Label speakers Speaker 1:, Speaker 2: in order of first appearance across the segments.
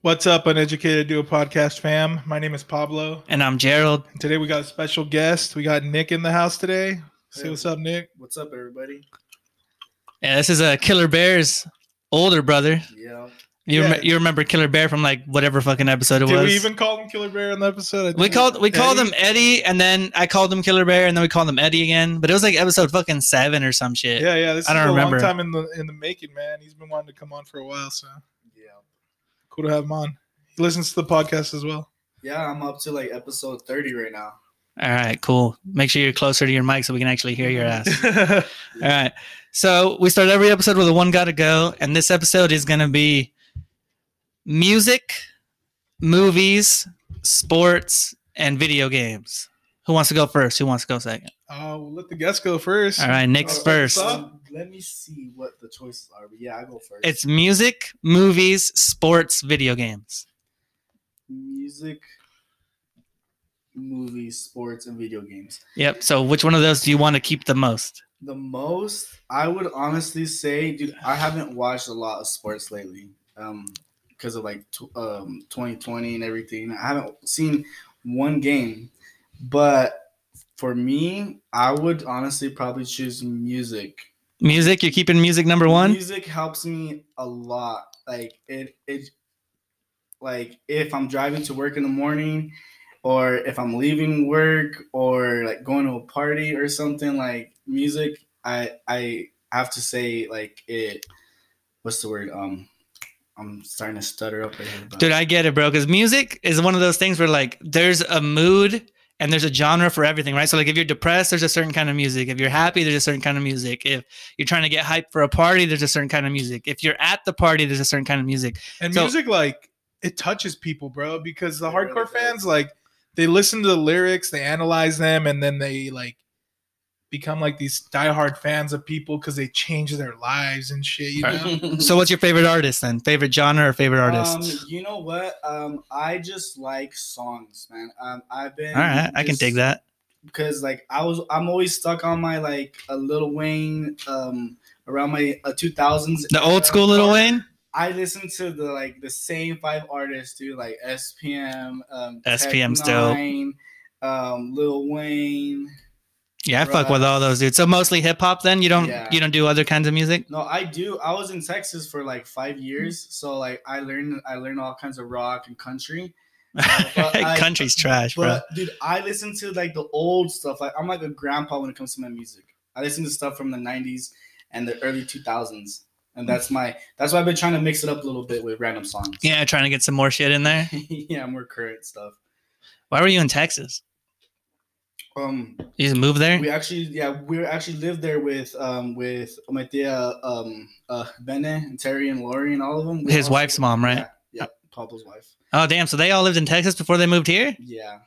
Speaker 1: What's up, Uneducated Duo Podcast fam? My name is Pablo.
Speaker 2: And I'm Gerald.
Speaker 1: And today we got a special guest. We got Nick in the house today. Say
Speaker 3: Hey.
Speaker 1: what's up, Nick.
Speaker 3: What's up, everybody?
Speaker 2: Yeah, this is a Killer Bear's older brother.
Speaker 3: Yeah.
Speaker 2: You
Speaker 1: Yeah.
Speaker 2: rem- you remember Killer Bear from like whatever fucking episode it was.
Speaker 1: Did
Speaker 2: was?
Speaker 1: we even call him Killer Bear in the episode?
Speaker 2: We called we called him Eddie, and then I called him Killer Bear, and then we called him Eddie again. But it was like episode fucking seven or some shit.
Speaker 1: Yeah, yeah. This
Speaker 2: I
Speaker 1: is
Speaker 2: don't
Speaker 1: a
Speaker 2: remember.
Speaker 1: long time in the in the making, man. He's been wanting to come on for a while, so
Speaker 3: Yeah.
Speaker 1: cool to have him on. He listens to the podcast as well.
Speaker 3: Yeah, I'm up to like episode 30 right now.
Speaker 2: All right, cool. Make sure you're closer to your mic so we can actually hear your ass. All right. So we start every episode with a one gotta go, and this episode is gonna be music, movies, sports, and video games. Who wants to go first? Who wants to go second?
Speaker 1: Oh, we'll let the guests go first.
Speaker 2: All right, Nick's
Speaker 1: Oh,
Speaker 2: first.
Speaker 3: Um, let me see what the choices are. But yeah, I go first.
Speaker 2: It's music, movies, sports, video games.
Speaker 3: music, movies, sports, and video games.
Speaker 2: Yep. So which one of those do you want to keep the most?
Speaker 3: The most, I would honestly say, dude, I haven't watched a lot of sports lately. Um, because of like tw- um 2020 and everything. I haven't seen one game, but for me, I would honestly probably choose music.
Speaker 2: Music, you're keeping music number one?
Speaker 3: Music helps me a lot. Like it it like if I'm driving to work in the morning or if I'm leaving work or like going to a party or something like music, I I have to say like it what's the word? Um I'm starting to stutter up right here. But
Speaker 2: Dude, I get it, bro. Because music is one of those things where like there's a mood and there's a genre for everything, right? So like if you're depressed, there's a certain kind of music. If you're happy, there's a certain kind of music. If you're trying to get hyped for a party, there's a certain kind of music. If you're at the party, there's a certain kind of music.
Speaker 1: And
Speaker 2: So-
Speaker 1: music, like, it touches people, bro, because the
Speaker 3: It really
Speaker 1: hardcore fans, like, they listen to the lyrics, they analyze them, and then they, like, become, like, these diehard fans of people because they change their lives and shit, you know?
Speaker 2: So what's your favorite artist then? Favorite genre or favorite artist?
Speaker 3: Um, you know what? Um, I just like songs, man. Um, I've been
Speaker 2: All right, I can
Speaker 3: just-
Speaker 2: dig that.
Speaker 3: because like I was I'm always stuck on my like a Little Wayne um around my uh, 2000s
Speaker 2: The old school Little
Speaker 3: part.
Speaker 2: Wayne?
Speaker 3: I listen to the like the same five artists dude like SPM um
Speaker 2: SPM's
Speaker 3: Tech
Speaker 2: dope.
Speaker 3: Um Lil Wayne
Speaker 2: Yeah, I fuck with all those dudes. So mostly hip hop then? You don't
Speaker 3: Yeah.
Speaker 2: you don't do other kinds of music?
Speaker 3: no I do I was in Texas for like five years so like I learned I learned all kinds of rock and country but I-
Speaker 2: Country's trash, bro.
Speaker 3: Dude, I listen to like the old stuff. Like I'm like a grandpa when it comes to my music. I listen to stuff from the '90s and the early 2000s, and that's my that's why I've been trying to mix it up a little bit with random songs.
Speaker 2: Yeah, trying to get some more shit in there.
Speaker 3: yeah, more current stuff.
Speaker 2: Why were you in Texas?
Speaker 3: Um,
Speaker 2: You just moved there?
Speaker 3: we actually yeah we actually lived there with um with my tia um uh Benne and Terry and Lori and all of them. We
Speaker 2: His
Speaker 3: all-
Speaker 2: wife's mom, right?
Speaker 3: Yeah, yeah, Pablo's wife.
Speaker 2: Oh damn! So they all lived in Texas before they moved here.
Speaker 3: Yeah,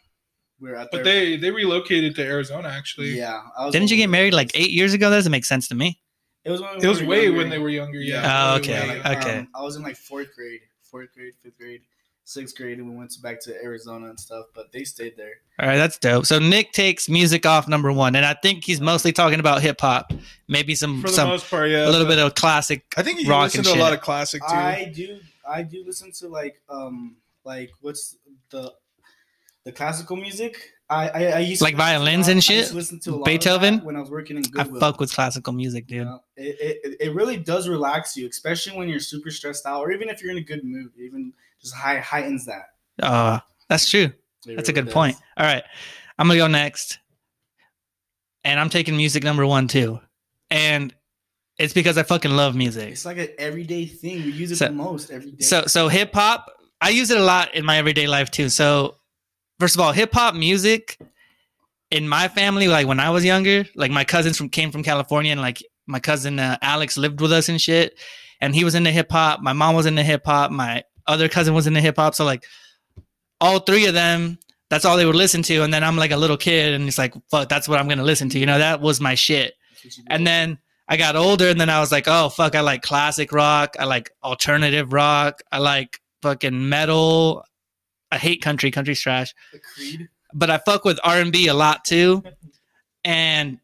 Speaker 3: we are at
Speaker 1: But
Speaker 3: their-
Speaker 1: they they relocated to Arizona, actually.
Speaker 3: yeah. I was
Speaker 2: Didn't you get married like eight years ago? That doesn't make sense to me.
Speaker 3: It was when
Speaker 1: It was way
Speaker 3: younger.
Speaker 1: when they were younger, yeah.
Speaker 2: Oh, okay,
Speaker 1: way.
Speaker 3: like,
Speaker 2: okay.
Speaker 3: um, I was in like fourth grade, fourth grade, fifth grade, sixth grade, and we went to back to Arizona and stuff. But they stayed there.
Speaker 2: All right, that's dope. So Nick takes music off number one, and I think he's mostly talking about hip hop, maybe some
Speaker 1: For the
Speaker 2: some
Speaker 1: most part, yeah.
Speaker 2: a little bit of classic.
Speaker 1: I think you
Speaker 2: rock
Speaker 1: listen
Speaker 2: and
Speaker 1: to a lot of classic, too.
Speaker 3: I do, I do listen to like, um, like what's the the classical music? I I, I used
Speaker 2: Like
Speaker 3: to
Speaker 2: violins
Speaker 3: lot-
Speaker 2: and
Speaker 3: I used
Speaker 2: shit?
Speaker 3: to listen to a lot of
Speaker 2: Beethoven?
Speaker 3: that when I was working in
Speaker 2: I fuck with classical music,
Speaker 3: You
Speaker 2: dude.
Speaker 3: know, it, it, it really does relax you, especially when you're super stressed out, or even if you're in a good mood. Even just high, heightens that.
Speaker 2: Uh, that's true.
Speaker 3: It
Speaker 2: That's a good
Speaker 3: does.
Speaker 2: point. All right, I'm gonna go next, and I'm taking music number one too, and it's because I fucking love music.
Speaker 3: It's like an everyday thing. We use it
Speaker 2: So-
Speaker 3: the most every day.
Speaker 2: So so hip hop, I use it a lot in my everyday life too. So first of all, hip hop music in my family, like when I was younger, like my cousins from came from California, and like my cousin uh, Alex lived with us and shit, and he was into hip hop. My mom was into hip hop. My other cousin was into hip hop. So like all three of them. That's all they would listen to, and then I'm like a little kid, and it's like, fuck, that's what I'm gonna listen to. You know, that was my shit.
Speaker 3: That's what you do.
Speaker 2: And then I got older, and then I was like, oh fuck, I like classic rock, I like alternative rock, I like fucking metal. I hate country, country's trash, but I fuck with R and B a lot too. And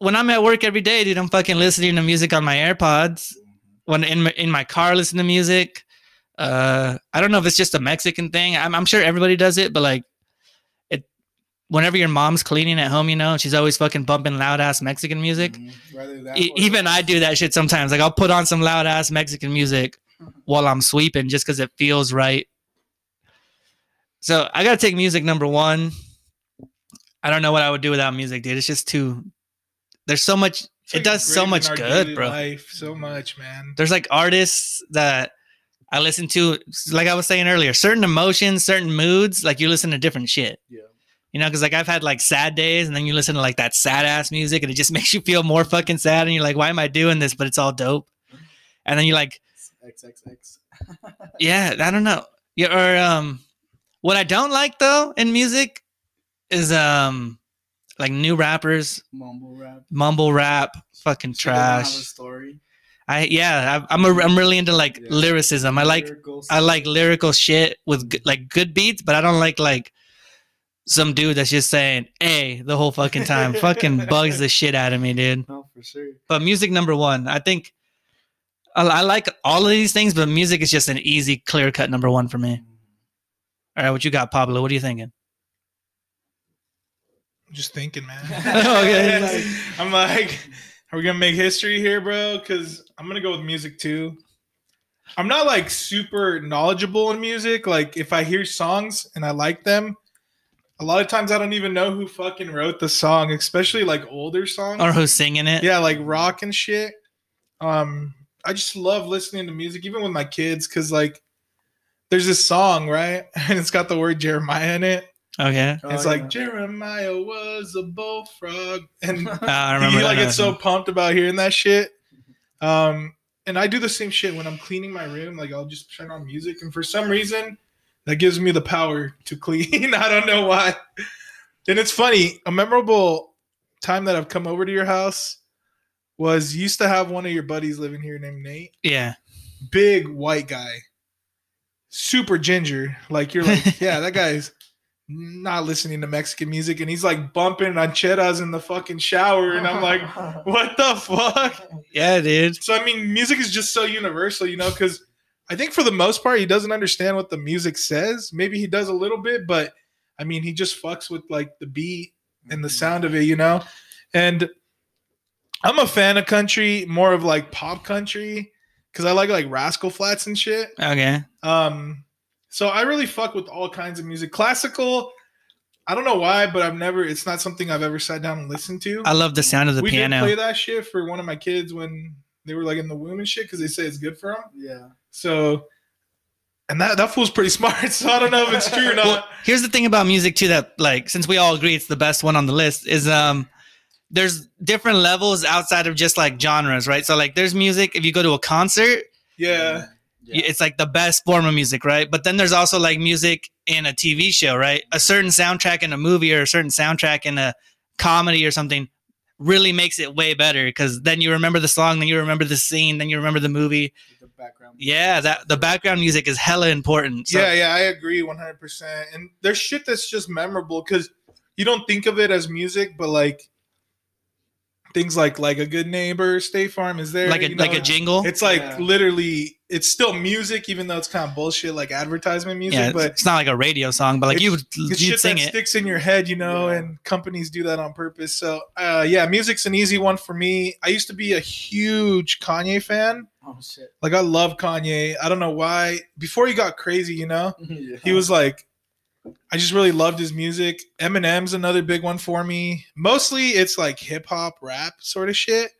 Speaker 2: when I'm at work every day, dude, I'm fucking listening to music on my AirPods. Mm-hmm. When in my, in my car, listen to music. Uh, I don't know if it's just a Mexican thing. I'm, I'm sure everybody does it, but like, it. Whenever your mom's cleaning at home, you know, she's always fucking bumping loud ass Mexican music.
Speaker 3: Mhm. That
Speaker 2: E- even I do that shit sometimes. Like I'll put on some loud ass Mexican music while I'm sweeping just because it feels right. So I gotta take music number one. I don't know what I would do without music, dude. It's just too. There's so much.
Speaker 1: It's,
Speaker 2: it
Speaker 1: like,
Speaker 2: does so much good, bro.
Speaker 1: Life, so much, man.
Speaker 2: There's like artists that I listen to. Like I was saying earlier, certain emotions, certain moods. Like you listen to different shit.
Speaker 3: Yeah.
Speaker 2: You know, because like I've had like sad days, and then you listen to like that sad ass music, and it just makes you feel more fucking sad, and you're like, why am I doing this? But it's all dope. And then you're like,
Speaker 3: XXX.
Speaker 2: yeah, I don't know. Yeah, or um, what I don't like though in music is um, like new rappers,
Speaker 3: Mumble rap.
Speaker 2: mumble rap, fucking
Speaker 3: So have a
Speaker 2: trash.
Speaker 3: story.
Speaker 2: I yeah, I, I'm a, I'm really into like
Speaker 3: Yeah.
Speaker 2: lyricism. I like
Speaker 3: Lyrical
Speaker 2: I like lyrical shit with like good beats, but I don't like like some dude that's just saying "a" the whole fucking time. fucking bugs the shit out of me, dude.
Speaker 3: No, for sure.
Speaker 2: But music number one, I think I, I like all of these things, but music is just an easy, clear cut number one for me. Mm. All right, what you got, Pablo? What are you thinking?
Speaker 1: I'm just thinking, man.
Speaker 2: Okay.
Speaker 1: I'm like, are we gonna make history here, bro? Because I'm gonna go with music too. I'm not like super knowledgeable in music. Like, if I hear songs and I like them, a lot of times I don't even know who fucking wrote the song, especially like older songs.
Speaker 2: Or who's singing it?
Speaker 1: yeah, like rock and shit. Um, I just love listening to music, even with my kids, because like, there's this song, right, and it's got the word Jeremiah in it.
Speaker 2: Okay.
Speaker 3: Oh,
Speaker 1: it's
Speaker 3: yeah.
Speaker 1: like Jeremiah was a bullfrog, and
Speaker 2: Uh, I remember.
Speaker 1: he
Speaker 2: that
Speaker 1: like
Speaker 2: now.
Speaker 1: gets so pumped about hearing that shit. Um, and I do the same shit when I'm cleaning my room. Like I'll just turn on music, and for some reason, that gives me the power to clean. I don't know why. And it's funny. A memorable time that I've come over to your house was you used to have one of your buddies living here named Nate.
Speaker 2: yeah.
Speaker 1: Big white guy, super ginger. Like you're like, yeah, that guy's not listening to Mexican music, and he's like bumping rancheras in the fucking shower, and I'm like, what the fuck?
Speaker 2: Yeah, dude.
Speaker 1: So I mean, music is just so universal, you know, because I think for the most part he doesn't understand what the music says. Maybe he does a little bit, but I mean, he just fucks with like the beat and the sound of it, you know. And I'm a fan of country, more of like pop country, because I like like Rascal Flatts and shit.
Speaker 2: Okay.
Speaker 1: Um, so I really fuck with all kinds of music. Classical, I don't know why, but I've never. It's not something I've ever sat down and listened to.
Speaker 2: I love the sound of the
Speaker 1: we
Speaker 2: piano.
Speaker 1: did play that shit for one of my kids when they were like in the womb and shit because they say it's good for them.
Speaker 3: Yeah.
Speaker 1: So, and that that fool's pretty smart. So I don't know if it's true or not.
Speaker 2: well, here's the thing about music too that like since we all agree it's the best one on the list is um there's different levels outside of just like genres, right? So like there's music if you go to a concert,
Speaker 1: yeah,
Speaker 2: y- it's like the best form of music, right? But then there's also like music in a TV show, right? A certain soundtrack in a movie or a certain soundtrack in a comedy or something really makes it way better because then you remember the song, then you remember the scene, then you remember the movie.
Speaker 3: The background.
Speaker 2: Yeah, that the background music is hella important. So,
Speaker 1: yeah, yeah. I agree one hundred percent. And there's shit that's just memorable because you don't think of it as music, but like things like like a good neighbor, State Farm is there,
Speaker 2: like a
Speaker 1: you know?
Speaker 2: like a jingle.
Speaker 1: It's like
Speaker 3: Yeah.
Speaker 1: literally, it's still music, even though it's kind of bullshit, like advertisement music.
Speaker 2: yeah,
Speaker 1: but
Speaker 2: it's not like a radio song, but like
Speaker 1: It's-
Speaker 2: you would
Speaker 1: it's
Speaker 2: you'd
Speaker 1: shit
Speaker 2: sing
Speaker 1: that
Speaker 2: it.
Speaker 1: sticks in your head, you know,
Speaker 3: Yeah.
Speaker 1: and companies do that on purpose. So, uh, yeah, music's an easy one for me. I used to be a huge Kanye fan.
Speaker 3: Oh shit.
Speaker 1: Like, I love Kanye. I don't know why. Before he got crazy, you know,
Speaker 3: yeah.
Speaker 1: he was like, I just really loved his music. Eminem's another big one for me. Mostly it's like hip hop, rap sort of shit.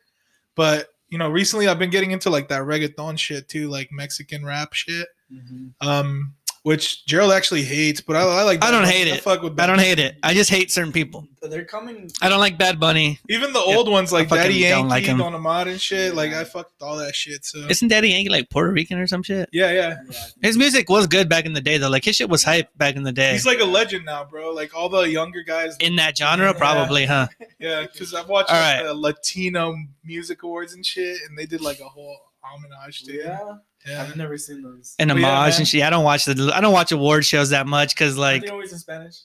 Speaker 1: But, you know, recently I've been getting into like that reggaeton shit too, like Mexican rap shit.
Speaker 3: Mhm.
Speaker 1: Um, which Gerald actually hates, but I, I like.
Speaker 2: I don't
Speaker 1: Bad
Speaker 2: hate
Speaker 1: Bunny.
Speaker 2: it.
Speaker 1: fuck with
Speaker 2: I don't
Speaker 1: Bunny.
Speaker 2: hate it. I just hate certain people.
Speaker 3: They're coming.
Speaker 2: I don't like Bad Bunny.
Speaker 1: Even the old ones like
Speaker 2: I fucking
Speaker 1: Daddy Yankee,
Speaker 2: don't like him.
Speaker 1: Don Omar and shit. Like I fucked all that shit. So
Speaker 2: Isn't Daddy Yankee like Puerto Rican or some shit?
Speaker 1: yeah, yeah.
Speaker 3: Yeah.
Speaker 2: His music was good back in the day though. Like his shit was hype back in the day.
Speaker 1: He's like a legend now, bro. Like all the younger guys.
Speaker 2: in that genre,
Speaker 1: Yeah.
Speaker 2: probably, huh?
Speaker 1: Yeah, because I've watched
Speaker 2: All
Speaker 1: like,
Speaker 2: right.
Speaker 1: the Latino Music Awards and shit, and they did like a whole homage to it.
Speaker 3: Yeah.
Speaker 1: Yeah.
Speaker 3: I've never seen those.
Speaker 2: And
Speaker 1: Oh, yeah,
Speaker 2: homage and shit. I don't watch the I don't watch award shows that much because
Speaker 3: Are
Speaker 2: like
Speaker 3: they always in Spanish?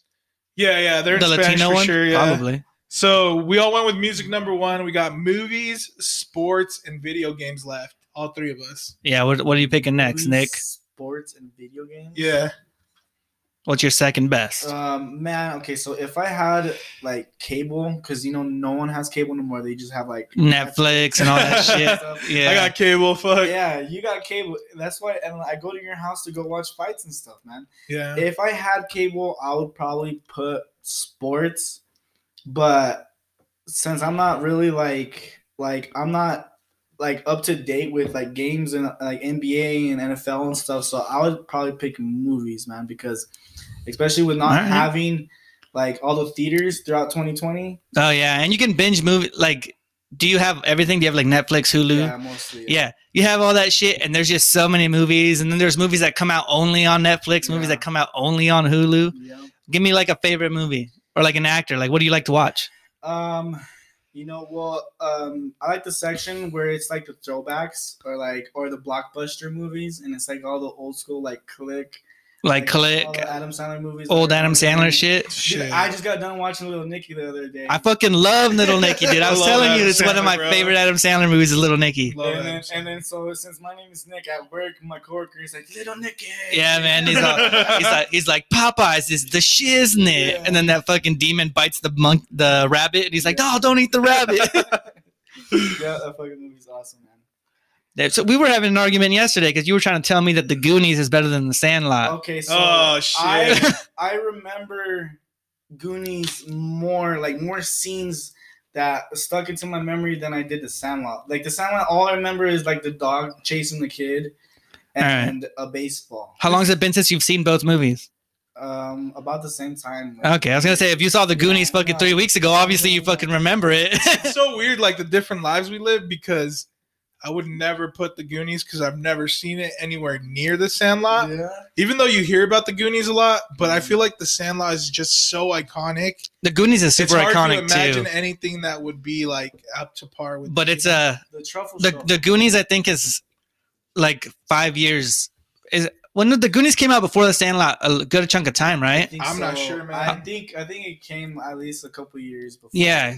Speaker 1: Yeah, yeah, they're
Speaker 2: the
Speaker 1: in Spanish
Speaker 2: Latino
Speaker 1: for
Speaker 2: one,
Speaker 1: sure. Yeah,
Speaker 2: probably.
Speaker 1: So we all went with music number one. We got movies, sports, and video games left. All three of us.
Speaker 2: Yeah. What What are you picking next, Nick?
Speaker 3: Sports and video games.
Speaker 1: Yeah.
Speaker 2: What's your second best?
Speaker 3: Um, man, okay, so if I had like cable, because you know no one has cable anymore, they just have like
Speaker 2: Netflix and all that shit.
Speaker 3: stuff.
Speaker 2: Yeah.
Speaker 1: I got cable. Fuck.
Speaker 3: Yeah, you got cable. That's why, and I go to your house to go watch fights and stuff, man.
Speaker 1: Yeah.
Speaker 3: If I had cable, I would probably put sports, but since I'm not really like like I'm not like up to date with like games and like NBA and NFL and stuff, so I would probably pick movies, man, because especially with not
Speaker 2: Alright.
Speaker 3: having like all the theaters throughout 2020.
Speaker 2: Oh yeah, and you can binge movie. Like, do you have everything? Do you have like Netflix, Hulu?
Speaker 3: Yeah, mostly.
Speaker 2: Yeah, you have all that shit, and there's just so many movies, and then there's movies that come out only on Netflix, movies
Speaker 3: Yeah.
Speaker 2: that come out only on Hulu.
Speaker 3: Yeah.
Speaker 2: Give me like a favorite movie or like an actor. Like, what do you like to watch?
Speaker 3: Um, you know, well, um, I like the section where it's like the throwbacks or like or the blockbuster movies, and it's like all the old school like Click,
Speaker 2: Like,
Speaker 3: all
Speaker 2: Click,
Speaker 3: the Adam Sandler movies,
Speaker 2: old Adam Sandler shit.
Speaker 3: Dude,
Speaker 1: Shit.
Speaker 3: I just got done watching Little Nicky the other day.
Speaker 2: I fucking love Little Nicky, dude. I
Speaker 1: I
Speaker 2: was
Speaker 1: love
Speaker 2: telling you,
Speaker 1: Adam
Speaker 2: it's one of my
Speaker 1: bro.
Speaker 2: favorite Adam Sandler movies. Is Little Nicky.
Speaker 3: And then, and then so since my name is Nick at work, my coworker is like Little Nicky.
Speaker 2: Yeah, man. He's like, he's like, he's like, Popeyes is the shiznit,
Speaker 3: Yeah.
Speaker 2: and then that fucking demon bites the monk, the rabbit, and he's like, no, don't eat the rabbit.
Speaker 3: yeah, that fucking movie's awesome, man.
Speaker 2: Yeah, so we were having an argument yesterday because you were trying to tell me that the Goonies is better than the Sandlot.
Speaker 3: Okay, so
Speaker 1: Oh, shit.
Speaker 3: I I remember Goonies more like more scenes that stuck into my memory than I did the Sandlot. Like the Sandlot, all I remember is like the dog chasing the kid and a baseball.
Speaker 2: How long has it been since you've seen both movies?
Speaker 3: Um, about the same time. like-
Speaker 2: Okay, I was gonna say if you saw the Goonies
Speaker 3: Yeah,
Speaker 2: fucking
Speaker 3: no.
Speaker 2: three weeks ago, obviously you
Speaker 3: No, no.
Speaker 2: fucking remember it.
Speaker 1: it's so weird, like the different lives we live, because I would never put the Goonies because I've never seen it anywhere near the Sandlot.
Speaker 3: Yeah.
Speaker 1: Even though you hear about the Goonies a lot, but I mm. feel like the Sandlot is just so iconic.
Speaker 2: the Goonies is super
Speaker 1: it's hard to imagine
Speaker 2: too.
Speaker 1: anything that would be like up to par with.
Speaker 2: But
Speaker 1: the
Speaker 2: it's a
Speaker 3: The truffle
Speaker 2: the the Goonies. I think is like five years. Is when the Goonies came out before the Sandlot, a good chunk of time, right?
Speaker 1: I'm not sure, man.
Speaker 3: I think I think it came at least a couple years before.
Speaker 2: Yeah,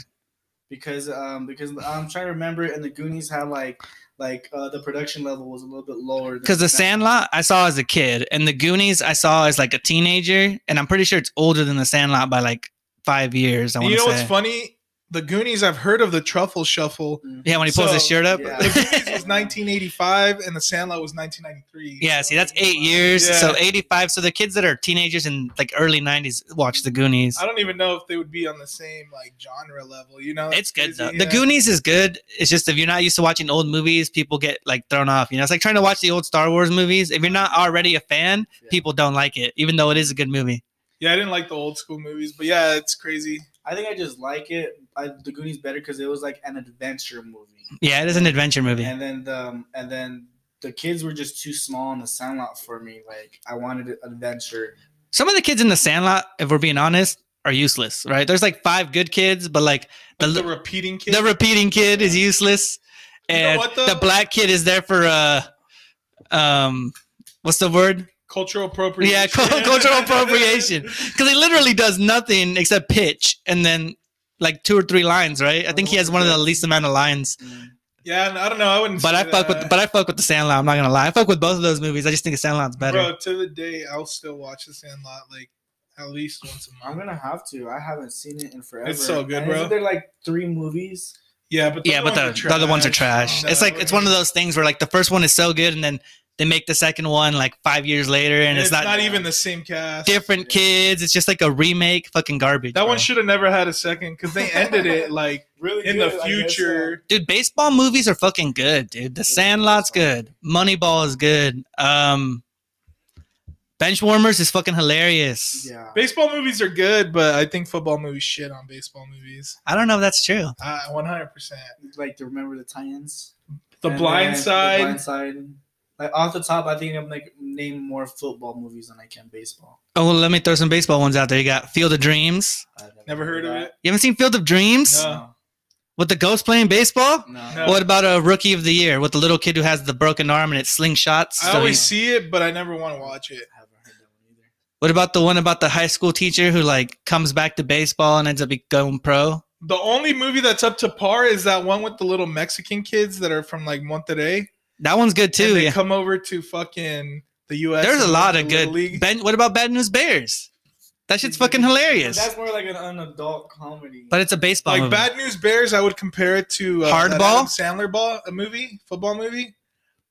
Speaker 3: because um because I'm trying to remember and the Goonies had like like uh, the production level was a little bit lower
Speaker 2: because the Sandlot I saw as a kid, and the Goonies I saw as like a teenager, and I'm pretty sure it's older than the Sandlot by like five years. I
Speaker 1: And
Speaker 2: want
Speaker 1: you
Speaker 2: to
Speaker 1: know
Speaker 2: say.
Speaker 1: what's funny? The Goonies, I've heard of the Truffle Shuffle.
Speaker 2: Yeah, when he pulls his shirt up.
Speaker 3: yeah.
Speaker 1: The Goonies was 1985, and the Sandlot was 1993.
Speaker 2: Yeah, see, that's eight years.
Speaker 1: Yeah.
Speaker 2: So 85. So the kids that are teenagers in like early 90s watch the Goonies.
Speaker 1: I don't even know if they would be on the same like genre level. You know,
Speaker 2: It's good though.
Speaker 1: crazy,
Speaker 2: The. Goonies is good. It's just if you're not used to watching old movies, people get like thrown off. You know, it's like trying to watch the old Star Wars movies. If you're not already a fan,
Speaker 3: Yeah.
Speaker 2: people don't like it, even though it is a good movie.
Speaker 1: Yeah, I didn't like the old school movies, but yeah, it's crazy.
Speaker 3: I think I just like it. I, the Goonies better because it was like an adventure movie,
Speaker 2: Yeah, it is an adventure movie.
Speaker 3: and then the um, and then the kids were just too small in the Sandlot for me. Like I wanted an adventure.
Speaker 2: Some of the kids in the Sandlot, if we're being honest, are useless. Right? There's like five good kids, but like the
Speaker 1: Like the repeating kid.
Speaker 2: the repeating kid is useless,
Speaker 1: You know
Speaker 2: and
Speaker 1: what,
Speaker 2: the black kid is there for uh, um, what's the word?
Speaker 1: cultural appropriation.
Speaker 2: Yeah, cultural appropriation. Because he literally does nothing except pitch and then like two or three lines, right? I think he has one of the least amount of lines. Mm.
Speaker 1: yeah, and I don't know. I wouldn't.
Speaker 2: But I fuck
Speaker 1: that.
Speaker 2: with but I fuck with the Sandlot. I'm not gonna lie. I fuck with both of those movies. I just think the Sandlot's better.
Speaker 1: Bro, to the day, I'll still watch the Sandlot like at least once a month.
Speaker 3: I'm gonna have to. I haven't seen it in forever.
Speaker 1: It's so good,
Speaker 3: And
Speaker 1: bro.
Speaker 3: Isn't there like three movies?
Speaker 1: Yeah, but
Speaker 2: yeah, but the, the other ones are trash.
Speaker 1: No,
Speaker 2: it's like it's one of those things where like the first one is so good and then they make the second one like five years later and,
Speaker 1: and
Speaker 2: it's, not,
Speaker 1: even the same cast.
Speaker 2: different
Speaker 3: Yeah.
Speaker 2: kids. It's just like a remake. Fucking garbage.
Speaker 1: That
Speaker 2: bro.
Speaker 1: one should have never had a second because they ended it like
Speaker 3: Really
Speaker 1: in
Speaker 3: good,
Speaker 1: the
Speaker 3: I guess,
Speaker 1: future.
Speaker 2: Dude, baseball movies are fucking good, dude. The Sandlot's good. Moneyball is good. Um Benchwarmers is fucking hilarious.
Speaker 3: uh, Yeah.
Speaker 1: Baseball movies are good, but I think football movies shit on baseball movies.
Speaker 2: I don't know if that's true.
Speaker 1: Uh, 100%.
Speaker 3: Like to remember the tie-ins.
Speaker 1: The
Speaker 3: And
Speaker 1: Blind
Speaker 3: then
Speaker 1: Side.
Speaker 3: The blind side. Like off the top, I think I'm like name more football movies than I can baseball.
Speaker 2: Oh, well, let me throw some baseball ones out there. You got Field of Dreams.
Speaker 3: I've
Speaker 1: Never heard of it.
Speaker 2: You haven't seen Field of Dreams?
Speaker 1: No.
Speaker 3: No.
Speaker 2: With the ghost playing baseball?
Speaker 3: No.
Speaker 1: No.
Speaker 2: What about a rookie of the year with the little kid who has the broken arm and it slingshots?
Speaker 1: I
Speaker 2: So
Speaker 1: always
Speaker 2: he-
Speaker 1: see it, but I never want to watch it.
Speaker 3: Haven't heard that one either.
Speaker 2: what about the one about the high school teacher who like comes back to baseball and ends up going pro?
Speaker 1: The only movie that's up to par is that one with the little Mexican kids that are from like Monterrey.
Speaker 2: That one's good too.
Speaker 1: and they
Speaker 2: Yeah.
Speaker 1: come over to fucking the U.S.
Speaker 2: There's a lot of good.
Speaker 1: League.
Speaker 2: Ben, what about Bad News Bears? That shit's fucking hilarious.
Speaker 3: That's more like an, an adult comedy.
Speaker 2: But it's a baseball
Speaker 1: like
Speaker 2: movie.
Speaker 1: Bad News Bears, I would compare it to uh,
Speaker 2: Hardball?
Speaker 1: Adam Sandler ball, a movie, football movie,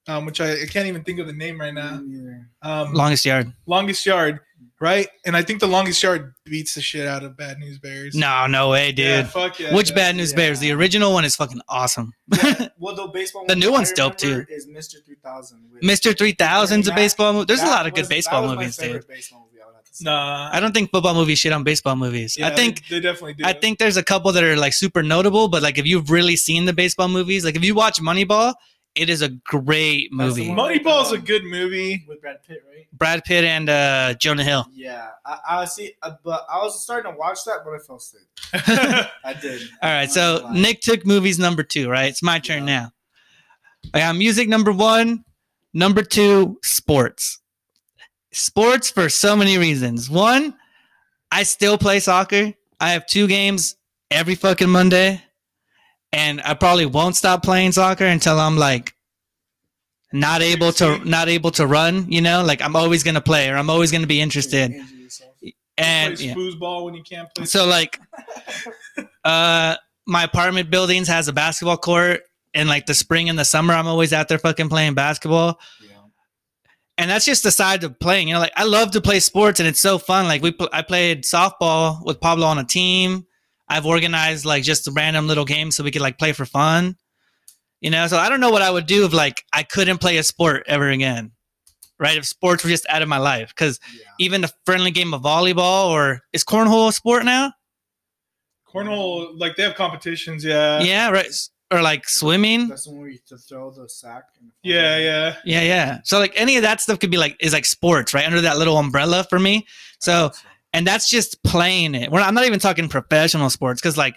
Speaker 1: um, which I, I can't even think of the name right now. Um,
Speaker 2: Longest yard.
Speaker 1: longest yard, right? And I think the longest yard beats the shit out of Bad News Bears.
Speaker 2: No, no way, dude.
Speaker 1: Yeah, fuck yeah.
Speaker 2: Which
Speaker 1: yeah.
Speaker 2: Bad News
Speaker 3: yeah.
Speaker 2: Bears? The original one is fucking awesome.
Speaker 3: Yeah, well, the baseball.
Speaker 2: The
Speaker 3: one
Speaker 2: new
Speaker 3: I
Speaker 2: one's dope, too.
Speaker 3: Is Mr. 3000. with-
Speaker 2: Mr. 3000's a baseball movie. There's a lot of good baseball
Speaker 3: that was my
Speaker 2: movies, dude.
Speaker 3: favorite baseball movie, I would have to say.
Speaker 1: Nah,
Speaker 2: I don't think football movies shit on baseball movies.
Speaker 1: yeah,
Speaker 2: I think
Speaker 1: they, they definitely do.
Speaker 2: I think there's a couple that are like super notable, but like if you've really seen the baseball movies, like if you watch Moneyball, it is a great movie.
Speaker 3: one-
Speaker 1: Moneyball's a good movie.
Speaker 3: with Brad Pitt, right?
Speaker 2: Brad Pitt and uh, Jonah Hill.
Speaker 3: Yeah, I, I see, uh, but I was starting to watch that, but I fell asleep. I did.
Speaker 2: All right, so
Speaker 3: not.
Speaker 2: Nick took movies number two, right? It's my turn
Speaker 3: Yeah.
Speaker 2: now. I got music number one, number two, sports. Sports for so many reasons. One, I still play soccer. I have two games every fucking Monday, and I probably won't stop playing soccer until I'm like not able to not able to run. You know, like I'm always gonna play or I'm always gonna be interested.
Speaker 3: Injure yourself.
Speaker 2: And
Speaker 1: plays
Speaker 2: yeah.
Speaker 1: foosball when you can't play.
Speaker 2: So like uh my apartment buildings has a basketball court and like the spring and the summer I'm always out there fucking playing basketball.
Speaker 3: Yeah.
Speaker 2: And that's just the side of playing. You know, like I love to play sports and it's so fun. Like we pl- I played softball with Pablo on a team. I've organized like just random little games so we could like play for fun. You know, so I don't know what I would do if like I couldn't play a sport ever again. Right? If sports were just out of my life cuz
Speaker 3: Yeah.
Speaker 2: even a friendly game of volleyball or is cornhole a sport now?
Speaker 1: Cornhole, like they have competitions. Yeah.
Speaker 2: yeah, right. Or like swimming.
Speaker 3: That's the one where you to throw the sack. And
Speaker 1: Yeah, yeah.
Speaker 2: Yeah, yeah. So like any of that stuff could be like is like sports, right? Under that little umbrella for me. So and that's just playing it. We're, I'm not even talking professional sports because like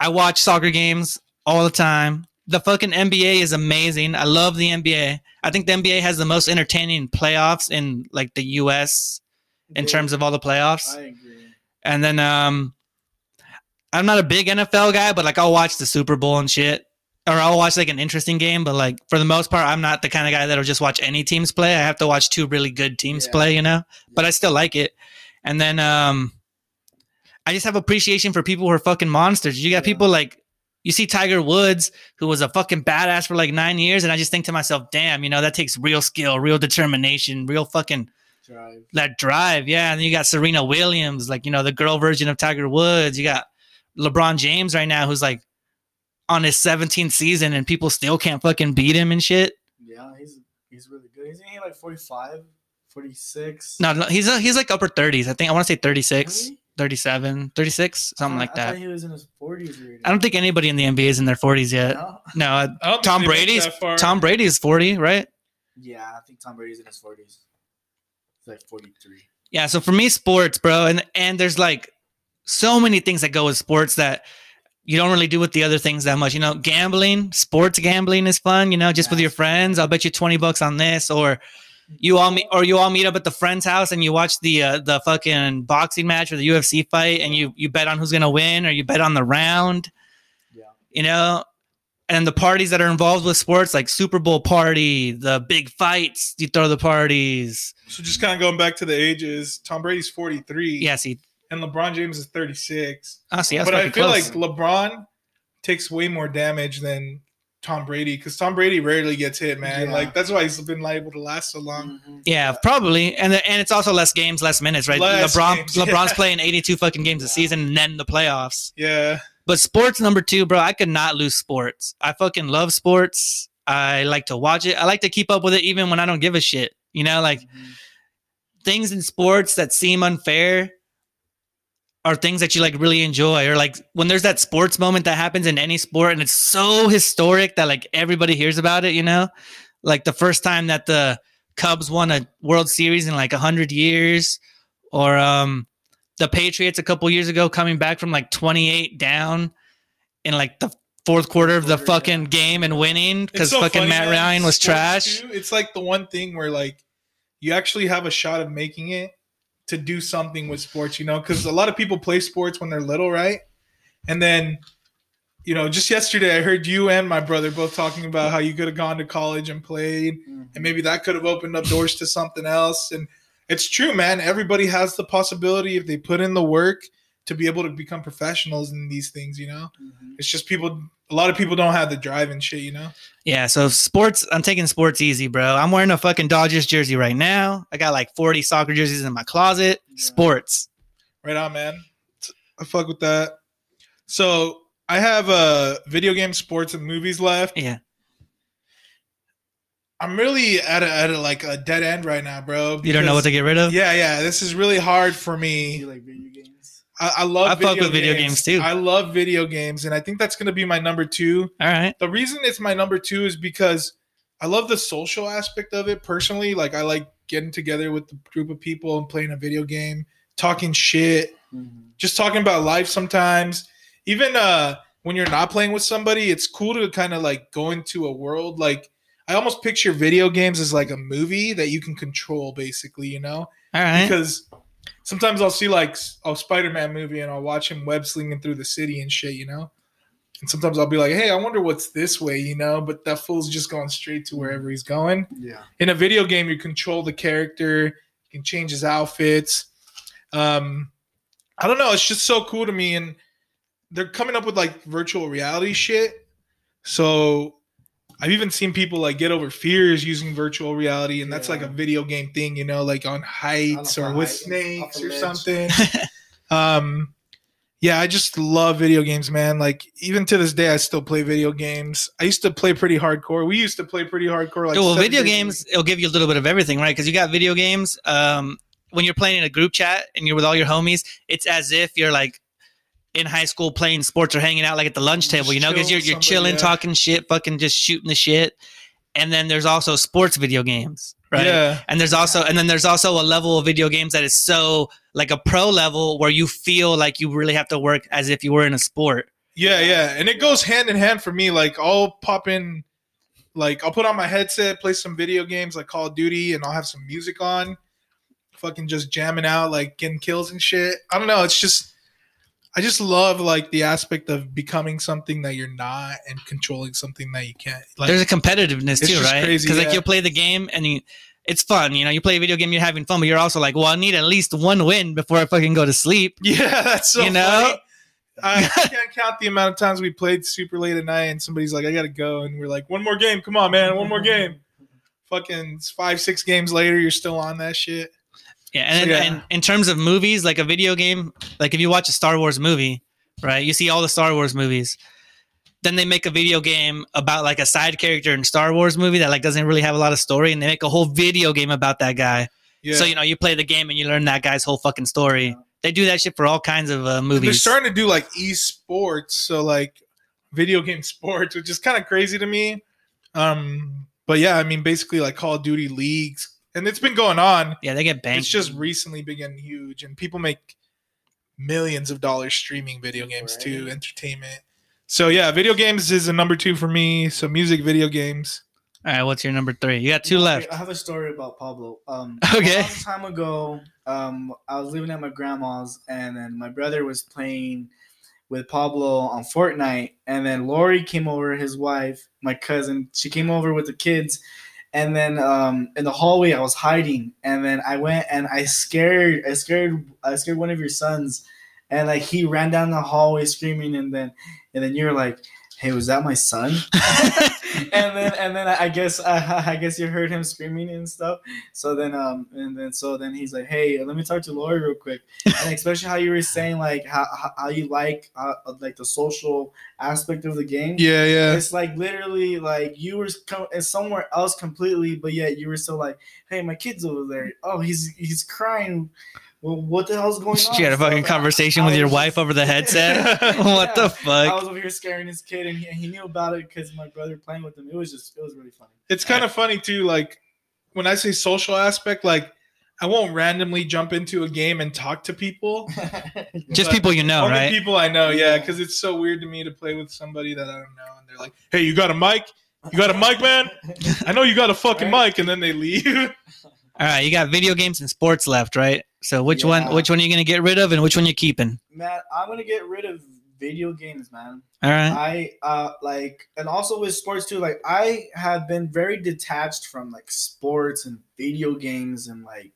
Speaker 2: I watch soccer games all the time. The fucking NBA is amazing. I love the NBA. I think the NBA has the most entertaining playoffs in like the US in terms of all the playoffs.
Speaker 3: I agree.
Speaker 2: And then um I'm not a big NFL guy, but like I'll watch the Super Bowl and shit. Or I'll watch like an interesting game, but like for the most part, I'm not the kind of guy that'll just watch any teams play. I have to watch two really good teams
Speaker 3: Yeah.
Speaker 2: play, you know? But I still like it. And then um I just have appreciation for people who are fucking monsters. You got
Speaker 3: Yeah.
Speaker 2: people like you see Tiger Woods, who was a fucking badass for like nine years, and I just think to myself, damn, you know, that takes real skill, real determination, real fucking
Speaker 3: Drive.
Speaker 2: that drive. Yeah. And then you got Serena Williams, like, you know, the girl version of Tiger Woods. You got LeBron James right now, who's like on his 17th season and people still can't fucking beat him and shit.
Speaker 3: Yeah, he's he's really good. Isn't he like 45, 46?
Speaker 2: No, no he's, uh he's like upper 30s. I think I want to say 36,
Speaker 3: Really?
Speaker 2: 37, 36, something
Speaker 3: I
Speaker 2: like
Speaker 3: I
Speaker 2: that.
Speaker 3: he was in his 40s already.
Speaker 2: I don't think anybody in the NBA is in their 40s yet.
Speaker 3: No?
Speaker 2: No,
Speaker 1: I
Speaker 2: Tom Brady's. Tom Brady is 40, right?
Speaker 3: Yeah, I think Tom Brady's in his 40s. He's like 43.
Speaker 2: Yeah, so for me, sports, bro, and and there's like so many things that go with sports that you don't really do with the other things that much. You know, gambling, sports gambling is fun. You know, just with your friends. I'll bet you twenty bucks on this, or you all meet, or you all meet up at the friend's house and you watch the uh, the fucking boxing match or the UFC fight, and you you bet on who's gonna win, or you bet on the round.
Speaker 3: Yeah.
Speaker 2: You know. And the parties that are involved with sports, like Super Bowl party, the big fights, you throw the parties.
Speaker 1: So just kind of going back to the ages, Tom Brady's 43.
Speaker 2: Yeah, see,
Speaker 1: And LeBron James is 36.
Speaker 2: oh, see, that's
Speaker 1: but I feel
Speaker 2: close.
Speaker 1: like LeBron takes way more damage than Tom Brady because Tom Brady rarely gets hit, man.
Speaker 3: Yeah.
Speaker 1: Like that's why he's been able to last so long.
Speaker 3: Mhm.
Speaker 2: Yeah, probably, and the, and it's also less games, less minutes, right?
Speaker 1: Less
Speaker 2: LeBron
Speaker 1: games,
Speaker 2: LeBron's
Speaker 1: yeah.
Speaker 2: playing eighty two fucking games a season, and then the playoffs.
Speaker 1: Yeah.
Speaker 2: But sports number two, bro, I could not lose sports. I fucking love sports. I like to watch it. I like to keep up with it, even when I don't give a shit. You know, like
Speaker 3: Mhm.
Speaker 2: things in sports that seem unfair are things that you like really enjoy or like when there's that sports moment that happens in any sport and it's so historic that like everybody hears about it you know like the first time that the cubs won a world series in like 100 years or um the patriots a couple years ago coming back from like 28 down in like the fourth quarter of the
Speaker 3: Quarter,
Speaker 2: fucking
Speaker 3: yeah.
Speaker 2: game and winning because
Speaker 1: so
Speaker 2: fucking
Speaker 1: funny,
Speaker 2: matt
Speaker 1: man.
Speaker 2: ryan was
Speaker 1: Sports,
Speaker 2: trash
Speaker 1: too, It's like the one thing where like you actually have a shot of making it to do something with sports, you know, because a lot of people play sports when they're little, right? And then, you know, just yesterday I heard you and my brother both talking about how you could have gone to college and played, and maybe that could have opened up doors to something else. And it's true, man. Everybody has the possibility if they put in the work to be able to become professionals in these things. You know,
Speaker 3: Mhm.
Speaker 1: it's just people. A lot of people don't have the drive and shit. You know.
Speaker 2: Yeah, so sports, I'm taking sports easy, bro. I'm wearing a fucking Dodgers jersey right now. I got like 40 soccer jerseys in my closet.
Speaker 3: Yeah.
Speaker 2: Sports.
Speaker 1: Right on, man. I fuck with that. So I have uh video game, sports, and movies left.
Speaker 2: Yeah.
Speaker 1: I'm really at a, at a, like a dead end right now, bro.
Speaker 2: You don't know what to get rid of?
Speaker 1: Yeah, yeah. This is really hard for me.
Speaker 3: You like video games?
Speaker 1: I, I love.
Speaker 2: I fuck with video games, too.
Speaker 1: I love video games, and I think that's gonna be my number two.
Speaker 2: All right.
Speaker 1: The reason it's my number two is because I love the social aspect of it personally. Like I like getting together with a group of people and playing a video game, talking shit,
Speaker 3: Mhm.
Speaker 1: just talking about life sometimes. Even uh when you're not playing with somebody, it's cool to kind of like go into a world like I almost picture video games as like a movie that you can control basically, you know?
Speaker 2: All right.
Speaker 1: Because sometimes I'll see like a Spider-Man movie and I'll watch him web slinging through the city and shit, you know? And sometimes I'll be like, "Hey, I wonder what's this way," you know, but that fool's just going straight to wherever he's going
Speaker 3: Yeah.
Speaker 1: in a video game you control the character you can change his outfits um i don't know it's just so cool to me and they're coming up with like virtual reality shit so i've even seen people like get over fears using virtual reality and that's like a video game thing you know like on heights or with
Speaker 3: height,
Speaker 1: snakes or something. Um yeah i just love video games man. Like even to this day i still play video games. I used to play pretty hardcore. We used to play pretty hardcore like
Speaker 2: well, video
Speaker 1: days
Speaker 2: games, it'll give you a little bit of everything, right? Because you got video games. Um, when you're playing in a group chat and you're with all your homies, it's as if you're like in high school playing sports or hanging out like at the lunch table, you know, because you're, you're chilling,
Speaker 1: yeah.
Speaker 2: talking shit, fucking just shooting the shit. And then there's also sports video games, right?
Speaker 1: Yeah.
Speaker 2: And there's also and then there's also a level of video games that is so like a pro level where you feel like you really have to work as if you were in a sport.
Speaker 1: Yeah, yeah. And it goes hand in hand for me. Like I'll pop in like I'll put on my headset, play some video games like Call of Duty, and I'll have some music on. Fucking just jamming out, like getting kills and shit. I don't know. It's just I just love like the aspect of becoming something that you're not and controlling something that you can't. Like
Speaker 2: there's a competitiveness too, right? Because like you'll play the game and you, it's fun. You know, you play a video game, you're having fun, but you're also like, well, I need at least one win before I fucking go to sleep.
Speaker 1: Yeah, that's so
Speaker 2: You know?
Speaker 1: funny. I can't count the amount of times we played super late at night and somebody's like, I gotta go, and we're like, one more game, come on, man, one more game. Fucking five, six games later, you're still on that shit.
Speaker 2: Yeah, and,
Speaker 1: So, yeah.
Speaker 2: and in terms of movies, like a video game, like if you watch a Star Wars movie, right? You see all the Star Wars movies. Then they make a video game about like a side character in Star Wars movie that like doesn't really have a lot of story, and they make a whole video game about that guy.
Speaker 1: Yeah.
Speaker 2: So you know, you play the game and you learn that guy's whole fucking story.
Speaker 3: Yeah.
Speaker 2: They do that shit for all kinds of uh,
Speaker 1: And They're starting to do like esports, so like video game sports, which is kind of crazy to me. Um, but yeah, I mean, basically like Call of Duty leagues, and it's been going on.
Speaker 2: yeah, they get banked.
Speaker 1: It's just recently been getting huge, and people make millions of dollars streaming video games too, entertainment. So yeah, video games is a number two for me. So music, video games.
Speaker 2: all right, what's your number three? You got two left.
Speaker 3: I have a story about Pablo. Um,
Speaker 2: Okay.
Speaker 3: A long time ago, um, I was living at my grandma's, and then my brother was playing with Pablo on Fortnite, and then Lori came over, his wife, my cousin. She came over with the kids, and then um, in the hallway, I was hiding, and then I went and I scared, I scared, I scared one of your sons, and like he ran down the hallway screaming, and then, and then you're like, "Hey, was that my son?" and then and then I guess uh, I guess you heard him screaming and stuff. So then um and then so then he's like, hey, let me talk to Lori real quick. And especially how you were saying like how how, how you like uh, like the social aspect of the game.
Speaker 1: Yeah, yeah.
Speaker 3: It's like literally like you were co- somewhere else completely, but yet you were still like, "Hey, my kid's over there. Oh, he's he's crying. Well, what the hell's going on?"
Speaker 2: you had a fucking
Speaker 3: So,
Speaker 2: conversation
Speaker 3: I
Speaker 2: with your
Speaker 3: was
Speaker 2: wife
Speaker 3: just-
Speaker 2: over the headset. what the
Speaker 3: fuck? I was over here scaring his kid, and he, he knew about it because my brother playing with him. It was just, it was really funny.
Speaker 1: It's kind of funny too. Like when I say social aspect, like I won't randomly jump into a game and talk to people.
Speaker 2: Just people you know,
Speaker 1: Only
Speaker 2: right?
Speaker 1: people I know, yeah,
Speaker 3: Yeah.
Speaker 1: because it's so weird to me to play with somebody that I don't know, and they're like, "Hey, you got a mic? You got a mic, man? I know you got a fucking
Speaker 3: Right.
Speaker 1: mic," and then they leave.
Speaker 2: All right, you got video games and sports left, right? So which one? Which one are you gonna get rid of, and which one you're keeping?
Speaker 3: Matt, I'm gonna get rid of video games, man.
Speaker 2: All right.
Speaker 3: I uh like and also with sports too, like I have been very detached from like sports and video games and like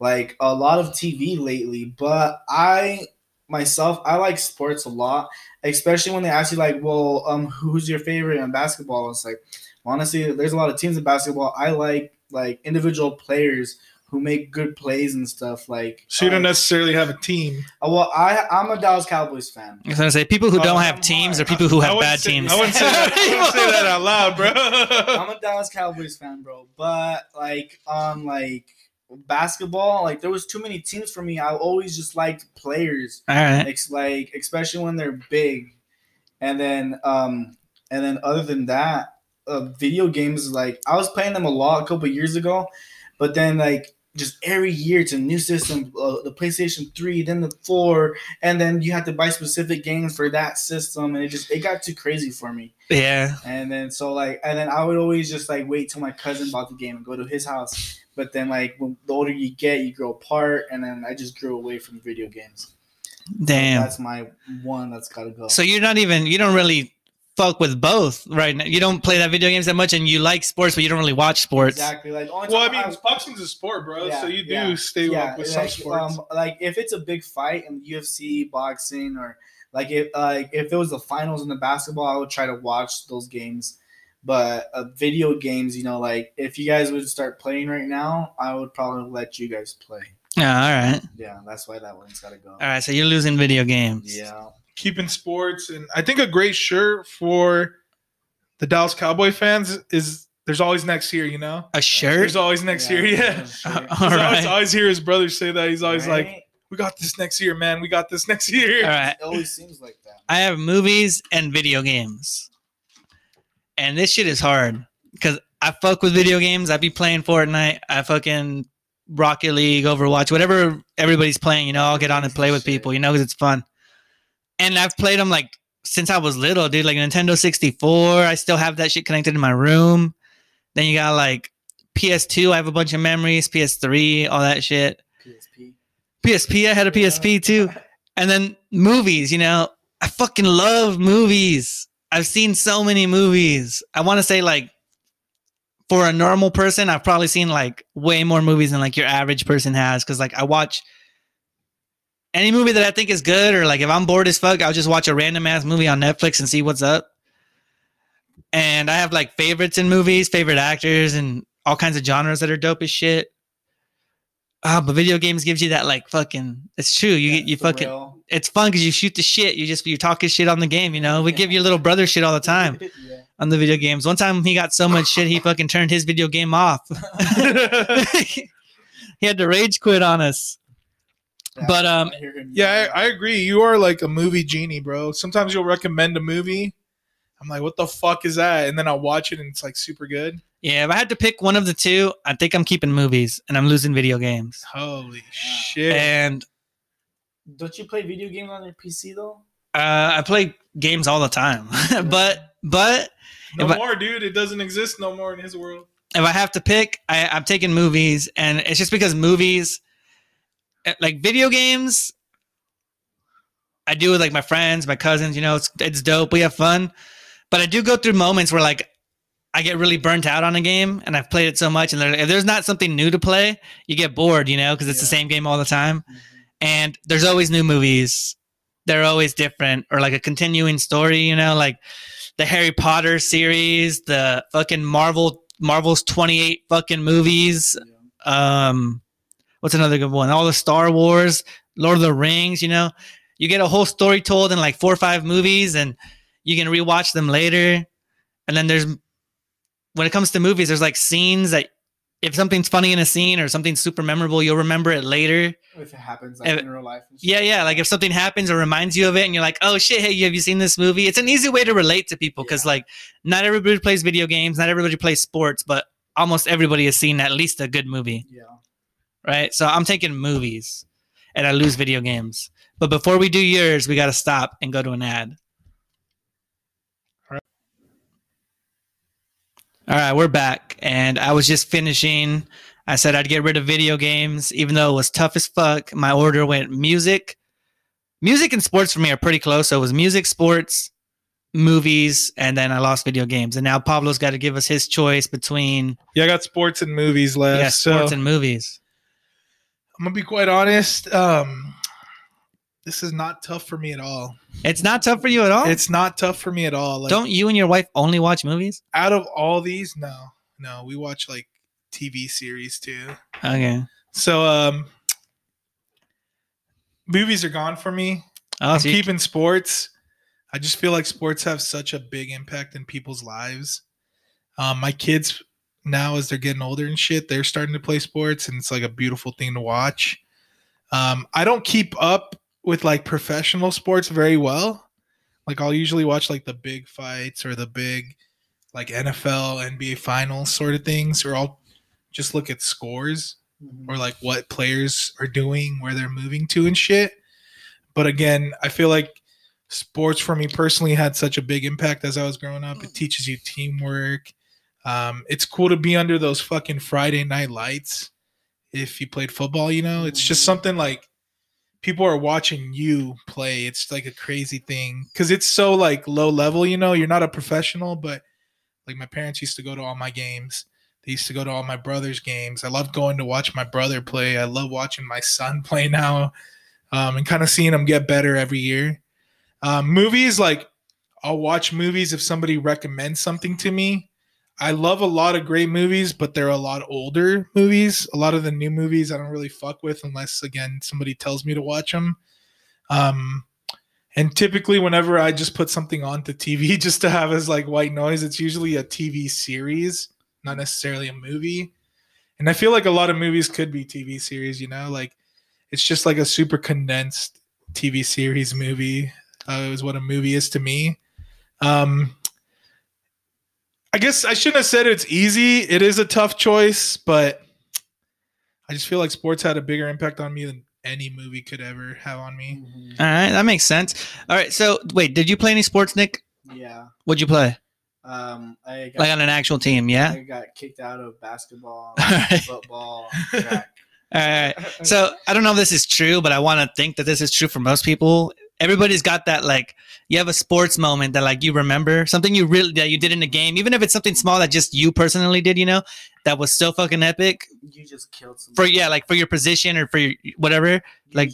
Speaker 3: like a lot of TV lately, but I myself I like sports a lot, especially when they ask you like, well, um who's your favorite in basketball? It's like honestly, there's a lot of teams in basketball. I like like individual players who make good plays and stuff like
Speaker 1: So you don't
Speaker 3: uh,
Speaker 1: necessarily have a team.
Speaker 3: uh, well, I I'm a Dallas Cowboys fan.
Speaker 2: I was gonna say people who
Speaker 3: Oh,
Speaker 2: don't
Speaker 3: I'm
Speaker 2: have teams or
Speaker 3: hard.
Speaker 2: people who have bad
Speaker 1: say-
Speaker 2: teams.
Speaker 1: I wouldn't say that. I wouldn't say that out loud, bro.
Speaker 3: I'm a Dallas Cowboys fan, bro. But like on like basketball, like there was too many teams for me. I always just liked players,
Speaker 2: All right.
Speaker 3: ex- like especially when they're big. And then um and then other than that, uh, video games like I was playing them a lot a couple years ago, but then like just every year it's a new system, uh, the PlayStation 3, then the 4, and then you have to buy specific games for that system and it just it got too crazy for me.
Speaker 2: Yeah.
Speaker 3: And then so like and then I would always just like wait till my cousin bought the game and go to his house. But then like when the older you get, you grow apart, and then I just grew away from video games.
Speaker 2: Damn.
Speaker 3: That's my one that's gotta go.
Speaker 2: So you're not even you don't really fuck with both right now. You don't play that video games that much, and you like sports, but you don't really watch sports.
Speaker 3: exactly like
Speaker 1: well, I
Speaker 3: time
Speaker 1: mean, boxing's a sport, bro.
Speaker 3: Yeah,
Speaker 1: so you do
Speaker 3: yeah,
Speaker 1: stay
Speaker 3: yeah,
Speaker 1: up with some
Speaker 3: like,
Speaker 1: sports.
Speaker 3: Um, like if it's a big fight in UFC, boxing, or like if like if it was the finals in the basketball, I would try to watch those games. But uh, video games, you know, like if you guys would start playing right now, I would probably let you guys play.
Speaker 2: Yeah. All right.
Speaker 3: Yeah, that's why that one's gotta go.
Speaker 2: All right. So you're losing video games.
Speaker 3: Yeah.
Speaker 1: Keeping sports, and I think a great shirt for the Dallas Cowboy fans is "There's always next year." You know,
Speaker 2: A shirt.
Speaker 1: there's always next year. Yeah.
Speaker 3: sure.
Speaker 2: All
Speaker 1: always, always hear his brother say that. He's always like, "We got this next year, man. We got this next year."
Speaker 2: All right.
Speaker 3: It always seems like that.
Speaker 2: I have movies and video games. And this shit is hard because I fuck with video games. I be playing Fortnite. I fucking Rocket League, Overwatch, whatever everybody's playing, you know, I'll get on and play with people, you know, because it's fun. And I've played them like since I was little, dude, like Nintendo 64. I still have that shit connected in my room. Then you got like PS2. I have a bunch of memories, PS3, all that shit.
Speaker 3: PSP.
Speaker 2: PSP, I had a PSP too. And then movies, you know, I fucking love movies. I've seen so many movies. I want to say like for a normal person, I've probably seen like way more movies than like your average person has cuz like I watch any movie that I think is good or like if I'm bored as fuck, I'll just watch a random ass movie on Netflix and see what's up. And I have like favorites in movies, favorite actors and all kinds of genres that are dope as shit. Ah, but video games gives you that like fucking. It's true. You
Speaker 3: Yeah,
Speaker 2: you fucking.
Speaker 3: thrill.
Speaker 2: It's fun because you shoot the shit. You just you're talking shit on the game. You know, we give your little brother shit all the time
Speaker 3: yeah.
Speaker 2: on the video games. One time he got so much shit he fucking turned his video game off. he had to rage quit on us. But, um,
Speaker 3: I
Speaker 1: Yeah. I, I agree. You are like a movie genie, bro. Sometimes you'll recommend a movie. I'm like, what the fuck is that? And then I'll watch it and it's like super good.
Speaker 2: Yeah, if I had to pick one of the two, I think I'm keeping movies and I'm losing video games.
Speaker 1: Holy shit.
Speaker 2: And
Speaker 3: Don't you play video games on your PC though?
Speaker 2: uh, I play games all the time, but but
Speaker 1: no
Speaker 2: if I-
Speaker 1: more, dude. It doesn't exist no more in his world.
Speaker 2: if I have to pick, I, I'm taking movies, and it's just because movies, like video games, I do with like my friends, my cousins. You know, it's it's dope. We have fun, but I do go through moments where like I get really burnt out on a game, and I've played it so much, and if there's not something new to play, you get bored. You know, because it's the same game all the time, and there's always new movies. They're always different, or like a continuing story. You know, like the Harry Potter series, the fucking Marvel Marvel's 28 fucking movies.
Speaker 3: Yeah.
Speaker 2: Um what's another good one? All the Star Wars, Lord of the Rings, you know. You get a whole story told in like four or five movies and you can rewatch them later. And then there's when it comes to movies, there's like scenes that if something's funny in a scene or something's super memorable, you'll remember it later.
Speaker 3: If it happens like
Speaker 2: If-
Speaker 3: in real life. and.
Speaker 2: Yeah, yeah. Like if something happens or reminds you of it, and you're like, "Oh shit, hey, have you seen this movie?" It's an easy way to relate to people because
Speaker 3: Yeah.
Speaker 2: like not everybody plays video games, not everybody plays sports, but almost everybody has seen at least a good movie,
Speaker 3: Yeah.
Speaker 2: Right? So I'm taking movies, and I lose video games. But before we do yours, we got to stop and go to an ad. All right, we're back, and I was just finishing. I said I'd get rid of video games, even though it was tough as fuck. My order went music, music and sports for me are pretty close. So it was music, sports, movies, and then I lost video games. And now Pablo's got to give us his choice between
Speaker 1: Yeah, I got sports and movies left.
Speaker 2: yeah,
Speaker 1: so
Speaker 2: sports and movies.
Speaker 1: I'm gonna be quite honest. Um, this is not tough for me at all.
Speaker 2: It's not tough for you at all.
Speaker 1: It's not tough for me at all. Like,
Speaker 2: Don't you and your wife only watch movies?
Speaker 1: out of all these, no, no, we watch like TV series too.
Speaker 2: Okay.
Speaker 1: So um, movies are gone for me.
Speaker 2: Oh,
Speaker 1: I'm
Speaker 2: so you-
Speaker 1: keeping sports. I just feel like sports have such a big impact in people's lives. Um, my kids now, as they're getting older and shit, they're starting to play sports, and it's like a beautiful thing to watch. Um, I don't keep up with like professional sports very well. Like I'll usually watch like the big fights or the big like NFL, NBA finals sort of things, or I'll just look at scores or like what players are doing, where they're moving to and shit. But again, I feel like sports for me personally had such a big impact as I was growing up. It teaches you teamwork. Um, it's cool to be under those fucking Friday night lights if you played football, you know? It's just something like people are watching you play. It's like a crazy thing because it's so like low level, you know? You're not a professional, but like my parents used to go to all my games. They used to go to all my brother's games. I love going to watch my brother play. I love watching my son play now um, and kind of seeing him get better every year. Um, movies, like I'll watch movies if somebody recommends something to me. I love a lot of great movies, but they're a lot older movies. A lot of the new movies I don't really fuck with unless, again, somebody tells me to watch them. Um, and typically, whenever I just put something on onto TV just to have as like white noise, it's usually a TV series, not necessarily a movie. And I feel like a lot of movies could be TV series, you know, like it's just like a super condensed TV series movie. Uh, is what a movie is to me. Um, I guess I shouldn't have said it's easy. It is a tough choice, but I just feel like sports had a bigger impact on me than any movie could ever have on me.
Speaker 3: Mhm.
Speaker 2: all right, that makes sense. All right, so wait, did you play any sports, Nick?
Speaker 3: Yeah.
Speaker 2: What'd you play?
Speaker 3: Um, I got,
Speaker 2: Like on an actual team? Yeah.
Speaker 3: I got kicked out of basketball,
Speaker 2: All right.
Speaker 3: football, track.
Speaker 2: All right. So I don't know if this is true, but I want to think that this is true for most people. Everybody's got that like you have a sports moment that like you remember something you really that you did in a game, even if it's something small that just you personally did, you know, that was so fucking epic
Speaker 3: you just killed some.
Speaker 2: for yeah, like for your position or for your whatever. like,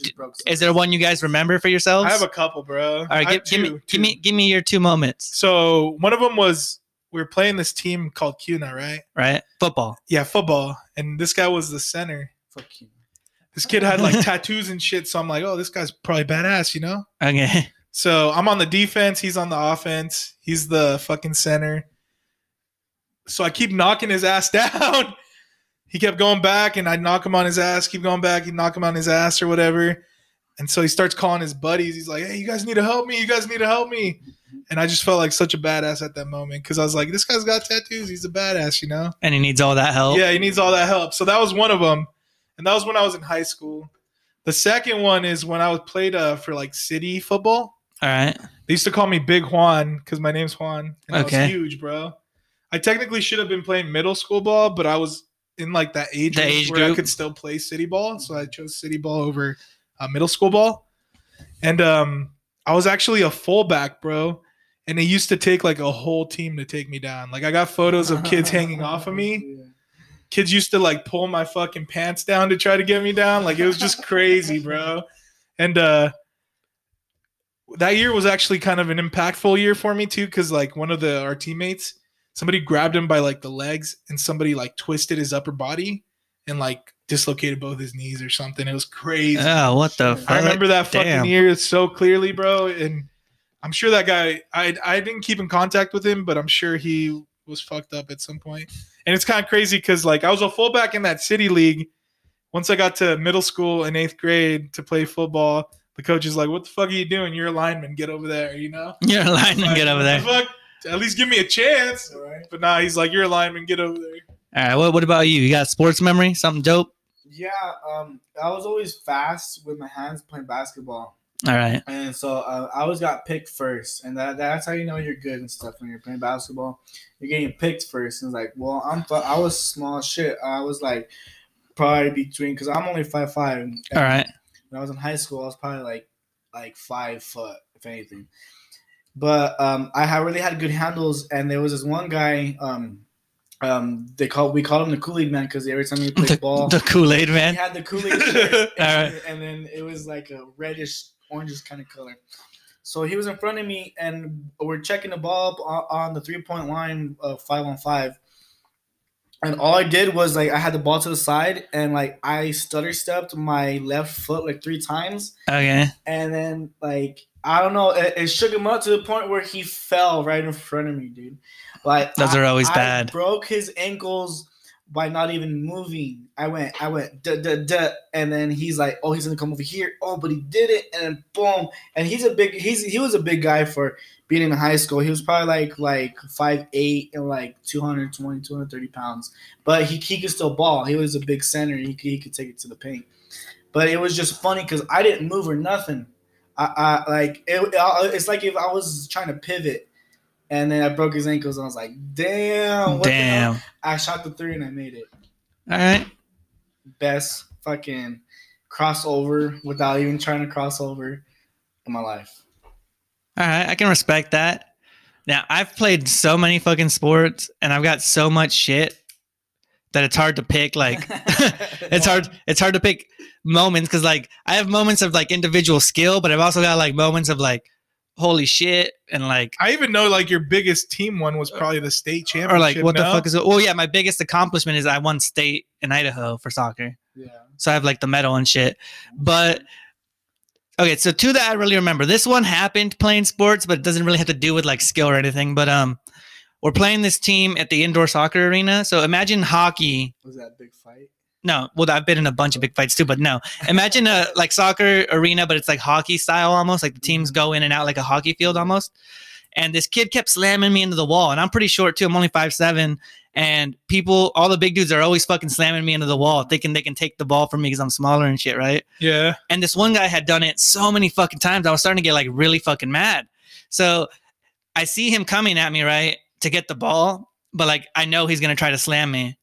Speaker 2: Is there one you guys remember for yourselves?
Speaker 1: I have a couple, bro.
Speaker 2: All right, give,
Speaker 1: have
Speaker 2: give me
Speaker 1: two,
Speaker 2: give me give me your two moments.
Speaker 1: So one of them was we were playing this team called Kuna, right?
Speaker 2: Right, football.
Speaker 1: Yeah, football. And this guy was the center.
Speaker 3: Fuck you.
Speaker 1: This kid had like tattoos and shit. So I'm like, oh, this guy's probably badass, you know?
Speaker 2: Okay.
Speaker 1: So I'm on the defense. He's on the offense. He's the fucking center. So I keep knocking his ass down. he kept going back, and I'd knock him on his ass. Keep going back. he'd knock him on his ass or whatever. And so he starts calling his buddies. He's like, "Hey, you guys need to help me. You guys need to help me." And I just felt like such a badass at that moment because I was like, "This guy's got tattoos. He's a badass, you know."
Speaker 2: And he needs all that help.
Speaker 1: Yeah, he needs all that help. So that was one of them, and that was when I was in high school. The second one is when I was played uh, for like city football.
Speaker 2: All right.
Speaker 1: They used to call me Big Juan because my name's Juan. And I
Speaker 2: Okay.
Speaker 1: was huge, bro. I technically should have been playing middle school ball, but I was in like that age,
Speaker 2: The age
Speaker 1: where I could still play city ball. So I chose city ball over uh, middle school ball. And um, I was actually a fullback, bro. And it used to take like a whole team to take me down. Like I got photos of kids hanging off of me. Kids used to like pull my fucking pants down to try to get me down. Like it was just crazy, bro. And uh that year was actually kind of an impactful year for me too, because like one of the our teammates, somebody grabbed him by like the legs and somebody like twisted his upper body and like dislocated both his knees or something. It was crazy.
Speaker 2: Oh, what the fuck?
Speaker 1: I remember that fucking
Speaker 2: Damn.
Speaker 1: year so clearly, bro. And I'm sure that guy I I didn't keep in contact with him, but I'm sure he was fucked up at some point. And it's kind of crazy because like I was a fullback in that city league. Once I got to middle school in eighth grade to play football, the coach is like, "What the fuck are you doing? You're a lineman. Get over there." You know.
Speaker 2: You're a lineman.
Speaker 1: Like,
Speaker 2: Get over there.
Speaker 1: the fuck? At least give me a chance. But nah, he's like, "You're a lineman. Get over there."
Speaker 2: All right. What, what about you? You got sports memory? Something dope?
Speaker 3: Yeah, um, I was always fast with my hands playing basketball,
Speaker 2: All right.
Speaker 3: and so uh, I always got picked first, and that, that's how you know you're good and stuff when you're playing basketball. You're getting picked first, and it's like, well, I'm I was small shit. I was like probably between because I'm only five five.
Speaker 2: All right.
Speaker 3: When I was in high school, I was probably like like five foot, if anything. But um, I had really had good handles, and there was this one guy. Um, um, they call we called him the Kool Aid Man because every time he played
Speaker 2: The,
Speaker 3: ball,
Speaker 2: the Kool Aid Man he
Speaker 3: had the Kool Aid shirt, and then it was like a reddish, orangish kind of color. So he was in front of me, and we're checking the ball up on, the three point line, uh, five on five. And all I did was like I had the ball to the side, and like I stutter stepped my left foot like three times,
Speaker 2: Okay.
Speaker 3: and then like I don't know, it, it shook him up to the point where he fell right in front of me, dude. Like
Speaker 2: Those
Speaker 3: I-
Speaker 2: are always
Speaker 3: I
Speaker 2: bad.
Speaker 3: broke his ankles by not even moving. I went, I went, duh, duh, duh, and then he's like, oh, he's gonna come over here. Oh, but he did it, and boom. And he's a big, he's he was a big guy for being in high school. He was probably like like five eight and like 220, 230 pounds. But he he could still ball. He was a big center. He could, he could take it to the paint. But it was just funny because I didn't move or nothing. I, I like it, it's like if I was trying to pivot. And then I broke his ankles, and I was like, "Damn! What The?
Speaker 2: Damn.
Speaker 3: I shot the three and I made it.
Speaker 2: All right.
Speaker 3: Best fucking crossover without even trying to cross over in my life.
Speaker 2: All right, I can respect that. Now, I've played so many fucking sports and I've got so much shit that it's hard to pick like it's hard it's hard to pick moments cuz like I have moments of like individual skill, but I've also got like moments of like holy shit and like
Speaker 1: I even know like your biggest team one was probably the state championship.
Speaker 2: or like what the fuck is it? Well, yeah, my biggest accomplishment is I won state in Idaho for soccer.
Speaker 3: Yeah.
Speaker 2: So I have like the medal and shit. But okay, so two that I really remember. This one happened playing sports, but it doesn't really have to do with like skill or anything. But um, we're playing this team at the indoor soccer arena. So imagine hockey.
Speaker 3: Was that a big fight?
Speaker 2: No, well, I've been in a bunch of big fights too, but no. Imagine a like soccer arena, but it's like hockey style almost. Like the teams mm-hmm. go in and out like a hockey field almost. And this kid kept slamming me into the wall, and I'm pretty short too. I'm only five seven, and people, all the big dudes are always fucking slamming me into the wall, thinking they can take the ball from me because I'm smaller and shit, right?
Speaker 1: Yeah.
Speaker 2: And this one guy had done it so many fucking times. I was starting to get like really fucking mad. So I see him coming at me, right, to get the ball, but like I know he's gonna try to slam me.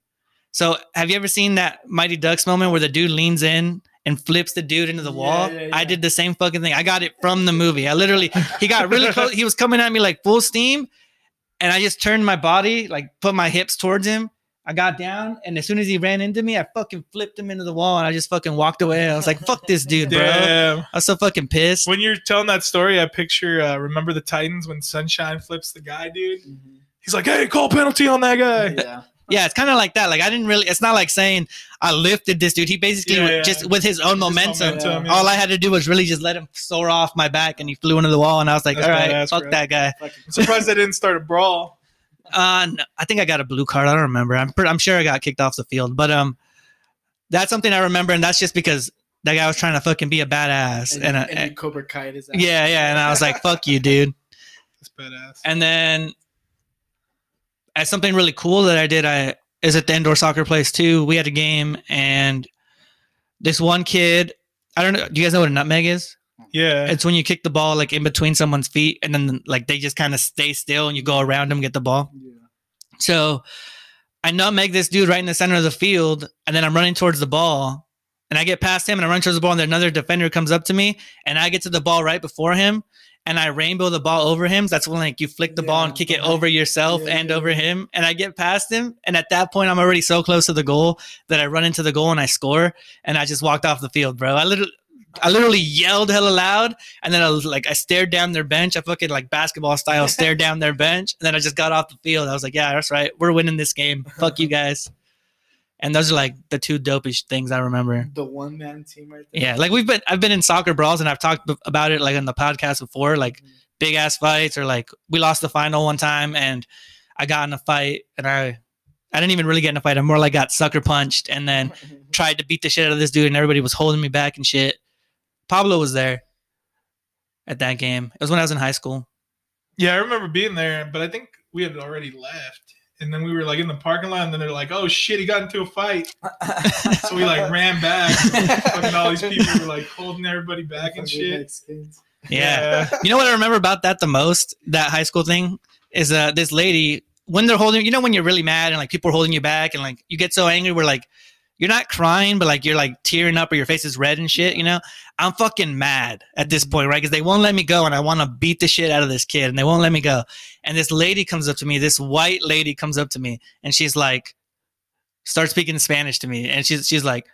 Speaker 2: So have you ever seen that Mighty Ducks moment where the dude leans in and flips the dude into the
Speaker 3: Yeah,
Speaker 2: wall?
Speaker 3: yeah,
Speaker 2: I did the same fucking thing. I got it from the movie. I literally he got really close. He was coming at me like full steam, and I just turned my body, like put my hips towards him. I got down, and as soon as he ran into me, I fucking flipped him into the wall, and I just fucking walked away. I was like, "Fuck this dude, bro!"
Speaker 1: Damn.
Speaker 2: I was so fucking pissed.
Speaker 1: When you're telling that story, I picture uh, remember the Titans when Sunshine flips the guy, dude. He's like, "Hey, call penalty on that guy."
Speaker 3: Yeah.
Speaker 2: Yeah, it's kind of like that. Like I didn't really. It's not like saying I lifted this dude. He basically
Speaker 1: Yeah, yeah.
Speaker 2: just with his own momentum.
Speaker 1: momentum, yeah.
Speaker 2: All I had to do was really just let him soar off my back, and he flew into the wall. And I was like,
Speaker 1: That's
Speaker 2: "All right,
Speaker 1: badass,
Speaker 2: fuck
Speaker 1: bro.
Speaker 2: that guy."
Speaker 1: I'm surprised they didn't start a brawl.
Speaker 2: Uh, no, I think I got a blue card. I don't remember. I'm pretty, I'm sure I got kicked off the field, but um, that's something I remember, and that's just because that guy was trying to fucking be a badass,
Speaker 3: and,
Speaker 2: and,
Speaker 3: and you Cobra Kai his ass.
Speaker 2: yeah, yeah, and I was like, "Fuck you, dude."
Speaker 1: That's badass.
Speaker 2: And then, as something really cool that I did, I is at the indoor soccer place too. We had a game, and this one kid, I don't know. Do you guys know what a nutmeg is?
Speaker 1: yeah.
Speaker 2: It's when you kick the ball like in between someone's feet, and then like they just kind of stay still, and you go around them, get the ball.
Speaker 3: Yeah.
Speaker 2: So I nutmeg this dude right in the center of the field, and then I'm running towards the ball, and I get past him, and I run towards the ball, and then another defender comes up to me, and I get to the ball right before him, and I rainbow the ball over him. That's when like you flick the ball and kick it over yourself
Speaker 3: Yeah,
Speaker 2: and
Speaker 3: yeah,
Speaker 2: over him, and I get past him, and at that point I'm already so close to the goal that I run into the goal and I score, and I just walked off the field, bro. I literally. I literally yelled hella loud, and then I was like, I stared down their bench. I fucking like basketball style stared down their bench, and then I just got off the field. I was like, Yeah, that's right. We're winning this game. Fuck you guys. And those are like the two dopest things I remember.
Speaker 3: The one man team right there.
Speaker 2: Yeah, like we've been, I've been in soccer brawls, and I've talked b- about it like on the podcast before, like mm-hmm. big ass fights, or like we lost the final one time, and I got in a fight, and I, I didn't even really get in a fight. I more like got sucker punched, and then tried to beat the shit out of this dude, and everybody was holding me back and shit. Pablo was there at that game. It was when I was in high school.
Speaker 1: Yeah, I remember being there, but I think we had already left. And then we were like in the parking lot, and then they're like, "Oh shit, he got into a fight." So we like ran back. Fucking all these people were like holding everybody back and shit.
Speaker 2: Yeah. You know what I remember about that the most? That high school thing is uh this lady when they're holding you know when you're really mad and like people are holding you back and like you get so angry we're like you're not crying, but like you're like tearing up or your face is red and shit, you know, I'm fucking mad at this point, right? Because they won't let me go and I want to beat the shit out of this kid and they won't let me go. And this lady comes up to me, this white lady comes up to me and she's like, starts speaking Spanish to me. And she's, she's like,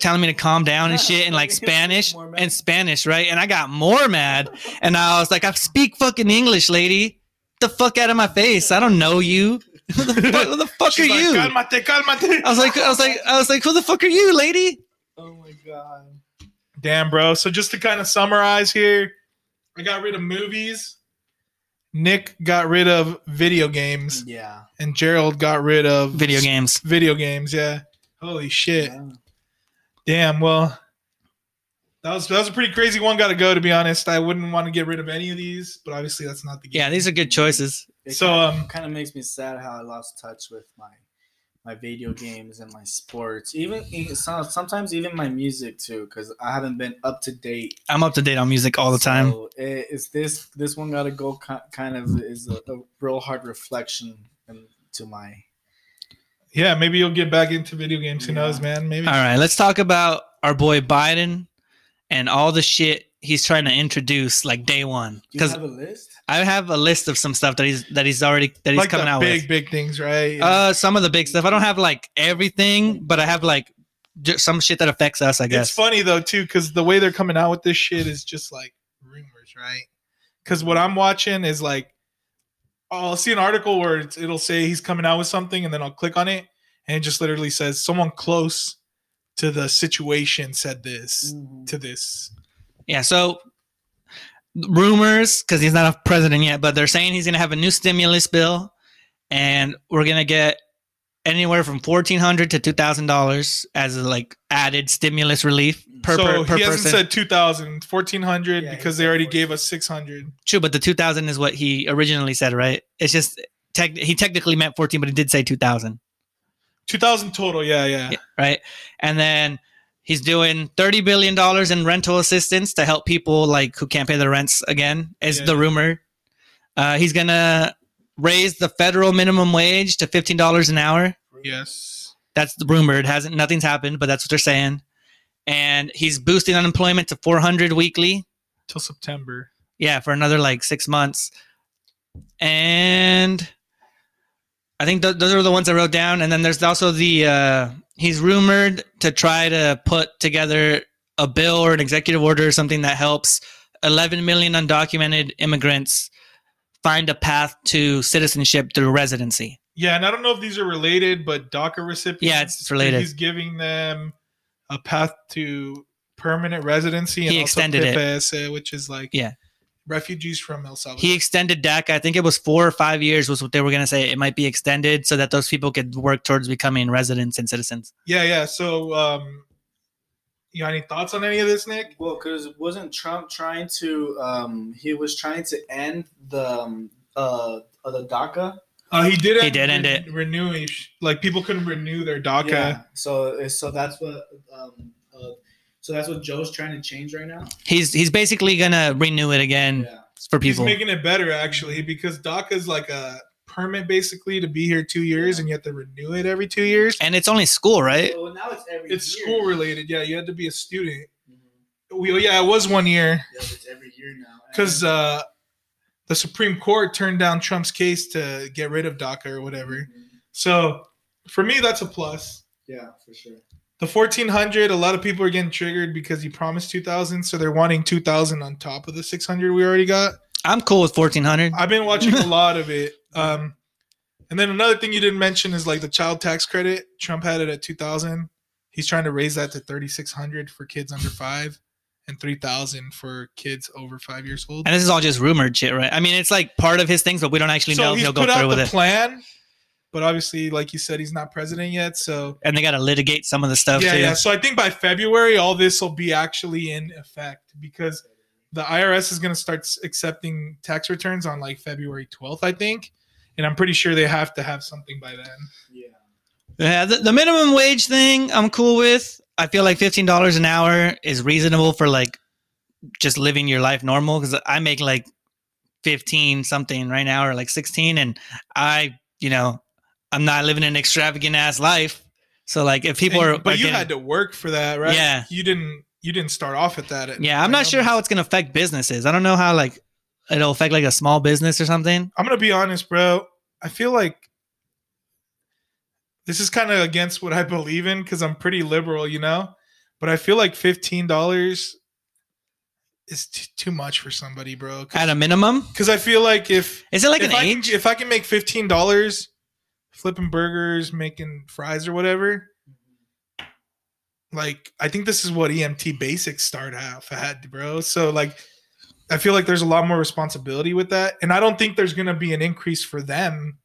Speaker 2: telling me to calm down and shit in like Spanish and Spanish, right? And I got more mad and I was like, I speak fucking English, lady. The fuck out of my face. I don't know you. Who the fuck, who the fuck
Speaker 1: She's
Speaker 2: are
Speaker 1: like,
Speaker 2: you?
Speaker 1: Calmate, calmate.
Speaker 2: I was like, I was like, I was like, who the fuck are you, lady?
Speaker 3: Oh my god.
Speaker 1: Damn, bro. So just to kind of summarize here, I got rid of movies. Nick got rid of video games,
Speaker 3: Yeah.
Speaker 1: and Gerald got rid of
Speaker 2: Video games.
Speaker 1: Video games, yeah. Holy shit.
Speaker 3: Yeah.
Speaker 1: Damn. Well, that was that was a pretty crazy one. Got to go. To be honest, I wouldn't want to get rid of any of these, but obviously that's not the game.
Speaker 2: Yeah, these are good choices.
Speaker 3: It
Speaker 1: So,
Speaker 3: kind,
Speaker 1: um,
Speaker 3: kind of makes me sad how I lost touch with my my video games and my sports. Even sometimes even my music too, because I haven't been up to date
Speaker 2: I'm up to date on music all the time.
Speaker 3: So it, it's this this one got to go kind of is a, a real hard reflection to my.
Speaker 1: Yeah, maybe you'll get back into video games. Who
Speaker 3: Yeah.
Speaker 1: knows, man? Maybe.
Speaker 2: All right, let's talk about our boy Biden and all the shit he's trying to introduce like day one.
Speaker 3: Do you
Speaker 2: Because
Speaker 3: have a list?
Speaker 2: I have a list of some stuff that he's that he's already that he's
Speaker 1: like
Speaker 2: coming
Speaker 1: the
Speaker 2: out
Speaker 1: big,
Speaker 2: with.
Speaker 1: big big things, right?
Speaker 2: Uh, some of the big stuff. I don't have like everything, but I have like just some shit that affects us. I guess It's
Speaker 1: funny though too, because the way they're coming out with this shit is just like rumors, right? Because what I'm watching is like, I'll see an article where it's, it'll say he's coming out with something, and then I'll click on it, and it just literally says someone close to the situation said this
Speaker 3: Mm-hmm.
Speaker 1: to this.
Speaker 2: Yeah. So rumors, because he's not a president yet, but they're saying he's gonna have a new stimulus bill, and we're gonna get anywhere from fourteen hundred to two thousand dollars as a like added stimulus relief per
Speaker 1: so
Speaker 2: per, per
Speaker 1: he hasn't
Speaker 2: person.
Speaker 1: said 2,000, 1,400
Speaker 3: Yeah,
Speaker 1: because they already
Speaker 3: 14.
Speaker 1: gave us 600.
Speaker 2: True, but the two thousand is what he originally said, right? It's just tech, he technically meant fourteen, but he did say two thousand.
Speaker 1: 2,000 total, yeah, yeah.
Speaker 2: Yeah, right? And then he's doing thirty billion dollars in rental assistance to help people like who can't pay their rents again. Is
Speaker 1: Yeah.
Speaker 2: the rumor? Uh, he's gonna raise the federal minimum wage to fifteen dollars an hour.
Speaker 1: Yes.
Speaker 2: That's the rumor. It hasn't. Nothing's happened, but that's what they're saying. And he's boosting unemployment to four hundred weekly.
Speaker 1: Till September.
Speaker 2: Yeah, for another like six months. And I think th- those are the ones I wrote down. And then there's also the uh, he's rumored to try to put together a bill or an executive order or something that helps 11 million undocumented immigrants find a path to citizenship through residency.
Speaker 1: Yeah, and I don't know if these are related, but DACA recipients.
Speaker 2: Yeah, it's related.
Speaker 1: He's giving them a path to permanent residency and
Speaker 2: He extended it.
Speaker 1: Uh, which is like
Speaker 2: Yeah.
Speaker 1: Refugees from El Salvador.
Speaker 2: He extended DACA. I think it was four or five years was what they were going to say. It might be extended so that those people could work towards becoming residents and citizens.
Speaker 1: yeah, yeah. So, um, you got any thoughts on any of this, Nick?
Speaker 3: Well, because wasn't Trump trying to? Um, he was trying to end the um, uh, uh the DACA.
Speaker 1: Uh, he did.
Speaker 2: He did end it.
Speaker 1: Renew like people couldn't renew their DACA.
Speaker 3: Yeah. So so that's what um so that's what Joe's trying to change right now.
Speaker 2: He's he's basically going to renew it again
Speaker 3: Yeah.
Speaker 2: for
Speaker 1: He's making it better actually because DACA is like a permit basically to be here two years, and you have to renew it every two years.
Speaker 2: and it's only school, right?
Speaker 3: Well, now it's every.
Speaker 1: It's
Speaker 3: year.
Speaker 1: school related. Yeah, you had to be a student.
Speaker 3: Mhm.
Speaker 1: We, yeah, it was one year
Speaker 3: Yeah, it's every year now.
Speaker 1: because uh, the Supreme Court turned down Trump's case to get rid of DACA or whatever.
Speaker 3: Mhm.
Speaker 1: So for me, that's a plus.
Speaker 3: Yeah, for sure.
Speaker 1: The 1400, a lot of people are getting triggered because he promised 2000, so they're wanting 2000 on top of the 600 we already got.
Speaker 2: I'm cool with 1400.
Speaker 1: I've been watching a lot of it. Um, and then another thing you didn't mention is like the child tax credit. Trump had it at 2000. He's trying to raise that to 3600 for kids under five and 3000 for kids over five years old.
Speaker 2: And this is all just rumored shit, right? I mean, it's like part of his things, but we don't actually know if
Speaker 1: he's
Speaker 2: he'll go
Speaker 1: out
Speaker 2: through with
Speaker 1: the
Speaker 2: it.
Speaker 1: plan, but obviously, like you said, he's not president yet. So
Speaker 2: And they got to litigate some of the stuff
Speaker 1: yeah,
Speaker 2: too.
Speaker 1: yeah. So I think by February, all this will be actually in effect because the IRS is going to start accepting tax returns on like February 12th, I think. And I'm pretty sure they have to have something by then.
Speaker 3: Yeah.
Speaker 2: Yeah, the, the minimum wage thing I'm cool with. I feel like fifteen dollars an hour is reasonable for like just living your life normal because I make like fifteen something right now or like sixteen, and I, you know, I'm not living an extravagant ass life, So like if people
Speaker 1: And-
Speaker 2: are,
Speaker 1: but
Speaker 2: are
Speaker 1: you
Speaker 2: getting-
Speaker 1: had to work for that, right?
Speaker 2: Yeah.
Speaker 1: You didn't. You didn't start off at that.
Speaker 2: yeah, I'm not sure how it's gonna affect businesses. I don't know how like it'll affect like a small business or something.
Speaker 1: I'm gonna be honest, bro. I feel like this is kind of against what I believe in because I'm pretty liberal, you know. But I feel like fifteen dollars is t- too much for somebody, bro.
Speaker 2: At a minimum,
Speaker 1: Because I feel like if
Speaker 2: is it like an
Speaker 1: I
Speaker 2: age?
Speaker 1: Can, if I can make fifteen dollars flipping burgers, making fries or whatever, like I think this is what EMT basics start off at, bro. So like I feel like there's a lot more responsibility with that. And I don't think there's gonna be an increase for them.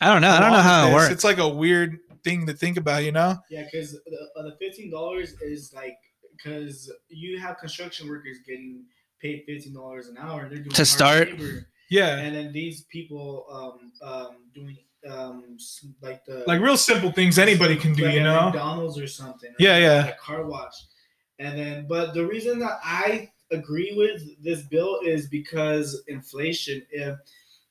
Speaker 2: I don't know. I don't know how
Speaker 1: with
Speaker 2: it works.
Speaker 1: It's like a weird thing to think about, you know?
Speaker 3: Yeah, because the, uh, the fifteen dollars is like because you have construction workers getting paid fifteen dollars an hour. They're doing
Speaker 2: To start?
Speaker 3: labor.
Speaker 1: Yeah.
Speaker 3: and then these people um um doing um like the
Speaker 1: Like real simple things anybody can do,
Speaker 3: like
Speaker 1: you know?
Speaker 3: McDonald's or something. or
Speaker 1: Yeah, yeah.
Speaker 3: A car wash, and then but the reason that I agree with this bill is because inflation. If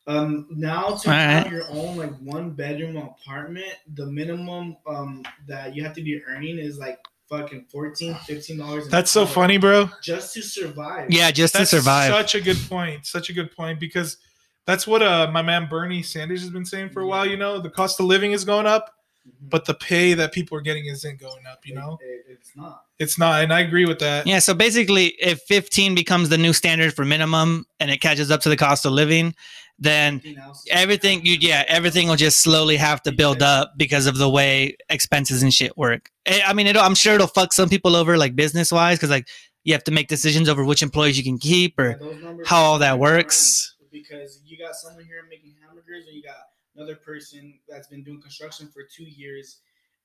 Speaker 3: um now to
Speaker 2: Alright.
Speaker 3: have your own like one bedroom apartment, the minimum um that you have to be earning is like fucking 14 15 dollars.
Speaker 1: That's so funny, bro.
Speaker 3: Just to survive.
Speaker 2: yeah, just
Speaker 1: That's
Speaker 2: to survive.
Speaker 1: such a good point. Such a good point because that's what uh my man Bernie Sanders has been saying for a while, you know, the cost of living is going up,
Speaker 3: Mhm.
Speaker 1: but the pay that people are getting isn't going up, you know?
Speaker 3: It- it- it's not.
Speaker 1: It's not, and I agree with that.
Speaker 2: Yeah, so basically, if 15 becomes the new standard for minimum and it catches up to the cost of living, then everything you yeah everything will just slowly have to build up because of the way expenses and shit work. Eh, I mean, it'll, I'm sure it'll fuck some people over like business wise because like you have to make decisions over which employees you can keep or
Speaker 3: Yeah,
Speaker 2: how all that
Speaker 3: are
Speaker 2: works.
Speaker 3: Because you got someone here making hamburgers, and you got another person that's been doing construction for two years,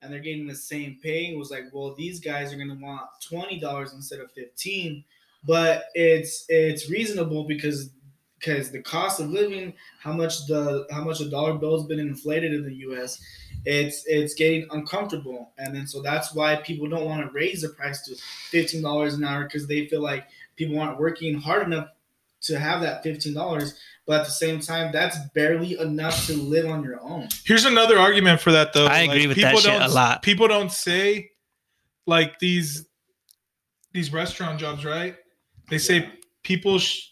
Speaker 3: and they're getting the same pay. It was like, well, these guys are gonna want twenty dollars instead of fifteen, but it's it's reasonable because because the cost of living, how much the how much the dollar bill has been inflated in the U.S. It's it's getting uncomfortable, and then so that's why people don't want to raise the price to fifteen dollars an hour because they feel like people aren't working hard enough to have that fifteen dollars. But at the same time, that's barely enough to live on your own.
Speaker 1: Here's another argument for that though.
Speaker 2: I agree with that
Speaker 1: people
Speaker 2: shit
Speaker 1: don't-
Speaker 2: a lot.
Speaker 1: People don't say like these these restaurant jobs, right? They say
Speaker 3: Yeah.
Speaker 1: people sh-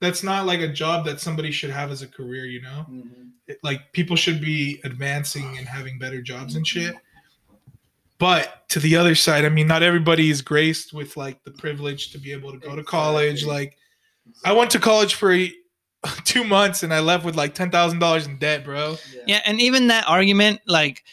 Speaker 1: that's not like a job that somebody should have as a career, you know? Mm-hmm. It- like people should be advancing and having better jobs and mm-hmm. shit. But to the other side, I mean, not everybody is graced with like the privilege to be able to go to college. Like, I went to college for two months and I left with like ten thousand dollars in debt, bro.
Speaker 2: Yeah, and even that argument, like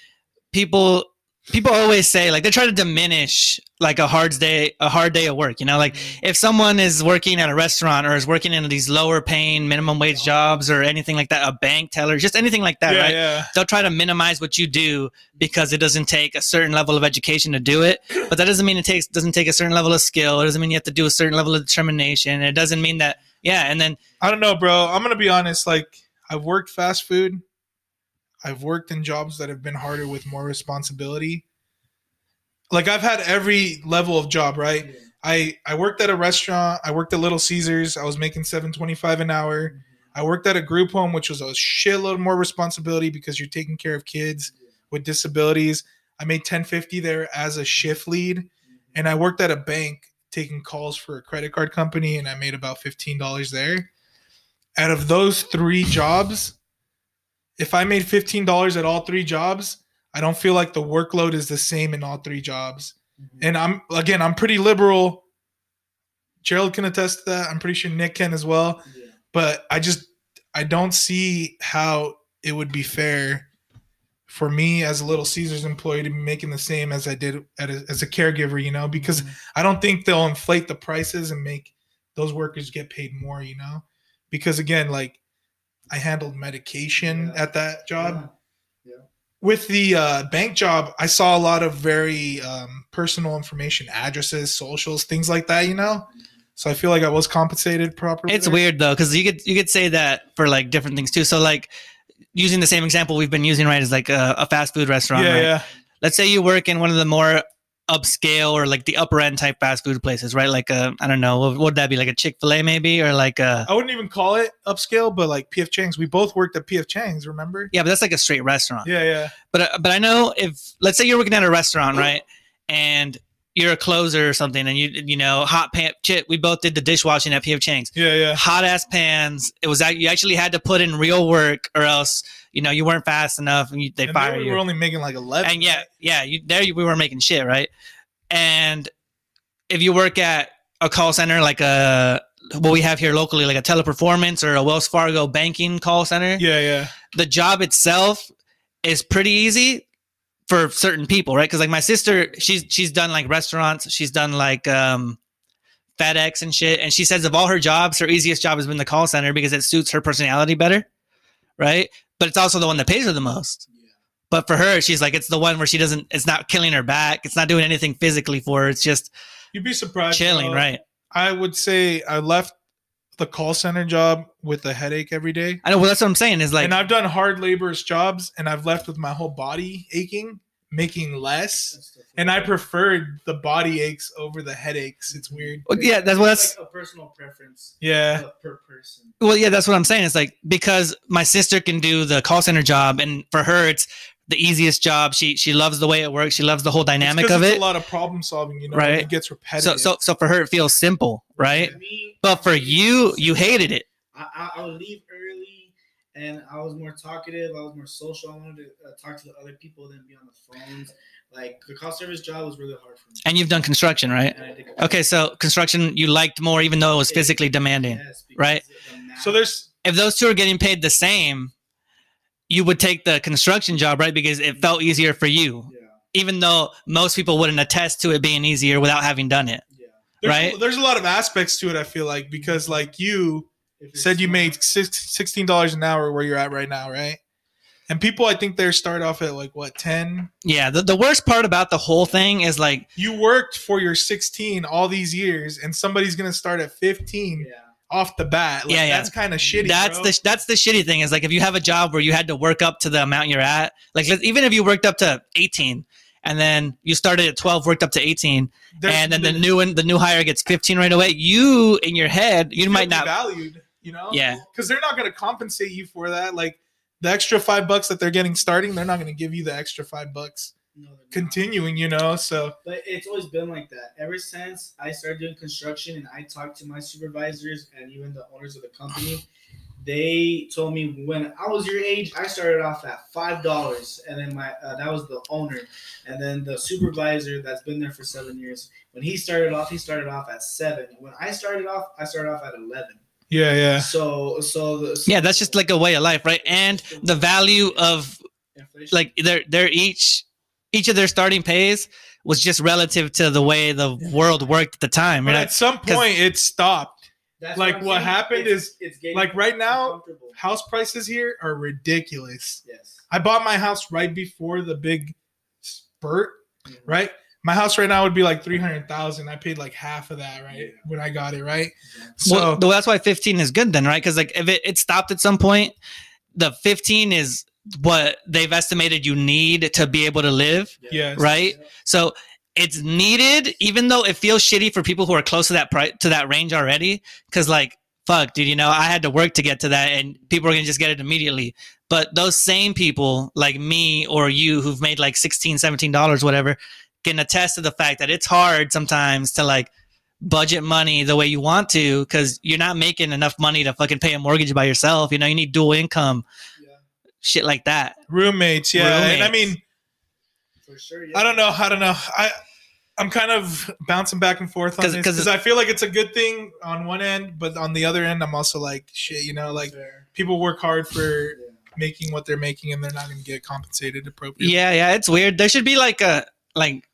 Speaker 2: people people always say, like they try to diminish like a hard day a hard day of work. You know, like mm-hmm. if someone is working at a restaurant or is working in these lower paying minimum wage jobs or anything like that, a bank teller, just anything like that,
Speaker 1: yeah,
Speaker 2: right?
Speaker 1: yeah.
Speaker 2: They'll try to minimize what you do because it doesn't take a certain level of education to do it. But that doesn't mean it takes doesn't take a certain level of skill. It doesn't mean you have to do a certain level of determination. It doesn't mean that yeah, and then
Speaker 1: I don't know, bro. I'm gonna be honest. Like, I've worked fast food. I've worked in jobs that have been harder with more responsibility. Like, I've had every level of job, right? I I worked at a restaurant. I worked at Little Caesars. I was making seven twenty five an hour. Mm-hmm. I worked at a group home, which was a shitload more responsibility because you're taking care of kids with disabilities. I made ten fifty there as a shift lead, mm-hmm. and I worked at a bank taking calls for a credit card company, and I made about fifteen dollars there. Out of those three jobs, if I made fifteen dollars at all three jobs, I don't feel like the workload is the same in all three jobs. Mm-hmm. And I'm again, I'm pretty liberal. Gerald can attest to that. I'm pretty sure Nick can as well. But I just I don't see how it would be fair for me as a Little Caesars employee to be making the same as I did at a, as a caregiver, you know, because mm-hmm. I don't think they'll inflate the prices and make those workers get paid more, you know, because again, like I handled medication
Speaker 3: Yeah.
Speaker 1: at that job
Speaker 3: Yeah.
Speaker 1: with the uh, bank job, I saw a lot of very um, personal information, addresses, socials, things like that. You know, so I feel like I was compensated properly.
Speaker 2: It's
Speaker 1: there.
Speaker 2: weird though, because you could you could say that for like different things too. So like using the same example we've been using, right, is like a, a fast food restaurant.
Speaker 1: Yeah,
Speaker 2: right?
Speaker 1: yeah,
Speaker 2: Let's say you work in one of the more upscale or like the upper end type fast food places, right? Like uh, I don't know, what would that be? Like a Chick Fil A maybe, or like a
Speaker 1: I wouldn't even call it upscale, but like PF Chang's. We both worked at PF Chang's, remember?
Speaker 2: yeah, but that's like a straight restaurant.
Speaker 1: Yeah, yeah.
Speaker 2: But uh, but I know if let's say you're working at a restaurant, right, and you're a closer or something, and you you know hot pan chip. We both did the dishwashing at PF Chang's.
Speaker 1: Yeah, yeah.
Speaker 2: Hot ass pans. It was act- you actually had to put in real work, or else you know you weren't fast enough, and you, they
Speaker 1: And
Speaker 2: fire
Speaker 1: we
Speaker 2: you.
Speaker 1: were only making like 11.
Speaker 2: and yeah, yeah, you, there you, we were making shit, right? And if you work at a call center like a what we have here locally, like a teleperformance or a Wells Fargo banking call center,
Speaker 1: Yeah, yeah.
Speaker 2: the job itself is pretty easy for certain people, right? Because like my sister, she's she's done like restaurants, she's done like um FedEx and shit, and she says of all her jobs, her easiest job has been the call center because it suits her personality better, right? But it's also the one that pays her the most. But for her, she's like, it's the one where she doesn't, it's not killing her back. It's not doing anything physically for her. It's just
Speaker 1: You'd be surprised.
Speaker 2: chilling,
Speaker 1: though.
Speaker 2: right?
Speaker 1: I would say I left the call center job with a headache every day.
Speaker 2: I know. Well, that's what I'm saying is like,
Speaker 1: and I've done hard laborers jobs and I've left with my whole body aching, making less. And I preferred the body aches over the headaches. It's weird.
Speaker 2: well, yeah, that's what that's,
Speaker 3: like a personal preference
Speaker 1: Yeah.
Speaker 3: uh, per person.
Speaker 2: well, yeah, that's what I'm saying. It's like, because my sister can do the call center job and for her, it's the easiest job. She, she loves the way it works. She loves the whole dynamic
Speaker 1: It's 'cause
Speaker 2: of
Speaker 1: it's
Speaker 2: it.
Speaker 1: a lot of problem solving, you know,
Speaker 2: Right.
Speaker 1: it gets repetitive.
Speaker 2: So, so, so for her, it feels simple, right?
Speaker 3: Me,
Speaker 2: But for you, you hated it.
Speaker 3: I, I, I would leave early, and I was more talkative. I was more social. I wanted to uh, talk to the other people than be on the phones. Like the call service job was really hard for me.
Speaker 2: And you've done construction, right?
Speaker 3: And I did-
Speaker 2: Okay, so construction you liked more, even though it was physically demanding.
Speaker 3: Yes,
Speaker 2: right?
Speaker 3: the
Speaker 1: so there's
Speaker 2: If those two are getting paid the same, you would take the construction job, right? Because it felt easier for you,
Speaker 3: Yeah,
Speaker 2: even though most people wouldn't attest to it being easier without having done it.
Speaker 3: yeah.
Speaker 1: there's,
Speaker 2: Right.
Speaker 1: there's a lot of aspects to it, I feel like, because like you
Speaker 3: If you're
Speaker 1: said you made six, $16 an hour where you're at right now, right? And people, I think they start off at like what, 10?
Speaker 2: Yeah, the, the worst part about the whole thing is like,
Speaker 1: You worked for your 16 all these years and somebody's going to start at 15
Speaker 3: Yeah.
Speaker 1: off the bat. Like,
Speaker 2: Yeah, yeah.
Speaker 1: That's kind of shitty.
Speaker 2: that's
Speaker 1: bro.
Speaker 2: the that's the shitty thing is like if you have a job where you had to work up to the amount you're at, like even if you worked up to 18 and then you started at 12, worked up to 18,
Speaker 1: There's-
Speaker 2: and then the new one, the new hire gets 15 right away, you in your head, you
Speaker 1: feel
Speaker 2: might not.
Speaker 1: valued, you know?
Speaker 2: Yeah.
Speaker 1: Because they're not going to compensate you for that. Like the extra five bucks that they're getting starting, they're not going to give you the extra five bucks
Speaker 3: No, they're not.
Speaker 1: continuing, you know? So
Speaker 3: But it's always been like that. Ever since I started doing construction and I talked to my supervisors and even the owners of the company, they told me when I was your age, I started off at five dollars, and then my uh, that was the owner, and then the supervisor that's been there for seven years. When he started off, he started off at seven. When I started off, I started off at eleven.
Speaker 1: Yeah, yeah.
Speaker 3: So, so the so
Speaker 2: Yeah, that's just like a way of life, right? And the value of
Speaker 3: inflation.
Speaker 2: like they're they're each each of their starting pays was just relative to the way the world worked at the time.
Speaker 1: But
Speaker 2: You're
Speaker 1: at some point, it stopped.
Speaker 3: That's
Speaker 1: like,
Speaker 3: I'm
Speaker 1: what happened
Speaker 3: It's-
Speaker 1: is,
Speaker 3: it's
Speaker 1: like, right now. House prices here are ridiculous.
Speaker 3: yes,
Speaker 1: I bought my house right before the big spurt,
Speaker 3: Mhm.
Speaker 1: right? My house right now would be like 300,000. I paid like half of that, right? When I got it, right? So
Speaker 2: well, well, that's why 15 is good then, right? Because like if it, it stopped at some point, the 15 is what they've estimated you need to be able to live,
Speaker 1: Yes.
Speaker 2: right? So it's needed, even though it feels shitty for people who are close to that price to that range already. Because like, fuck, dude, you know, I had to work to get to that, and people are gonna just get it immediately. But those same people, like me or you, who've made like 16 17 dollars, whatever, can attest to the fact that it's hard sometimes to like budget money the way you want to because you're not making enough money to fucking pay a mortgage by yourself. You know, you need dual income,
Speaker 3: Yeah,
Speaker 2: shit like that.
Speaker 1: Roommates, yeah. And I mean,
Speaker 3: for sure. Yeah.
Speaker 1: I don't know. I don't know. I I'm kind of bouncing back and forth on
Speaker 2: 'Cause-
Speaker 1: this
Speaker 2: 'cause-
Speaker 1: because I feel like it's a good thing on one end, but on the other end, I'm also like, shit. You know, like
Speaker 3: Fair.
Speaker 1: people work hard for
Speaker 3: Yeah.
Speaker 1: making what they're making, and they're not going to get compensated appropriately.
Speaker 2: Yeah, yeah, it's weird. There should be like a like.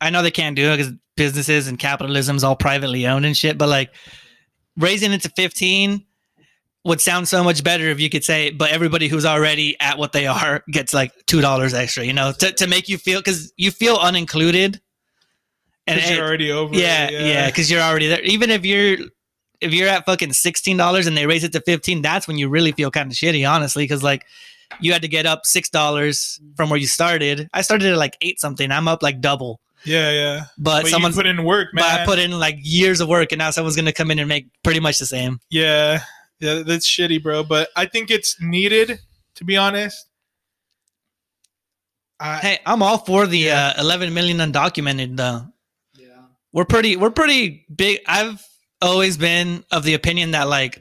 Speaker 2: I know they can't do it because businesses and capitalism's all privately owned and shit. But like raising it to fifteen would sound so much better if you could say, but everybody who's already at what they are gets like two dollars extra. You know, to to make you feel because you feel unincluded. And
Speaker 1: you're
Speaker 2: it-
Speaker 1: already over.
Speaker 2: yeah,
Speaker 1: it,
Speaker 2: yeah, because you're already there. Even if you're if you're at fucking sixteen dollars and they raise it to fifteen, that's when you really feel kind of shitty, honestly, because like you had to get up six dollars from where you started. I started at like eight something. I'm up like double.
Speaker 1: Yeah, yeah.
Speaker 2: But,
Speaker 1: But
Speaker 2: someone's
Speaker 1: you put in work, man.
Speaker 2: but I put in like years of work, and now someone's gonna come in and make pretty much the same.
Speaker 1: Yeah, yeah, that's shitty, bro. But I think it's needed, to be honest. I,
Speaker 2: Hey, I'm all for the uh, 11 million undocumented though.
Speaker 3: Yeah.
Speaker 2: We're pretty we're pretty big. I've always been of the opinion that like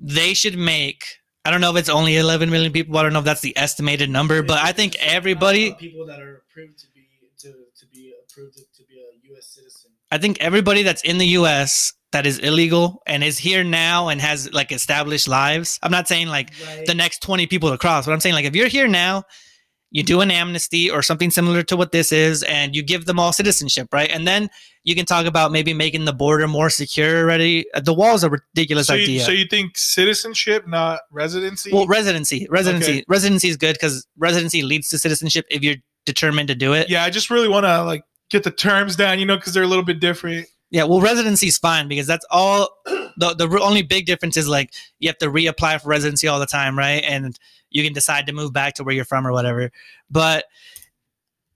Speaker 2: they should make. I don't know if it's only 11 million people. I don't know if that's the estimated number, but I think everybody.
Speaker 3: people that are approved to be to, to be to be a U.S. citizen.
Speaker 2: I think everybody that's in the U.S. that is illegal and is here now and has like established lives. I'm not saying like
Speaker 3: Right.
Speaker 2: the next 20 people to cross, but I'm saying like if you're here now, you do an amnesty or something similar to what this is, and you give them all citizenship, right? And then you can talk about maybe making the border more secure already. Uh, The wall's a ridiculous
Speaker 1: so,
Speaker 2: idea.
Speaker 1: you, so you think citizenship, not residency?
Speaker 2: well, residency, residency,
Speaker 1: Okay.
Speaker 2: residency is good because residency leads to citizenship if you're determined to do it.
Speaker 1: yeah, I just really want to like get the terms down, you know, because they're a little bit different.
Speaker 2: Yeah, well, residency is fine because that's all. The the only big difference is like you have to reapply for residency all the time, right? And you can decide to move back to where you're from or whatever. But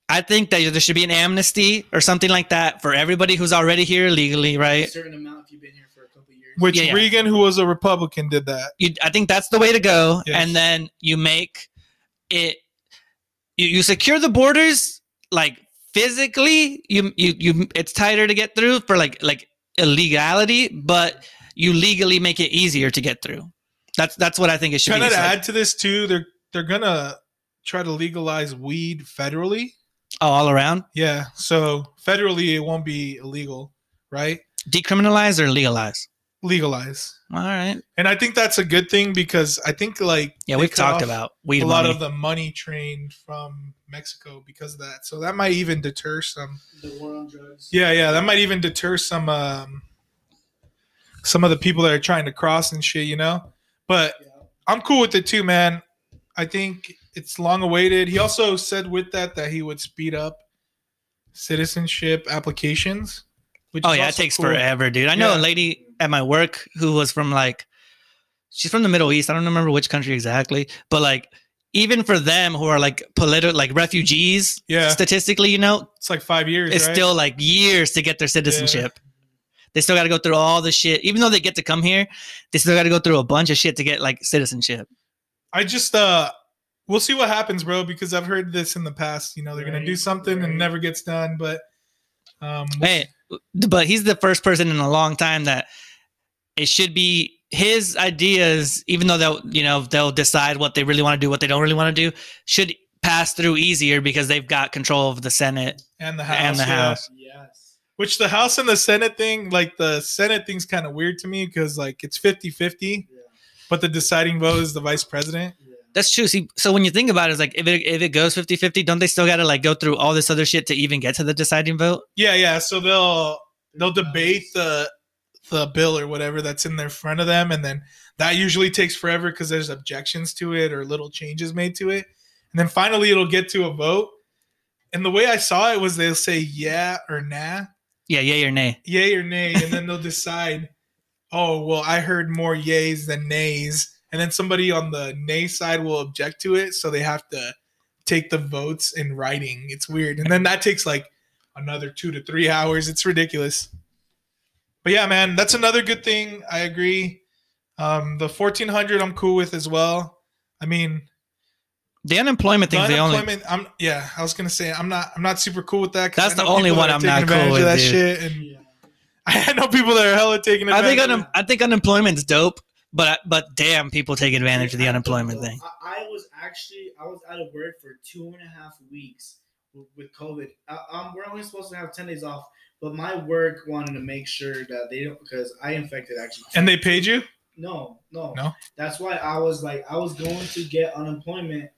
Speaker 2: I think that there should be an amnesty or something like that for everybody who's already here legally,
Speaker 3: A
Speaker 2: right?
Speaker 3: certain amount if you've been here for a couple years.
Speaker 1: Which
Speaker 2: Yeah, yeah.
Speaker 1: Reagan, who was a Republican, did that.
Speaker 2: You, I think that's the way to go.
Speaker 1: Yes.
Speaker 2: And then you make it. You, you secure the borders like physically. You you you. It's tighter to get through for like like illegality, but you legally make it easier to get through. That's that's what I think it should
Speaker 1: of to add to this too, they're they're gonna try to legalize weed federally.
Speaker 2: oh, all around
Speaker 1: Yeah, so federally it won't be illegal, right?
Speaker 2: decriminalize or legalize.
Speaker 1: Legalize,
Speaker 2: All right.
Speaker 1: and I think that's a good thing because I think like
Speaker 2: Yeah, we've talked about weed
Speaker 1: a lot of the money trained from Mexico because of that. So that might even deter some.
Speaker 3: The war on drugs.
Speaker 1: Yeah, yeah, that might even deter some um some of the people that are trying to cross and shit, you know. But
Speaker 3: Yeah.
Speaker 1: I'm cool with it too, man. I think it's long awaited. He also said with that that he would speed up citizenship applications. Which
Speaker 2: oh
Speaker 1: is
Speaker 2: yeah, it takes
Speaker 1: cool.
Speaker 2: forever, dude. I know a lady at my work who was from like she's from the Middle East. I don't remember which country exactly, but like even for them who are like political like refugees,
Speaker 1: Yeah,
Speaker 2: statistically, you know,
Speaker 1: it's like five years.
Speaker 2: it's
Speaker 1: right?
Speaker 2: still like years to get their citizenship. They still got to go through all the shit. Even though they get to come here, they still got to go through a bunch of shit to get like citizenship.
Speaker 1: I just uh we'll see what happens, bro, because I've heard this in the past. You know, they're gonna do something and
Speaker 3: right.
Speaker 1: it never gets done. But um
Speaker 2: Hey, but he's the first person in a long time that it should be his ideas, even though they'll you know they'll decide what they really want to do, what they don't really want to do, should pass through easier because they've got control of the Senate.
Speaker 1: and the house.
Speaker 2: And the
Speaker 1: yeah.
Speaker 2: House.
Speaker 3: Yes.
Speaker 1: Which the House and the Senate thing, like the Senate thing's kind of weird to me because like it's 50-50,
Speaker 3: Yeah.
Speaker 1: but the deciding vote is the vice president.
Speaker 3: Yeah.
Speaker 2: That's true. See, so when you think about it, it's like if it if it goes 50-50, don't they still got to like go through all this other shit to even get to the deciding vote?
Speaker 1: Yeah, yeah. So they'll they'll debate the the bill or whatever that's in their front of them, and then that usually takes forever because there's objections to it or little changes made to it, and then finally it'll get to a vote. And the way I saw it was they'll say yeah or nah,
Speaker 2: Yeah, yay or nay.
Speaker 1: yay or nay, and then they'll decide. Oh well, I heard more yays than nays, and then somebody on the nay side will object to it, so they have to take the votes in writing. It's weird, and then that takes like another two to three hours. It's ridiculous. But yeah, man, that's another good thing. I agree. Um, the fourteen hundred, I'm cool with as well. I mean,
Speaker 2: The unemployment
Speaker 1: the
Speaker 2: thing's the only.
Speaker 1: unemployment. I'm yeah. I was gonna say I'm not. I'm not super cool with that. 'cause
Speaker 2: That's the only one I'm
Speaker 1: taking
Speaker 2: not cool
Speaker 1: advantage
Speaker 2: with,
Speaker 1: of that
Speaker 2: dude.
Speaker 1: shit, and
Speaker 3: Yeah.
Speaker 1: I know people that are hella taking
Speaker 2: I
Speaker 1: advantage.
Speaker 2: think
Speaker 1: of
Speaker 2: un- I think unemployment's dope, but but damn, people take advantage of the
Speaker 3: I
Speaker 2: unemployment thing.
Speaker 3: I, I was actually I was out of work for two and a half weeks with, with COVID. I, um, we're only supposed to have ten days off, but my work wanted to make sure that they don't because I infected actually.
Speaker 1: And they paid you?
Speaker 3: No, no,
Speaker 1: No?
Speaker 3: That's why I was like, I was going to get unemployment,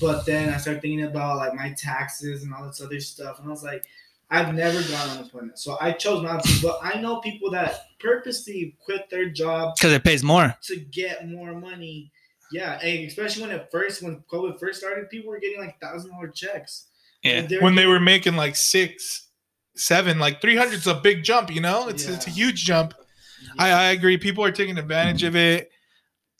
Speaker 3: but then I started thinking about like my taxes and all this other stuff, and I was like, I've never gotten unemployment, so I chose not to. But I know people that purposely quit their job
Speaker 2: Because it pays more.
Speaker 3: to get more money. Yeah, and especially when it first, when COVID first started, people were getting like thousand dollar checks.
Speaker 2: Yeah.
Speaker 3: And they're
Speaker 1: When they were making like six, seven, like 300 is a big jump, you know? It's it's a huge jump. I, I agree. People are taking advantage of it.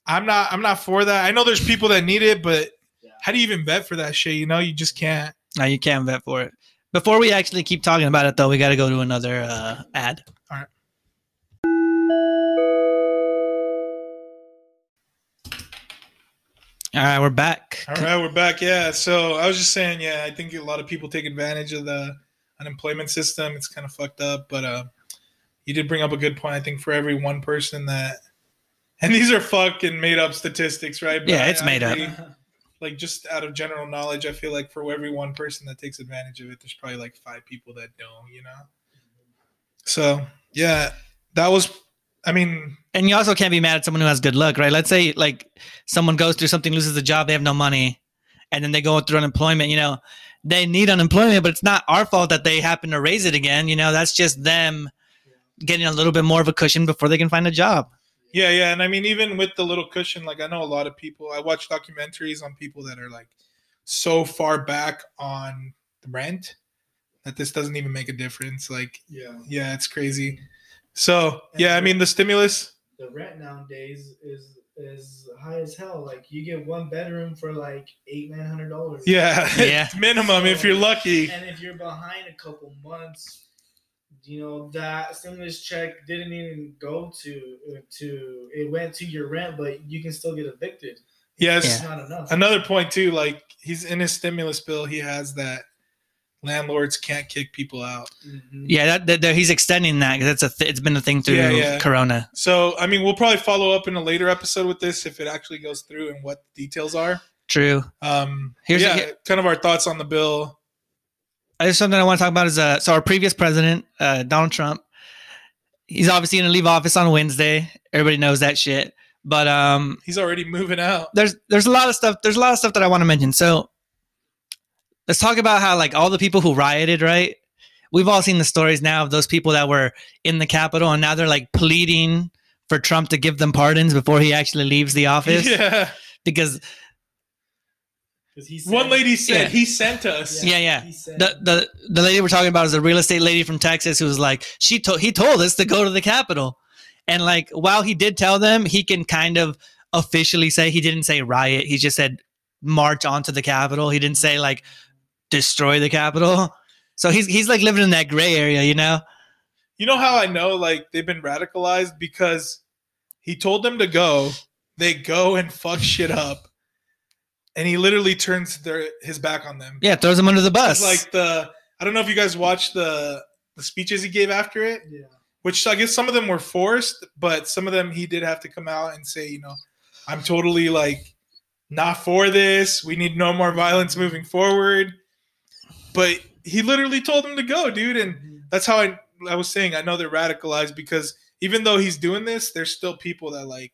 Speaker 1: I'm not I'm not for that. I know there's people that need it, but
Speaker 3: Yeah.
Speaker 1: how do you even bet for that shit? You know, you just can't.
Speaker 2: No, you can't bet for it. Before we actually keep talking about it, though, we got to go to another uh, ad.
Speaker 1: All right.
Speaker 2: All right, we're back.
Speaker 1: All right, we're back. Yeah. So I was just saying, yeah, I think a lot of people take advantage of the unemployment system. It's kind of fucked up, but uh, you did bring up a good point. I think for every one person that, and these are fucking made up statistics, right? But
Speaker 2: Yeah, it's
Speaker 1: I
Speaker 2: made up.
Speaker 1: agree. Like just out of general knowledge, I feel like for every one person that takes advantage of it, there's probably like five people that don't. You know. So yeah, that was. I mean,
Speaker 2: And you also can't be mad at someone who has good luck, right? Let's say like someone goes through something, loses a job, they have no money, and then they go through unemployment. You know, they need unemployment, but it's not our fault that they happen to raise it again. You know, that's just them getting a little bit more of a cushion before they can find a job.
Speaker 1: Yeah, yeah, and I mean, even with the little cushion, like I know a lot of people. I watch documentaries on people that are like so far back on the rent that this doesn't even make a difference. Like,
Speaker 3: Yeah.
Speaker 1: yeah, it's crazy. So, yeah, I mean, the stimulus.
Speaker 3: The rent nowadays is is high as hell. Like you get one bedroom for like eight nine hundred dollars.
Speaker 1: Yeah,
Speaker 2: Yeah.
Speaker 1: it's minimum if you're lucky.
Speaker 3: And if you're behind a couple months, you know that stimulus check didn't even go to to it went to your rent, but you can still get evicted.
Speaker 1: Yes,
Speaker 3: It's not enough.
Speaker 1: another point too. Like he's in his stimulus bill, he has that landlords can't kick people out.
Speaker 3: Mhm.
Speaker 2: Yeah, that, that, that- he's extending that because it's a th- it's been a thing through
Speaker 1: Yeah, yeah.
Speaker 2: Corona.
Speaker 1: So, I mean, we'll probably follow up in a later episode with this if it actually goes through and what the details are.
Speaker 2: True.
Speaker 1: Um,
Speaker 2: Here's-
Speaker 1: yeah,
Speaker 2: here-
Speaker 1: kind of our thoughts on the bill.
Speaker 2: There's something I want to talk about is uh, so our previous president, uh, Donald Trump, he's obviously going to leave office on Wednesday. Everybody knows that shit. But um,
Speaker 1: He's already moving out.
Speaker 2: there's there's a lot of stuff. There's a lot of stuff that I want to mention. So let's talk about how like all the people who rioted, right? We've all seen the stories now of those people that were in the Capitol, and now they're like pleading for Trump to give them pardons before he actually leaves the office
Speaker 1: Yeah.
Speaker 2: because
Speaker 3: 'Cause he
Speaker 1: One lady said
Speaker 2: Yeah.
Speaker 1: he sent us.
Speaker 2: Yeah, yeah.
Speaker 3: he
Speaker 2: the the the lady we're talking about is a real estate lady from Texas who was like she told he told us to go to the Capitol, and like while he did tell them, he can kind of officially say he didn't say riot. He just said march onto the Capitol. He didn't say like destroy the Capitol. So he's he's like living in that gray area, you know.
Speaker 1: You know how I know like they've been radicalized because he told them to go, they go and fuck shit up, and he literally turns their his back on them.
Speaker 2: Yeah, throws them under the bus.
Speaker 1: It's like the I don't know if you guys watched the the speeches he gave after it,
Speaker 3: yeah.
Speaker 1: which I guess some of them were forced, but some of them he did have to come out and say, you know, I'm totally like not for this. We need no more violence moving forward. But he literally told them to go, dude, and that's how I I was saying I know they're radicalized because even though he's doing this, there's still people that like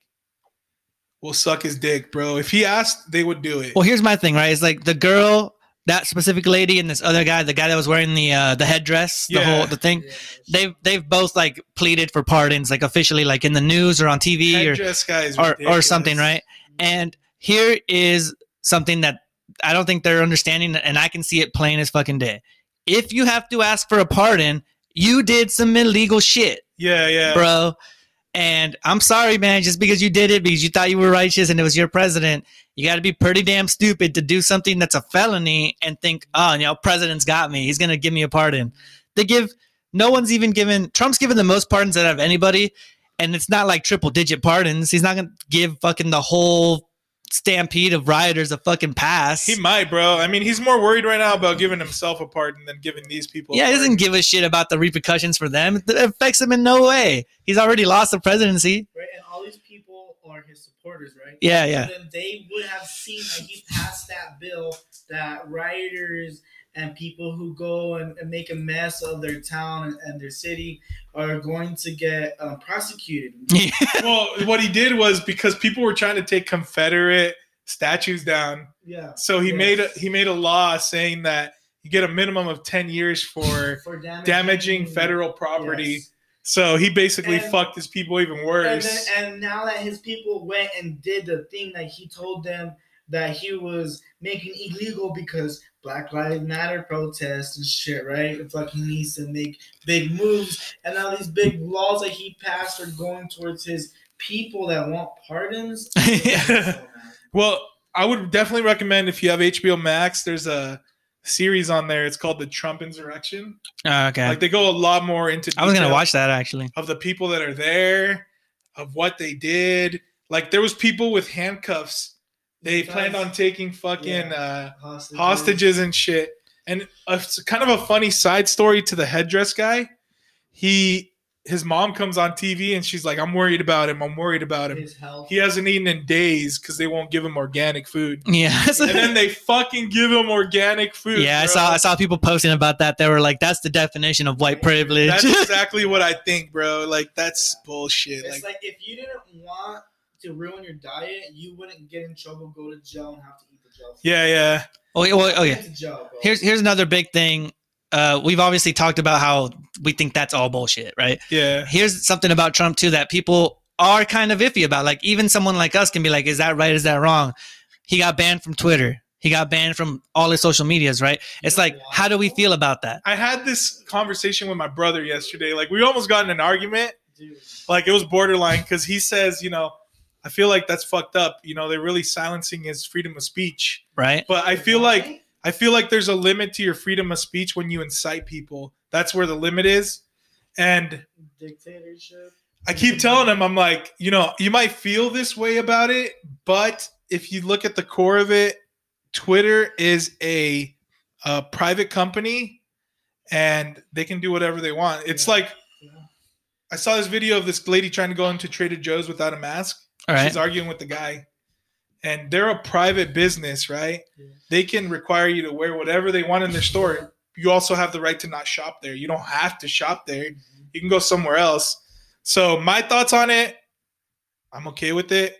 Speaker 1: will suck his dick, bro. If he asked, they would do it.
Speaker 2: well, here's my thing, right? It's like the girl, that specific lady, and this other guy, the guy that was wearing the uh, the headdress, the
Speaker 1: Yeah.
Speaker 2: whole the thing.
Speaker 3: Yeah.
Speaker 2: they've they've both like pleaded for pardons, like officially, like in the news or on TV or
Speaker 1: Headdress guy is
Speaker 2: or, or something, right? And here is something that I don't think they're understanding, and I can see it plain as fucking day. If you have to ask for a pardon, you did some illegal shit,
Speaker 1: Yeah, yeah.
Speaker 2: bro. And I'm sorry, man, just because you did it because you thought you were righteous and it was your president, you got to be pretty damn stupid to do something that's a felony and think, oh, you know, president's got me. He's going to give me a pardon. They give, no one's even given, Trump's given the most pardons out of anybody. And it's not like triple digit pardons. He's not going to give fucking the whole stampede of rioters a fucking pass.
Speaker 1: He might, bro. I mean, he's more worried right now about giving himself a pardon than giving these people. a
Speaker 2: yeah, he doesn't give a shit about the repercussions for them. It affects him in no way. He's already lost the presidency.
Speaker 3: Right, and all these people are his supporters, right?
Speaker 2: Yeah, yeah.
Speaker 3: So then they would have seen that he passed that bill that rioters and people who go and, and make a mess of their town and, and their city are going to get um, prosecuted.
Speaker 1: well, what he did was because people were trying to take Confederate statues down,
Speaker 3: Yeah.
Speaker 1: so he
Speaker 3: Yes.
Speaker 1: made a he made a law saying that you get a minimum of ten years for
Speaker 3: For damaging,
Speaker 1: damaging federal property.
Speaker 3: Yes.
Speaker 1: So he basically
Speaker 3: And-
Speaker 1: fucked his people even
Speaker 3: And,
Speaker 1: worse.
Speaker 3: then, and now that his people went and did the thing that he told them that he was making illegal because Black Lives Matter protests and shit, right? It fucking needs to make big moves. And now these big laws that he passed are going towards his people that want pardons.
Speaker 1: well, I would definitely recommend if you have HBO Max. There's a series on there. It's called the Trump Insurrection.
Speaker 2: Oh, okay.
Speaker 1: Like they go a lot more into.
Speaker 2: I was gonna watch that actually.
Speaker 1: of the people that are there, of what they did. Like there was people with handcuffs. They
Speaker 3: Because-
Speaker 1: planned on taking fucking
Speaker 3: Yeah.
Speaker 1: uh,
Speaker 3: hostages.
Speaker 1: hostages and shit. And a, it's kind of a funny side story to the headdress guy. He his mom comes on TV and she's like, "I'm worried about him. I'm worried about him. He hasn't eaten in days because they won't give him organic food."
Speaker 2: Yeah.
Speaker 1: And then they fucking give him organic food.
Speaker 2: yeah, I saw I saw people posting about that. They were like, "That's the definition of white privilege."
Speaker 1: That's exactly what I think, bro. Like that's bullshit.
Speaker 3: It's
Speaker 1: Like,
Speaker 3: like if you didn't want to ruin your diet, you wouldn't get in trouble, go to jail, and have to eat the jail. food.
Speaker 1: yeah, yeah,
Speaker 2: oh, yeah, well, oh yeah.
Speaker 3: Jail.
Speaker 2: Here's here's another big thing. Uh, we've obviously talked about how we think that's all bullshit, right?
Speaker 1: yeah.
Speaker 2: Here's something about Trump too that people are kind of iffy about. Like even someone like us can be like, "Is that right? Is that wrong?" He got banned from Twitter. He got banned from all his social medias, right? It's like, how do we feel about that?
Speaker 1: I had this conversation with my brother yesterday. Like we almost got in an argument.
Speaker 3: Dude.
Speaker 1: Like it was borderline because he says, you know, I feel like that's fucked up. You know, they're really silencing his freedom of speech.
Speaker 2: Right?
Speaker 1: But I feel like I feel like there's a limit to your freedom of speech when you incite people. That's where the limit is. And
Speaker 3: dictatorship.
Speaker 1: I keep telling him, I'm like, you know, you might feel this way about it, but if you look at the core of it, Twitter is a, a private company and they can do whatever they want. It's
Speaker 3: Yeah.
Speaker 1: like
Speaker 3: Yeah.
Speaker 1: I saw this video of this lady trying to go into Trader Joe's without a mask.
Speaker 2: Right.
Speaker 1: She's arguing with the guy. And they're a private business, right?
Speaker 3: Yeah.
Speaker 1: They can require you to wear whatever they want in their store. You also have the right to not shop there. You don't have to shop there. You can go somewhere else. So my thoughts on it, I'm okay with it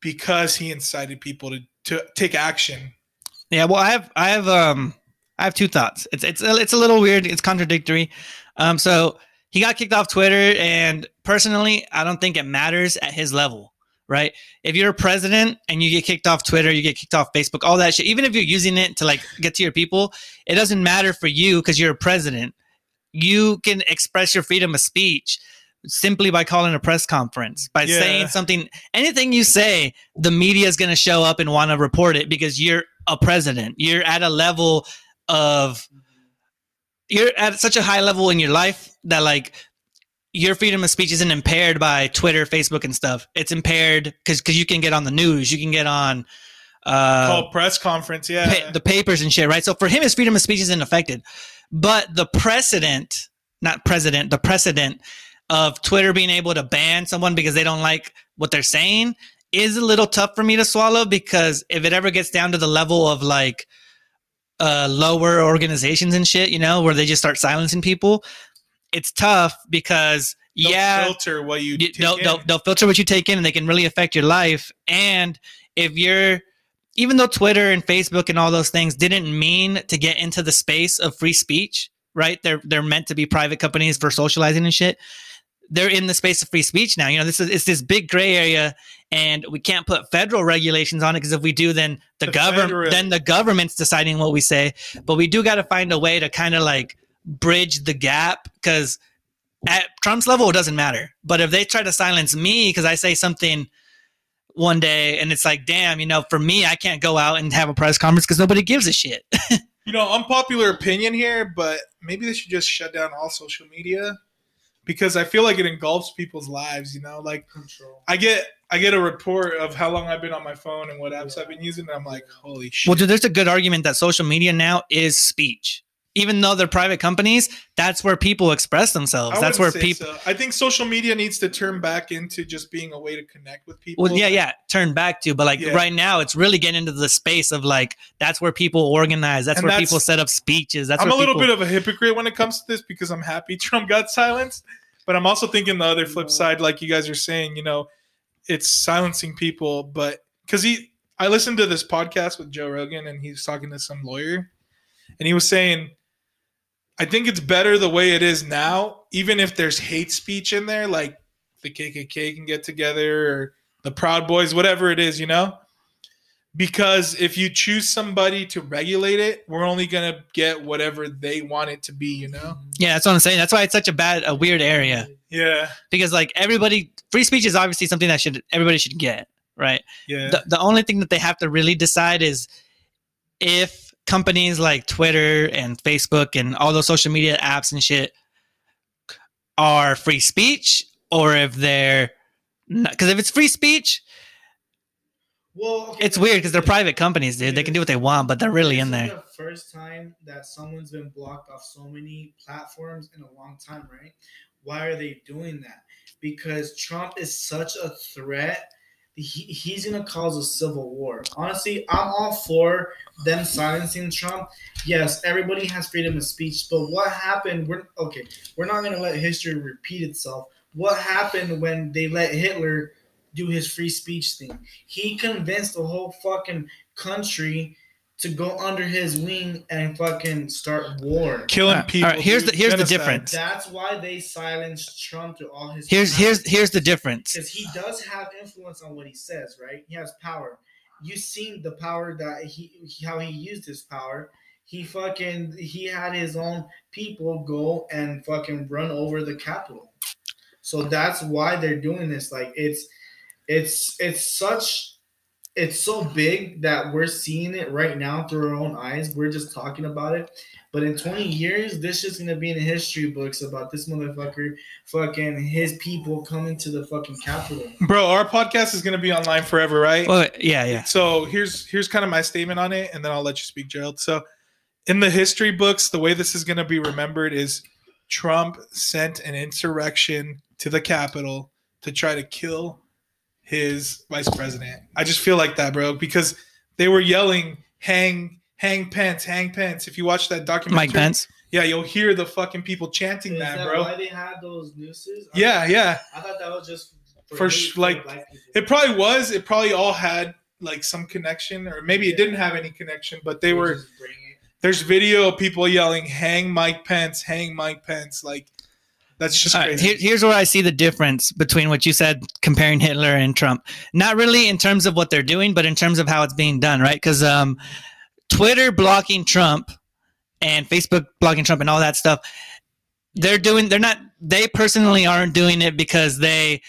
Speaker 1: because he incited people to, to take action.
Speaker 2: Yeah, well, I have, I have, um, I have two thoughts. It's, it's, a, it's a little weird. It's contradictory. Um, so he got kicked off Twitter, and personally, I don't think it matters at his level, right? If you're a president and you get kicked off Twitter, you get kicked off Facebook, all that shit. Even if you're using it to like get to your people, it doesn't matter for you because you're a president. You can express your freedom of speech simply by calling a press conference, by
Speaker 1: Yeah.
Speaker 2: saying something. Anything you say, the media is going to show up and want to report it because you're a president. You're at a level of you're at such a high level in your life that like your freedom of speech isn't impaired by Twitter, Facebook, and stuff. It's impaired because because you can get on the news, you can get on uh,
Speaker 1: Called press conference, yeah.
Speaker 2: pa- the papers and shit, right? So for him, his freedom of speech isn't affected. But the precedent, not president, the precedent of Twitter being able to ban someone because they don't like what they're saying is a little tough for me to swallow because if it ever gets down to the level of like uh lower organizations and shit, you know, where they just start silencing people, it's tough because
Speaker 1: They'll
Speaker 2: yeah,
Speaker 1: filter what you
Speaker 2: they'll,
Speaker 1: in.
Speaker 2: they'll, they'll filter what you take in and they can really affect your life. And if you're even though twitter and facebook and all those things didn't mean to get into the space of free speech right? They're they're meant to be private companies for socializing and shit. They're in the space of free speech now. You know this is it's this big gray area and we can't put federal regulations on it because if we do then the,
Speaker 1: The
Speaker 2: government then the government's deciding what we say. But we do got to find a way to kind of like bridge the gap because at Trump's level, it doesn't matter. But if they try to silence me because I say something one day and it's like, damn, you know, for me, I can't go out and have a press conference because nobody gives a shit.
Speaker 1: you know, unpopular opinion here, but maybe they should just shut down all social media because I feel like it engulfs people's lives. You know, like
Speaker 3: Control.
Speaker 1: I get I get a report of how long I've been on my phone and what apps I've been using, and I'm like, holy shit.
Speaker 2: well, dude, there's a good argument that social media now is speech. Even though they're private companies, that's where people express themselves.
Speaker 1: I
Speaker 2: That's where people.
Speaker 1: so. I think social media needs to turn back into just being a way to connect with people.
Speaker 2: Well, yeah, yeah, turn back to, but like
Speaker 1: Yeah.
Speaker 2: right now, it's really getting into the space of like that's where people organize. That's
Speaker 1: And
Speaker 2: where
Speaker 1: that's-
Speaker 2: people set up speeches. That's
Speaker 1: I'm a little
Speaker 2: people,
Speaker 1: bit of a hypocrite when it comes to this because I'm happy Trump got silenced, but I'm also thinking the other flip side, like you guys are saying, you know, it's silencing people, but because he, I listened to this podcast with Joe Rogan and he's talking to some lawyer, and he was saying, I think it's better the way it is now, even if there's hate speech in there, like the KKK can get together or the Proud Boys, whatever it is, you know. Because if you choose somebody to regulate it, we're only gonna get whatever they want it to be, you know?
Speaker 2: yeah, that's what I'm saying. That's why it's such a bad, a weird area.
Speaker 1: Yeah.
Speaker 2: because like everybody free speech is obviously something that should everybody should get right
Speaker 1: Yeah.
Speaker 2: the, the only thing that they have to really decide is if companies like Twitter and Facebook and all those social media apps and shit are free speech or if they're because if it's free speech,
Speaker 3: Well, okay,
Speaker 2: it's weird because they're private companies, dude. They can do what they want, but they're really in there.
Speaker 3: The first time that someone's been blocked off so many platforms in a long time, right? Why are they doing that? Because Trump is such a threat. He, he's gonna cause a civil war. Honestly, I'm all for them silencing Trump. Yes, everybody has freedom of speech, but what happened? We're okay. We're not gonna let history repeat itself. What happened when they let Hitler do his free speech thing? He convinced the whole fucking country to go under his wing and fucking start war.
Speaker 1: Killing
Speaker 2: Alright,
Speaker 1: people.
Speaker 2: alright, here's the- here's the difference.
Speaker 3: That's why they silenced Trump through all his.
Speaker 2: Here's here's here's the difference.
Speaker 3: because he does have influence on what he says, right? He has power. You've seen the power that he how he used his power. He fucking he had his own people go and fucking run over the Capitol. So that's why they're doing this. Like it's it's it's such it's so big that we're seeing it right now through our own eyes. We're just talking about it. But in 20 years, this is gonna be in the history books about this motherfucker fucking his people coming to the fucking Capitol.
Speaker 1: Bro, our podcast is gonna be online forever, right?
Speaker 2: Well, yeah, yeah.
Speaker 1: So here's here's kind of my statement on it, and then I'll let you speak, Gerald. So in the history books, the way this is gonna be remembered is Trump sent an insurrection to the Capitol to try to kill his vice president. I just feel like that, bro, because they were yelling, "Hang, hang Pence, hang Pence." If you watch that documentary,
Speaker 2: Mike Pence.
Speaker 1: yeah, you'll hear the fucking people chanting
Speaker 3: Is
Speaker 1: that,
Speaker 3: that
Speaker 1: bro.
Speaker 3: why they had those nooses? I
Speaker 1: Yeah,
Speaker 3: thought-
Speaker 1: yeah.
Speaker 3: I thought that was just
Speaker 1: For
Speaker 3: hate
Speaker 1: sh- like. It probably was. It probably all had like some connection, or maybe it didn't have any connection, but they were.
Speaker 3: just bring it.
Speaker 1: There's video of people yelling, "Hang Mike Pence! Hang Mike Pence!" Like that's just
Speaker 2: right, here, here's where I see the difference between what you said comparing Hitler and Trump. Not really in terms of what they're doing, but in terms of how it's being done, right? Because um, Twitter blocking Trump and Facebook blocking Trump and all that stuff, they're doing. They're not. They personally aren't doing it because they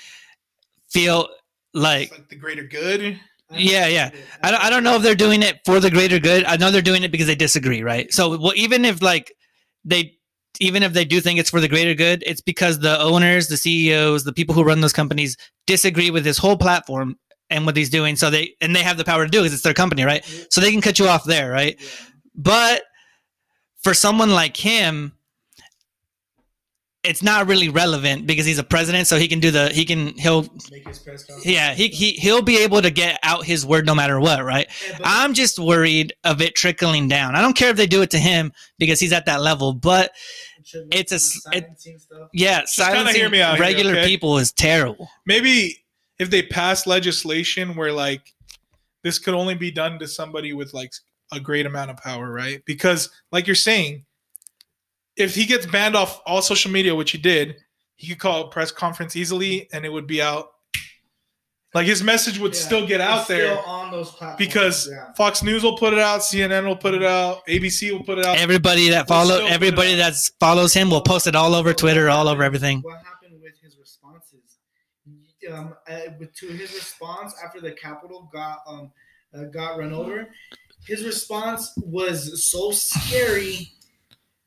Speaker 2: feel like
Speaker 1: like the greater good.
Speaker 2: Yeah, yeah. I don't, I don't know if they're doing it for the greater good. I know they're doing it because they disagree, right? So, well, even if like they, even if they do think it's for the greater good, it's because the owners, the CEOs, the people who run those companies disagree with this whole platform and what he's doing. So they and they have the power to do it because it's their company, right? So they can cut you off there, right?
Speaker 3: Yeah.
Speaker 2: But for someone like him, it's not really relevant because he's a president, so he can do the he can he'll
Speaker 3: Make his press
Speaker 2: yeah he he he'll be able to get out his word no matter what, right?
Speaker 3: Yeah,
Speaker 2: I'm just worried of it trickling down. I don't care if they do it to him because he's at that level, but
Speaker 3: should
Speaker 2: it's a
Speaker 3: be
Speaker 2: it-
Speaker 3: silencing stuff.
Speaker 2: yeah,
Speaker 1: kinda
Speaker 2: silencing
Speaker 1: hear me out here,
Speaker 2: regular
Speaker 1: okay?
Speaker 2: people is terrible.
Speaker 1: Maybe if they pass legislation where like this could only be done to somebody with like a great amount of power, right? Because like you're saying, if he gets banned off all social media, which he did, he could call a press conference easily and it would be out. Like his message would
Speaker 3: Yeah,
Speaker 1: still get
Speaker 3: it's
Speaker 1: out there
Speaker 3: still on those platforms.
Speaker 1: because
Speaker 3: yeah.
Speaker 1: Fox News will put it out, CNN will put it out, ABC will put it out.
Speaker 2: Everybody that follow
Speaker 1: still put it
Speaker 2: everybody that follows him will post it all over
Speaker 3: So
Speaker 2: Twitter,
Speaker 3: what
Speaker 2: all over everything.
Speaker 3: What happened with his responses? Um, uh, to his response after the Capitol got um uh, got run over, his response was so scary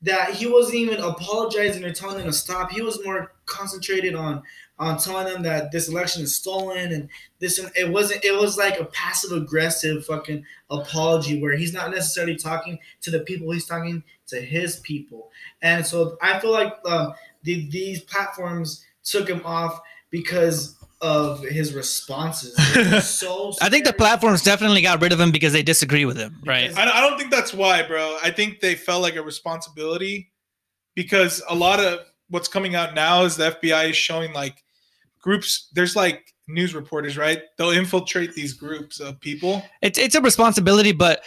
Speaker 3: that he wasn't even apologizing or telling them to stop. He was more concentrated on on telling them that this election is stolen and this and it wasn't it was like a passive aggressive fucking apology where he's not necessarily talking to the people he's talking to his people and so i feel like um, the, these platforms took him off because of his responses so
Speaker 2: I think the platforms definitely got rid of him because they disagree with him, right?
Speaker 1: I, I don't think that's why, bro. I think they felt like a responsibility because a lot of what's coming out now is the FBI is showing like groups. There's like news reporters, right? They'll infiltrate these groups of people.
Speaker 2: It's it's a responsibility, but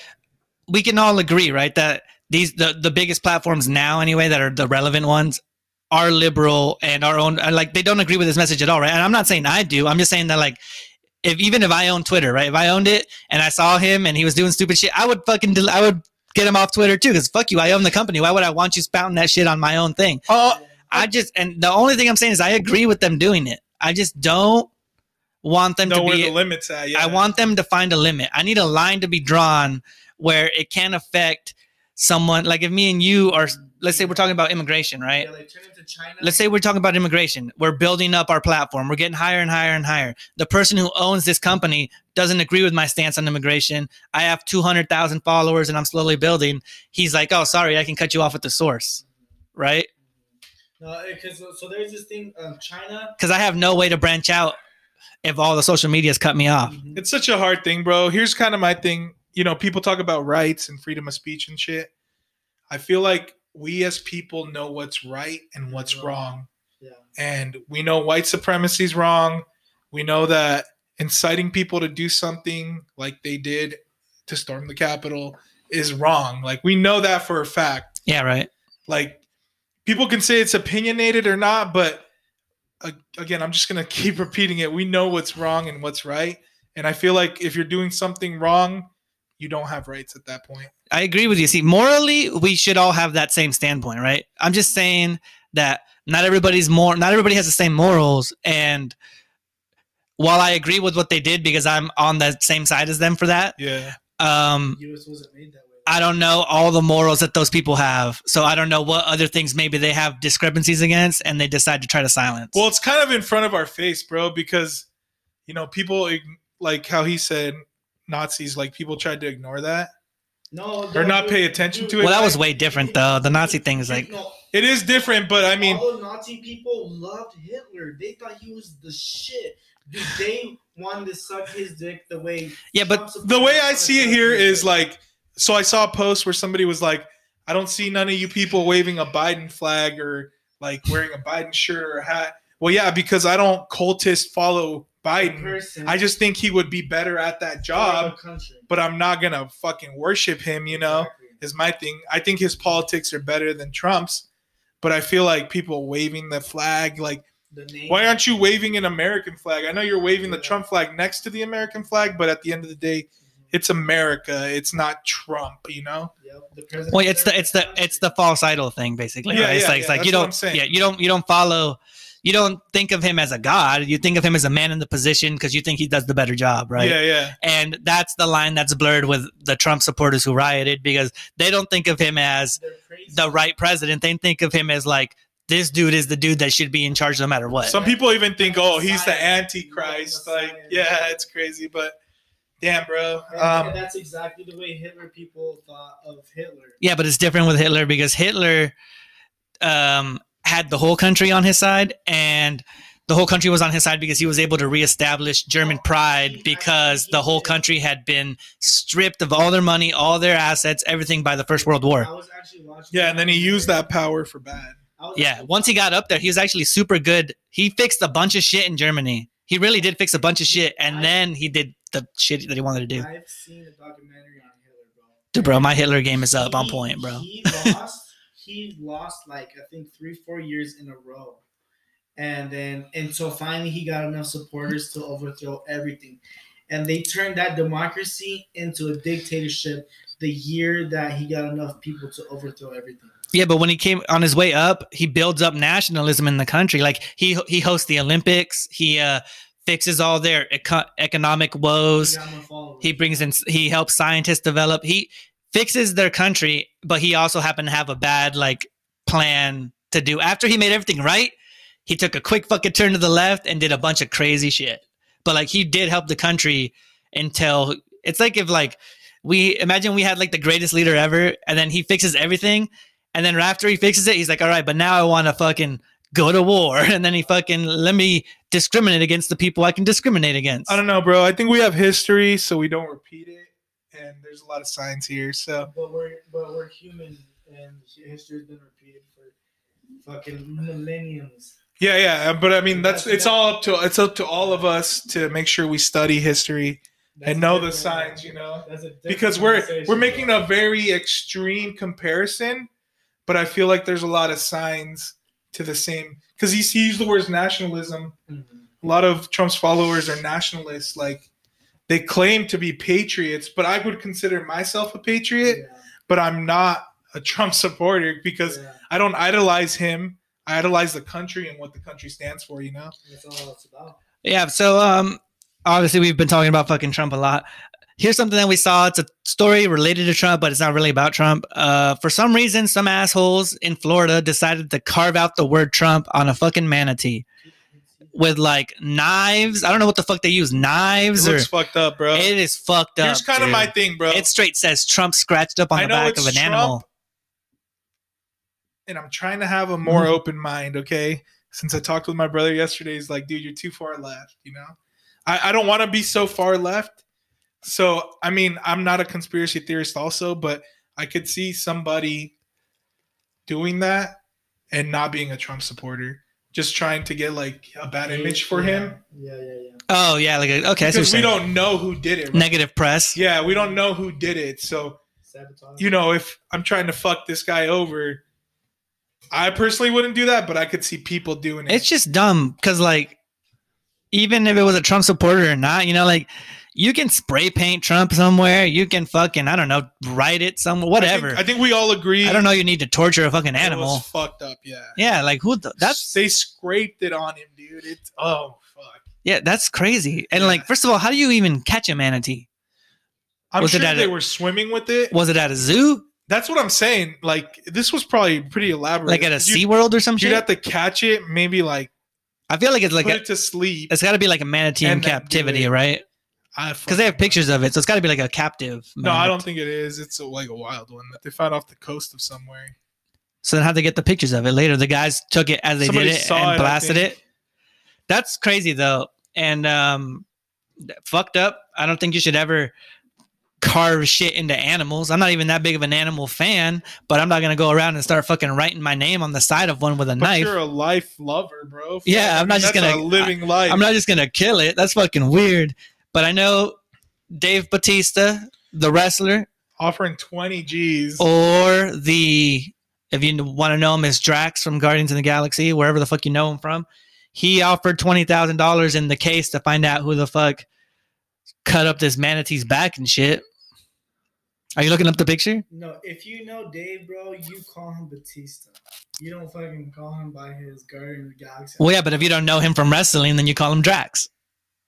Speaker 2: we can all agree, right, that these the the biggest platforms now, anyway, that are the relevant ones, are liberal and our own. and, Like they don't agree with this message at all, right? And I'm not saying I do. I'm just saying that like. If even if I own Twitter, right? If I owned it and I saw him and he was doing stupid shit, I would fucking del- I would get him off Twitter too. Because fuck you, I own the company. Why would I want you spouting that shit on my own thing?
Speaker 1: Uh,
Speaker 2: I just and the only thing I'm saying is I agree with them doing it. I just don't want them
Speaker 1: know
Speaker 2: to
Speaker 1: where
Speaker 2: be
Speaker 1: the limits at. Yeah.
Speaker 2: I want them to find a limit. I need a line to be drawn where it can affect someone. Like if me and you are, let's say we're talking about immigration, right?
Speaker 3: Yeah, like turn into China.
Speaker 2: let's say we're talking about immigration we're building up our platform we're getting higher and higher and higher the person who owns this company doesn't agree with my stance on immigration i have 200000 followers and i'm slowly building he's like oh sorry i can cut you off at the source right
Speaker 3: because so, so there's this thing, um, China.
Speaker 2: because i have no way to branch out if all the social medias cut me off
Speaker 3: Mhm.
Speaker 1: It's such a hard thing, bro. Here's kind of my thing. You know, people talk about rights and freedom of speech and shit. I feel like we as people know what's right and what's
Speaker 3: Wrong.
Speaker 1: wrong.
Speaker 3: Yeah.
Speaker 1: And we know white supremacy is wrong. We know that inciting people to do something like they did to storm the Capitol is wrong. Like we know that for a fact.
Speaker 2: yeah right
Speaker 1: Like people can say it's opinionated or not, but uh, again, I'm just gonna keep repeating it. We know what's wrong and what's right, and I feel like if you're doing something wrong, you don't have rights at that point.
Speaker 2: I agree with you. See, morally, we should all have that same standpoint, right? I'm just saying that not everybody's more, not everybody has the same morals. And while I agree with what they did because I'm on the same side as them for that,
Speaker 1: Yeah,
Speaker 2: um,
Speaker 3: U.S. wasn't made that way.
Speaker 2: I don't know all the morals that those people have. So I don't know what other things maybe they have discrepancies against and they decide to try to silence.
Speaker 1: well, it's kind of in front of our face, bro, because you know people like how he said Nazis. Like people tried to ignore that
Speaker 3: No,
Speaker 1: or
Speaker 3: no,
Speaker 1: not pay attention to it.
Speaker 2: well, that was way different though. The Nazi thing is like,
Speaker 1: It is different, but I mean,
Speaker 3: all Nazi people loved Hitler. They thought he was the shit. Dude, they wanted to suck his dick the way.
Speaker 2: yeah, but
Speaker 1: the way I see it
Speaker 3: here is
Speaker 1: here
Speaker 3: his
Speaker 1: is
Speaker 3: dick.
Speaker 1: like so I saw a post where somebody was like, I don't see none of you people waving a Biden flag or like wearing a Biden shirt or hat. Well, yeah, because I don't cultist follow Biden. I just think he would be better at that job, but I'm not gonna fucking worship him, you know,
Speaker 3: Exactly.
Speaker 1: is my thing. I think his politics are better than Trump's, but I feel like people waving the flag, like,
Speaker 3: The
Speaker 1: why aren't you waving an American flag? I know you're waving the Trump flag next to the American flag, but at the end of the day, it's America. It's not Trump, you know?
Speaker 3: Yep, the
Speaker 2: well, it's the it's the it's the false idol thing basically.
Speaker 1: Yeah,
Speaker 2: right? It's
Speaker 1: yeah,
Speaker 2: it's
Speaker 1: yeah,
Speaker 2: like you
Speaker 1: that's what
Speaker 2: don't
Speaker 1: I'm saying.
Speaker 2: yeah you don't you don't follow you don't think of him as a god. You think of him as a man in the position because you think he does the better job, right?
Speaker 1: Yeah, yeah.
Speaker 2: And that's the line that's blurred with the Trump supporters who rioted because they don't think of him as the right president. They think of him as like this dude is the dude that should be in charge no matter what.
Speaker 1: Some people even think, oh, he's the Antichrist. Like, yeah, it's crazy, but damn, bro. Um,
Speaker 3: that's exactly the way Hitler people thought of Hitler.
Speaker 2: Yeah, but it's different with Hitler because Hitler um, had the whole country on his side, and the whole country was on his side because he was able to reestablish German pride because the whole country had been stripped of all their money, all their assets, everything by the First World
Speaker 3: I
Speaker 2: War.
Speaker 3: was actually watching.
Speaker 1: yeah, and then he used that power for bad.
Speaker 2: Yeah, once he got up there, he was actually super good. He fixed a bunch of shit in Germany. He really did fix a bunch of shit, and then he did the shit that he wanted to do.
Speaker 3: I've seen a documentary on Hitler, bro.
Speaker 2: Dude, bro, my Hitler game is up on point, bro.
Speaker 3: He lost. he lost like I think three, four years in a row, and then and so finally he got enough supporters to overthrow everything, and they turned that democracy into a dictatorship the year that he got enough people to overthrow everything.
Speaker 2: Yeah, but when he came on his way up, he builds up nationalism in the country. Like he he hosts the Olympics. He uh, fixes all their eco- economic woes.
Speaker 3: He got more followers.
Speaker 2: He brings in. He helps scientists develop. He fixes their country, but he also happened to have a bad like plan to do. After he made everything right, he took a quick fucking turn to the left and did a bunch of crazy shit. But like he did help the country until it's like if like we imagine we had like the greatest leader ever, and then he fixes everything, and then after he fixes it, he's like, all right, but now I want to fucking go to war, and then he fucking let me discriminate against the people I can discriminate against.
Speaker 1: I don't know, bro. I think we have history, so we don't repeat it. And there's a lot of signs here, so
Speaker 3: But we're but we're human, and history's been repeated for fucking millenniums.
Speaker 1: yeah, yeah. Uh, but I mean, that's
Speaker 3: That's-
Speaker 1: it's all up to it's up to all of us to make sure we study history
Speaker 3: That's
Speaker 1: and know the signs, you know.
Speaker 3: That's a
Speaker 1: because we're we're making a very extreme comparison, but I feel like there's a lot of signs to the same because he he used the words nationalism.
Speaker 3: Mhm.
Speaker 1: A lot of Trump's followers are nationalists, like they claim to be patriots, but I would consider myself a patriot,
Speaker 3: Yeah,
Speaker 1: but I'm not a Trump supporter because
Speaker 3: yeah,
Speaker 1: I don't idolize him. I idolize the country and what the country stands for, you know?
Speaker 3: that's all it's about.
Speaker 2: Yeah. So, um, obviously we've been talking about fucking Trump a lot. Here's something that we saw. It's a story related to Trump, but it's not really about Trump. Uh, for some reason, some assholes in Florida decided to carve out the word Trump on a fucking manatee with like knives. I don't know what the fuck they use,
Speaker 1: It
Speaker 2: knives or
Speaker 1: fucked up, bro.
Speaker 2: it is fucked up.
Speaker 1: Here's kind of my thing, bro.
Speaker 2: It straight says Trump scratched up on
Speaker 1: I
Speaker 2: the back of an
Speaker 1: Trump,
Speaker 2: animal.
Speaker 1: and I'm trying to have a more
Speaker 2: Mhm.
Speaker 1: open mind, okay? Since I talked with my brother yesterday, he's like, dude, you're too far left, you know? I, I don't want to be so far left. So, I mean, I'm not a conspiracy theorist, also, but I could see somebody doing that and not being a Trump supporter, just trying to get like a bad image for him
Speaker 3: Yeah, yeah, yeah.
Speaker 2: Oh yeah, like okay, that's
Speaker 1: because we don't know who did it. right?
Speaker 2: negative press.
Speaker 1: Yeah, we don't know who did it. So,
Speaker 3: Sabotage.
Speaker 1: you know, if I'm trying to fuck this guy over, I personally wouldn't do that, but I could see people doing it.
Speaker 2: It's just dumb because like even if it was a Trump supporter or not, you know, like you can spray paint Trump somewhere. You can fucking I don't know write it somewhere, whatever.
Speaker 1: I think, I think we all agree.
Speaker 2: I don't know. You need to torture a fucking
Speaker 1: it
Speaker 2: animal.
Speaker 1: was fucked up. Yeah.
Speaker 2: Yeah, like who? The, that's
Speaker 1: they scraped it on him, dude. It's oh fuck.
Speaker 2: yeah, that's crazy. And
Speaker 1: Yeah.
Speaker 2: like, first of all, how do you even catch a manatee?
Speaker 1: I'm
Speaker 2: Was it
Speaker 1: sure
Speaker 2: at
Speaker 1: they
Speaker 2: a-
Speaker 1: were swimming with it.
Speaker 2: Was it at a zoo,
Speaker 1: That's what I'm saying. Like this was probably pretty elaborate.
Speaker 2: like at a Sea World or some
Speaker 1: You'd have to catch it, maybe like,
Speaker 2: I feel like it's like
Speaker 1: put
Speaker 2: a,
Speaker 1: it to sleep.
Speaker 2: it's got to be like a manatee in
Speaker 1: and then do
Speaker 2: captivity, right? Because they have pictures of it, so it's got to be like a captive.
Speaker 1: No, I don't think it is. It's a, like a wild one that they found off the coast of somewhere.
Speaker 2: So then how'd they get the pictures of it later? The guys took it as they
Speaker 1: Somebody
Speaker 2: did it and
Speaker 1: it,
Speaker 2: blasted it. That's crazy though. And um fucked up. I don't think you should ever carve shit into animals. I'm not even that big of an animal fan, but I'm not gonna go around and start fucking writing my name on the side of one with a
Speaker 1: But
Speaker 2: knife.
Speaker 1: you're a life lover, bro.
Speaker 2: Yeah,
Speaker 1: I
Speaker 2: I'm not just
Speaker 1: that's
Speaker 2: gonna-
Speaker 1: a living life.
Speaker 2: I'm not just gonna kill it. That's fucking weird. But I know Dave Batista, the wrestler,
Speaker 1: offering 20 G's.
Speaker 2: or the if you want to know him as Drax from Guardians of the Galaxy, wherever the fuck you know him from, he offered twenty thousand dollars in the case to find out who the fuck cut up this manatee's back and shit. Are you looking up the picture?
Speaker 3: No, if you know Dave, bro, you call him Batista. You don't fucking call him by his Guardian of the Galaxy.
Speaker 2: Well, yeah, but if you don't know him from wrestling, then you call him Drax.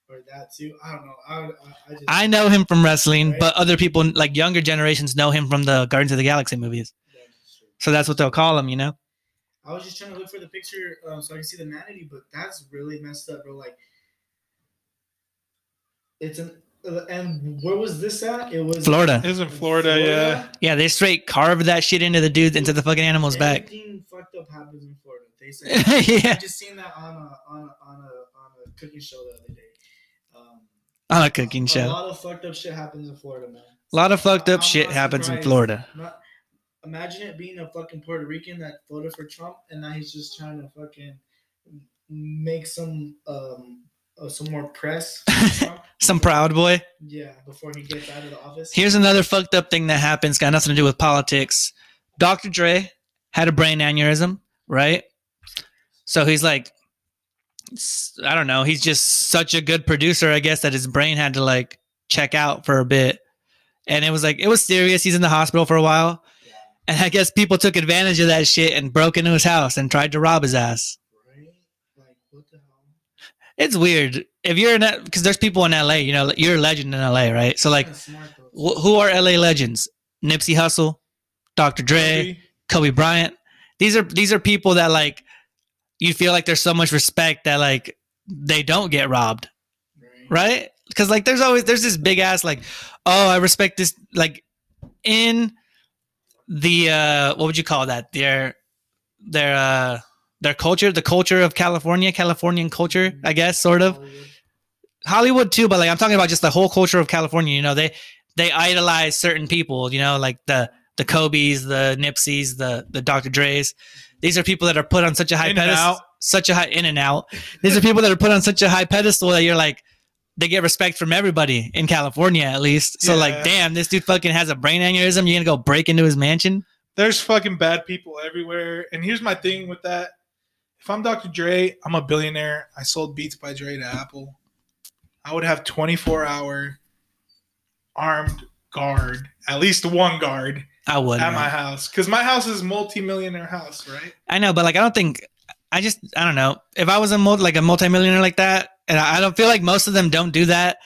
Speaker 3: Or that too. I don't know. I, I, I just.
Speaker 2: I know him from wrestling,
Speaker 3: Right.
Speaker 2: but other people, like younger generations, know him from the Guardians of the Galaxy movies. So that's what they'll call him, you know.
Speaker 3: I was just trying to look for the picture uh, so I can see the manatee, but that's really messed up, bro. Like, it's an. Uh, and where was this at? It was
Speaker 2: Florida.
Speaker 1: It was in Florida, yeah.
Speaker 2: Yeah, they straight carved that shit into the dude, into the fucking animal's back.
Speaker 3: Fucked up happens in Florida. They said.
Speaker 2: yeah,
Speaker 3: I just seen that on a on a on a on a cooking show the other day.
Speaker 2: On a cooking
Speaker 3: A
Speaker 2: show.
Speaker 3: A lot of fucked up shit happens in Florida, man.
Speaker 2: A lot of fucked up
Speaker 3: I'm
Speaker 2: shit happens in. Florida.
Speaker 3: Not, imagine it being a fucking Puerto Rican that voted for Trump, and now he's just trying to fucking make some um uh, some more press.
Speaker 2: Some proud boy.
Speaker 3: yeah, before he gets out of the office.
Speaker 2: Here's another fucked up thing that happens, got nothing to do with politics. Dr. Dre had a brain aneurysm, right? So he's like, I don't know, he's just such a good producer, I guess, that his brain had to like check out for a bit. And it was like, it was serious. He's in the hospital for a while. And I guess people took advantage of that shit and broke into his house and tried to rob his ass.
Speaker 3: right? Like what the hell?
Speaker 2: It's weird. If you're in that, because there's people in LA, you know, you're a legend in LA, right? So, like, wh- who are LA legends? Nipsey Hussle, Dr. Dre, Kobe Bryant. These are these are people that like you feel like there's so much respect that like they don't get robbed,
Speaker 3: right?
Speaker 2: Because like there's always there's this big ass like, oh, I respect this like in the uh what would you call that? Their their uh their culture, the culture of California, Californian culture, I guess, sort of.
Speaker 3: Hollywood.
Speaker 2: Hollywood too, but like I'm talking about just the whole culture of California. You know, they they idolize certain people. You know, like the the Kobe's, the Nipsey's, the the Dr. Dre's. These are people that are put on such a high pedestal, such a high in and out. These are people that are put on such a high pedestal that you're like, they get respect from everybody in California at least. So
Speaker 1: Yeah.
Speaker 2: like, damn, this dude fucking has a brain aneurysm. You're gonna go break into his mansion?
Speaker 1: There's fucking bad people everywhere. And here's my thing with that. If I'm Dr. Dre, I'm a billionaire. I sold Beats by Dre to Apple. I would have 24 hour armed guard, at least one guard
Speaker 2: I would.
Speaker 1: at my house. Because my house is multi-millionaire house, right?
Speaker 2: I know, but like I don't think I just I don't know. If I was a multi, like a multimillionaire like that, and I I don't feel like most of them don't do that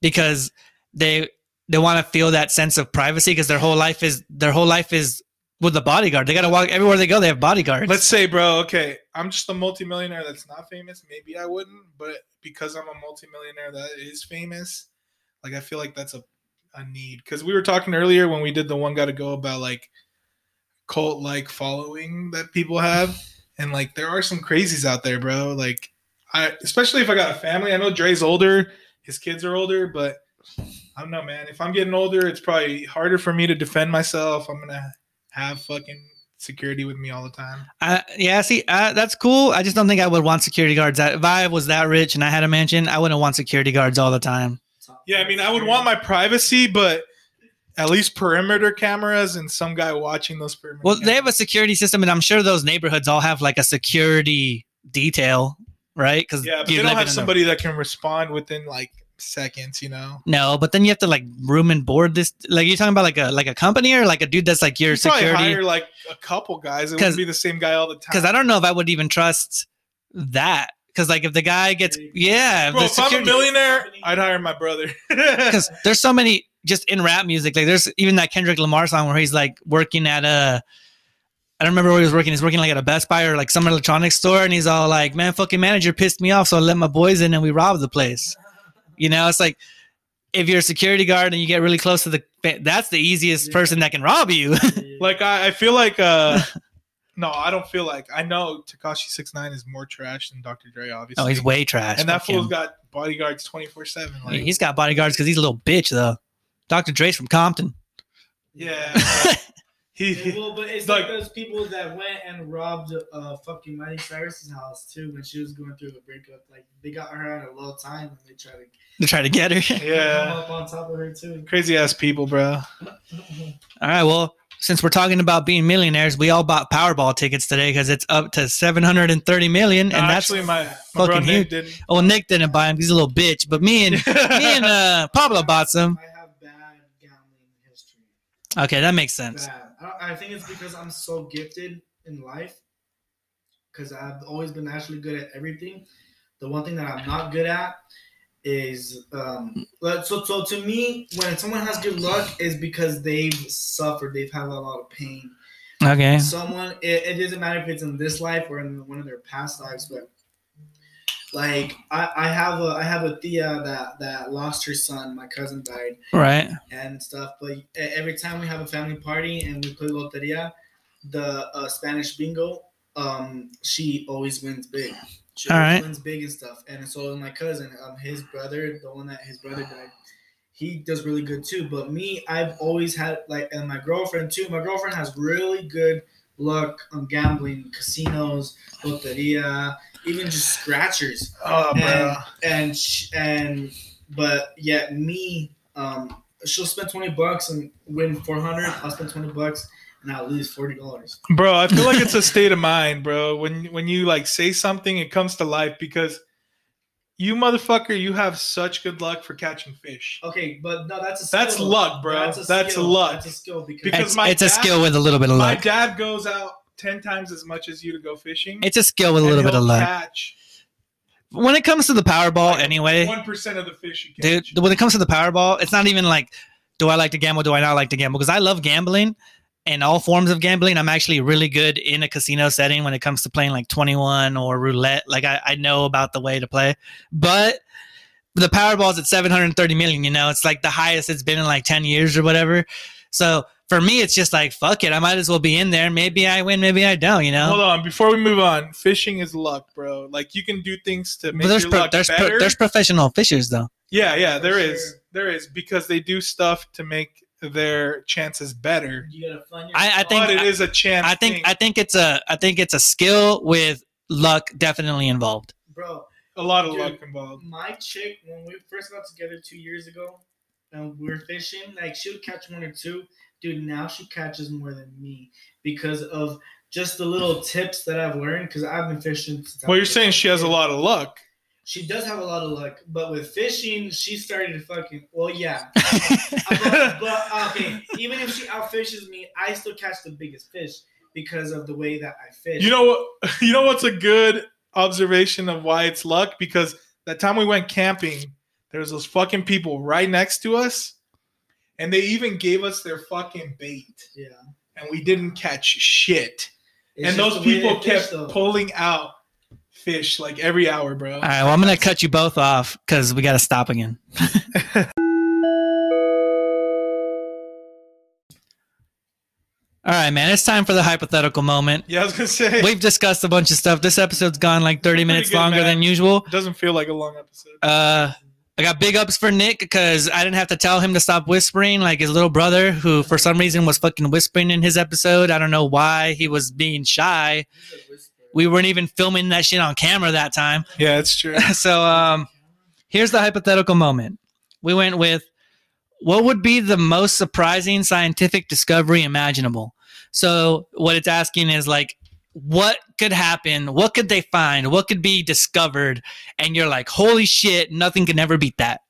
Speaker 2: because they they want to feel that sense of privacy because their whole life is their whole life is with the bodyguard. They got to walk everywhere they go. They have bodyguards.
Speaker 1: Let's say, bro, okay, I'm just a multimillionaire that's not famous. Maybe I wouldn't, but because I'm a multimillionaire that is famous, like I feel like that's a, a need. Because we were talking earlier when we did the one got to go about like cult like following that people have, and like there are some crazies out there, bro. Like I, especially if I got a family. I know Dre's older, his kids are older, but I don't know, man. If I'm getting older, it's probably harder for me to defend myself. I'm gonna have fucking security with me all the time.
Speaker 2: Uh, yeah, see, uh, that's cool. I just don't think I would want security guards. I- If I was that rich and I had a mansion, I wouldn't want security guards all the time.
Speaker 1: Yeah, I mean, I would want my privacy, but at least perimeter cameras and some guy watching those perimeter.
Speaker 2: Well, they have a security system, and I'm sure those neighborhoods all have like a security detail, right? Because
Speaker 1: yeah, but they don't have somebody that can respond within like seconds. You know,
Speaker 2: No, but then you have to like room and board this. Like you're talking about like a like a company or like a dude that's like your
Speaker 1: you probably
Speaker 2: security.
Speaker 1: hire like a couple guys. It wouldn't be the same guy all the time.
Speaker 2: Because I don't know if I would even trust that. Because like if the guy gets yeah,
Speaker 1: Bro,
Speaker 2: the
Speaker 1: if I'm a
Speaker 2: security-
Speaker 1: millionaire, I'd hire my brother.
Speaker 2: because there's so many just in rap music. Like there's even that Kendrick Lamar song where he's like working at a. I don't remember where he was working. He's working like at a Best Buy or like some electronics store, and he's all like, "Man, fucking manager pissed me off, so I let my boys in and we robbed the place." You know, it's like if you're a security guard and you get really close to the, that's the easiest person that can rob you.
Speaker 1: like I, I feel like uh no, I don't feel like I know Tekashi Six Nine is more trash than Dr. Dre, obviously.
Speaker 2: oh, he's way trash.
Speaker 1: and that
Speaker 2: Fuck him.
Speaker 1: fool's got bodyguards twenty four seven. Like
Speaker 2: he's got bodyguards because he's a little bitch though. Dr. Dre's from Compton.
Speaker 1: yeah. he
Speaker 3: well, but it's
Speaker 1: Like-
Speaker 3: like, those people that went and robbed uh fucking Miley Cyrus's house too when she was going through a breakup. Like they got her at a low time and they tried to
Speaker 2: to try to get her.
Speaker 3: come
Speaker 1: yeah.
Speaker 3: up on top of her too.
Speaker 1: Crazy ass people, bro.
Speaker 2: All right. Well, since we're talking about being millionaires, we all bought Powerball tickets today because it's up to 730 million, and
Speaker 1: No,
Speaker 2: that's
Speaker 1: actually my, my bro
Speaker 2: fucking
Speaker 1: Nick
Speaker 2: huge.
Speaker 1: didn't.
Speaker 2: oh Nick didn't buy him. He's a little bitch, but me and me and uh, Pablo bought some.
Speaker 3: I have bad gambling history.
Speaker 2: Okay, that makes sense.
Speaker 3: Bad. I, I think it's because I'm so gifted in life. Because I've always been naturally good at everything. The one thing that I'm not good at is um so so to me when someone has good luck is because they've suffered they've had a lot of pain
Speaker 2: Okay.
Speaker 3: someone it, it doesn't matter if it's in this life or in one of their past lives but like I, I have a I have a tía that that lost her son my cousin died
Speaker 2: Right.
Speaker 3: and stuff. But every time we have a family party and we play loteria, the uh, Spanish bingo, um, she always wins big.
Speaker 2: All
Speaker 3: wins big and stuff. And so in my cousin, um, his brother, the one that his brother died, he does really good too. But me, I've always had like, and my girlfriend too. My girlfriend has really good luck on gambling, casinos, loteria, even just scratchers
Speaker 1: Oh, bro.
Speaker 3: and and sh- and but yet me um she'll spend 20 bucks and win 400 i'll spend 20 bucks and i'll lose 40 dollars
Speaker 1: Bro, I feel like it's a state of mind, bro. When when you like say something, it comes to life because you motherfucker, you have such good luck for catching fish.
Speaker 3: okay but no that's a skill.
Speaker 1: That's luck, bro.
Speaker 3: a
Speaker 1: That's
Speaker 3: skill.
Speaker 1: luck.
Speaker 3: that's a skill because,
Speaker 1: Because
Speaker 2: It's,
Speaker 1: my
Speaker 2: it's a skill with a little bit of
Speaker 1: My
Speaker 2: luck.
Speaker 1: dad goes out ten times as much as you to go fishing.
Speaker 2: It's a skill with a little bit of luck.
Speaker 1: Catch
Speaker 2: When it comes to the Powerball, anyway,
Speaker 1: one percent of the fish you
Speaker 2: dude, when it comes to the Powerball, it's not even like, do I like to gamble? Do I not like to gamble? Because I love gambling and all forms of gambling. I'm actually really good in a casino setting when it comes to playing like 21 or roulette. Like I, I know about the way to play, but the Powerball's at 730 million. You know, it's like the highest it's been in like 10 years or whatever. So for me, it's just like fuck it. I might as well be in there. Maybe I win, maybe I don't. You know.
Speaker 1: Hold on, before we move on, fishing is luck, bro. Like you can do things to make
Speaker 2: But there's
Speaker 1: your
Speaker 2: pro-
Speaker 1: luck
Speaker 2: there's pro-
Speaker 1: better.
Speaker 2: there's professional fishers though.
Speaker 1: yeah, yeah, there
Speaker 3: For
Speaker 1: is,
Speaker 3: sure.
Speaker 1: there is because they do stuff to make their chances better.
Speaker 3: you gotta fund your
Speaker 2: I- I think-
Speaker 1: But it is a chance.
Speaker 2: I think
Speaker 1: thing.
Speaker 2: I think it's a I think it's a skill with luck definitely involved.
Speaker 3: bro
Speaker 1: a lot of
Speaker 3: Dude.
Speaker 1: luck involved.
Speaker 3: my chick when we first got together two years ago and we were fishing like she would catch one or two dude now she catches more than me because of just the little tips that i've learned because i've been fishing since I
Speaker 1: Well, you're saying she has a lot of luck.
Speaker 3: She does have a lot of luck but with fishing she started fucking well yeah but, but, okay even if she outfishes me i still catch the biggest fish because of the way that i fish
Speaker 1: You know what? You know what's a good observation of why it's luck? Because that time we went camping, there was those fucking people right next to us, and they even gave us their fucking bait,
Speaker 3: Yeah.
Speaker 1: and we didn't catch shit.
Speaker 3: It's
Speaker 1: and those people
Speaker 3: they fish,
Speaker 1: kept pulling out fish like every hour, bro.
Speaker 2: All right, well, I'm gonna cut you both off because we got to stop again. All right, man. It's time for the hypothetical moment.
Speaker 1: Yeah, I was gonna say
Speaker 2: We've discussed a bunch of stuff. This episode's gone like 30 minutes
Speaker 1: good,
Speaker 2: longer
Speaker 1: man.
Speaker 2: than usual.
Speaker 1: it doesn't feel like a long episode.
Speaker 2: Uh, I got big ups for Nick because I didn't have to tell him to stop whispering like his little brother, who for some reason was fucking whispering in his episode. I don't know why he was being shy. We weren't even filming that shit on camera that time.
Speaker 1: yeah, it's true.
Speaker 2: so um here's the hypothetical moment. We went with what would be the most surprising scientific discovery imaginable? So what it's asking is like what could happen? What could they find? What could be discovered? And you're like holy shit nothing can ever beat that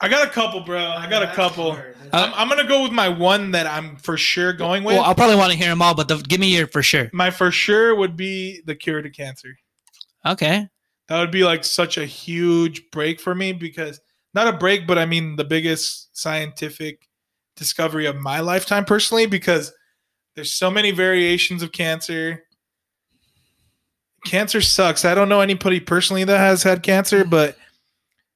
Speaker 1: I got a couple, bro. I got a couple.
Speaker 3: Uh,
Speaker 1: I'm, I'm gonna go with my one that I'm for sure going with.
Speaker 2: well i'll probably want to hear them all but the, give me your for sure
Speaker 1: my for sure would be the cure to cancer.
Speaker 2: okay
Speaker 1: That would be like such a huge break for me because not a break, but I mean the biggest scientific discovery of my lifetime personally because there's so many variations of cancer. Cancer sucks. I don't know anybody personally that has had cancer, mm-hmm. but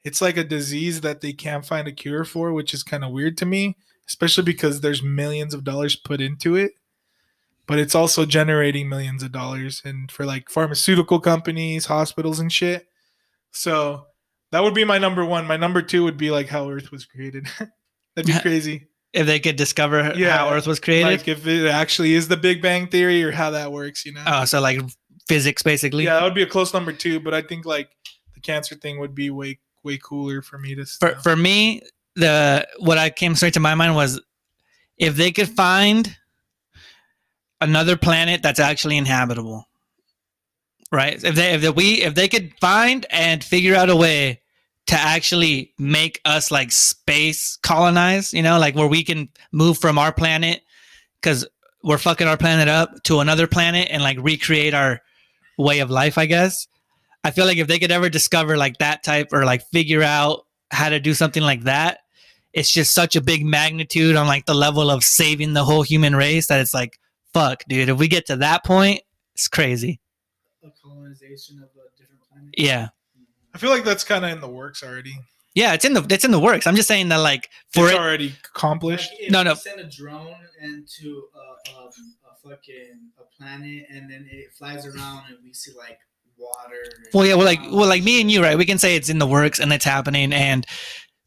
Speaker 1: it's like a disease that they can't find a cure for, which is kind of weird to me, especially because there's millions of dollars put into it. But it's also generating millions of dollars and for like pharmaceutical companies, hospitals and shit. So that would be my number one. My number two would be like how Earth was created. That'd be crazy.
Speaker 2: if they could discover
Speaker 1: Yeah,
Speaker 2: how earth was created
Speaker 1: Like if it actually is the Big Bang Theory or how that works, you know?
Speaker 2: oh so like physics basically
Speaker 1: yeah, that would be a close number two. But I think like the cancer thing would be way way cooler for me to.
Speaker 2: for for me the what i came straight to my mind was if they could find another planet that's actually inhabitable right if they if they, we if they could find and figure out a way to actually make us like space colonize you know like where we can move from our planet because we're fucking our planet up to another planet and like recreate our way of life i guess I feel like if they could ever discover like that type or like figure out how to do something like that, it's just such a big magnitude on like the level of saving the whole human race that it's like, fuck, dude, if we get to that point, it's crazy.
Speaker 3: A colonization of a different planet.
Speaker 2: Yeah.
Speaker 1: I feel like that's kind of in the works already.
Speaker 2: Yeah, it's in the it's in the works. I'm just saying that like for
Speaker 1: it's
Speaker 2: it,
Speaker 1: already accomplished.
Speaker 3: Like, if
Speaker 2: No, no.
Speaker 3: Send a drone into a, um, a fucking a planet, and then it flies around, and we see like water.
Speaker 2: well yeah, well like well like me and you, right? We can say it's in the works and it's happening and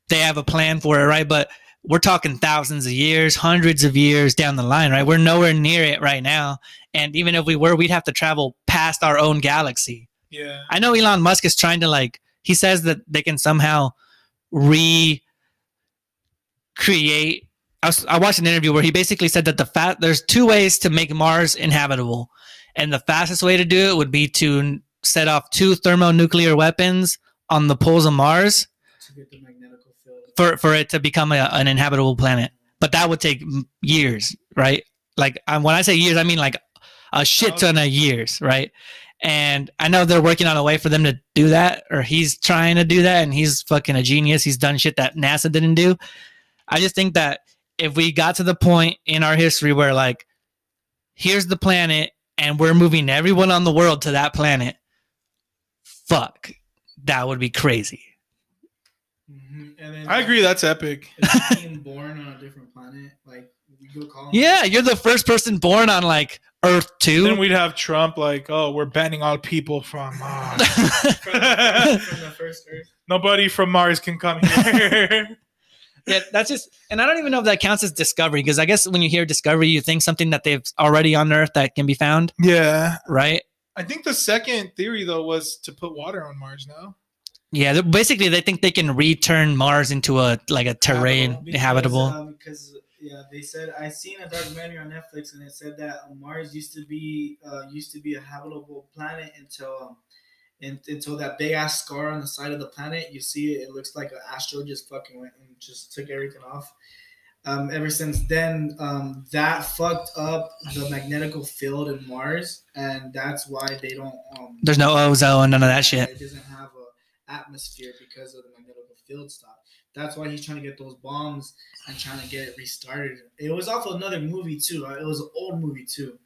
Speaker 2: they have a plan for it, right? But we're talking thousands of years, hundreds of years down the line, right? We're nowhere near it right now. And even if we were, we'd have to travel past our own galaxy.
Speaker 1: Yeah.
Speaker 2: I know Elon Musk is trying to like he says that they can somehow recreate. I, was, I watched an interview where he basically said that the fat there's two ways to make Mars inhabitable, and the fastest way to do it would be to set off two thermonuclear weapons on the poles of Mars
Speaker 3: to get the magnetical field.
Speaker 2: for for it to become a, an inhabitable planet. But that would take years, right? Like um, when I say years, I mean like a shit ton of years, right? And I know they're working on a way for them to do that, or he's trying to do that, and he's fucking a genius. He's done shit that NASA didn't do. I just think that if we got to the point in our history where like, here's the planet, and we're moving everyone on the world to that planet, fuck, that would be crazy.
Speaker 3: Mhm. And then
Speaker 1: I agree. That's epic.
Speaker 3: Being born on a different planet, like we go call.
Speaker 2: Yeah, you're the first person born on like Earth two.
Speaker 1: Then we'd have Trump like, oh, we're banning all people from Mars.
Speaker 3: from, the, from the first Earth.
Speaker 1: Nobody from Mars can come here.
Speaker 2: yeah, that's just, and I don't even know if that counts as discovery because I guess when you hear discovery, you think something that they've already on Earth that can be found,
Speaker 1: yeah.
Speaker 2: right?
Speaker 1: I think the second theory though was to put water on Mars. No.
Speaker 2: Yeah, they're- basically they think they can return Mars into a like a terrain
Speaker 3: Because,
Speaker 2: habitable.
Speaker 3: um, because yeah, they said I seen a documentary on Netflix and it said that Mars used to be uh, used to be a habitable planet until um, in, until that big ass scar on the side of the planet. You see it; it looks like an asteroid just fucking went and just took everything off. Um, ever since then, um, that fucked up the magnetical field in Mars, and that's why they don't. Um,
Speaker 2: There's no ozone, none of that shit.
Speaker 3: It doesn't have a atmosphere because of the magnetic field stop. That's why he's trying to get those bombs and trying to get it restarted. It was also another movie too. Right? It was an old movie too,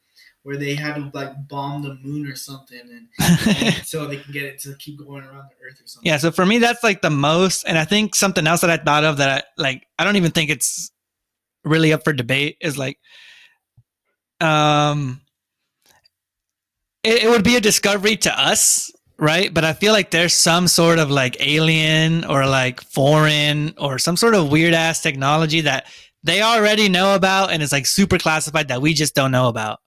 Speaker 3: where they had to like bomb the moon or something, and, and so they can get it to keep going around the Earth or something.
Speaker 2: Yeah, so for me that's like the most and I think something else that I thought of that I like I don't even think it's really up for debate is like um it, it would be a discovery to us, right? But I feel like there's some sort of like alien or like foreign or some sort of weird ass technology that they already know about and it's like super classified that we just don't know about.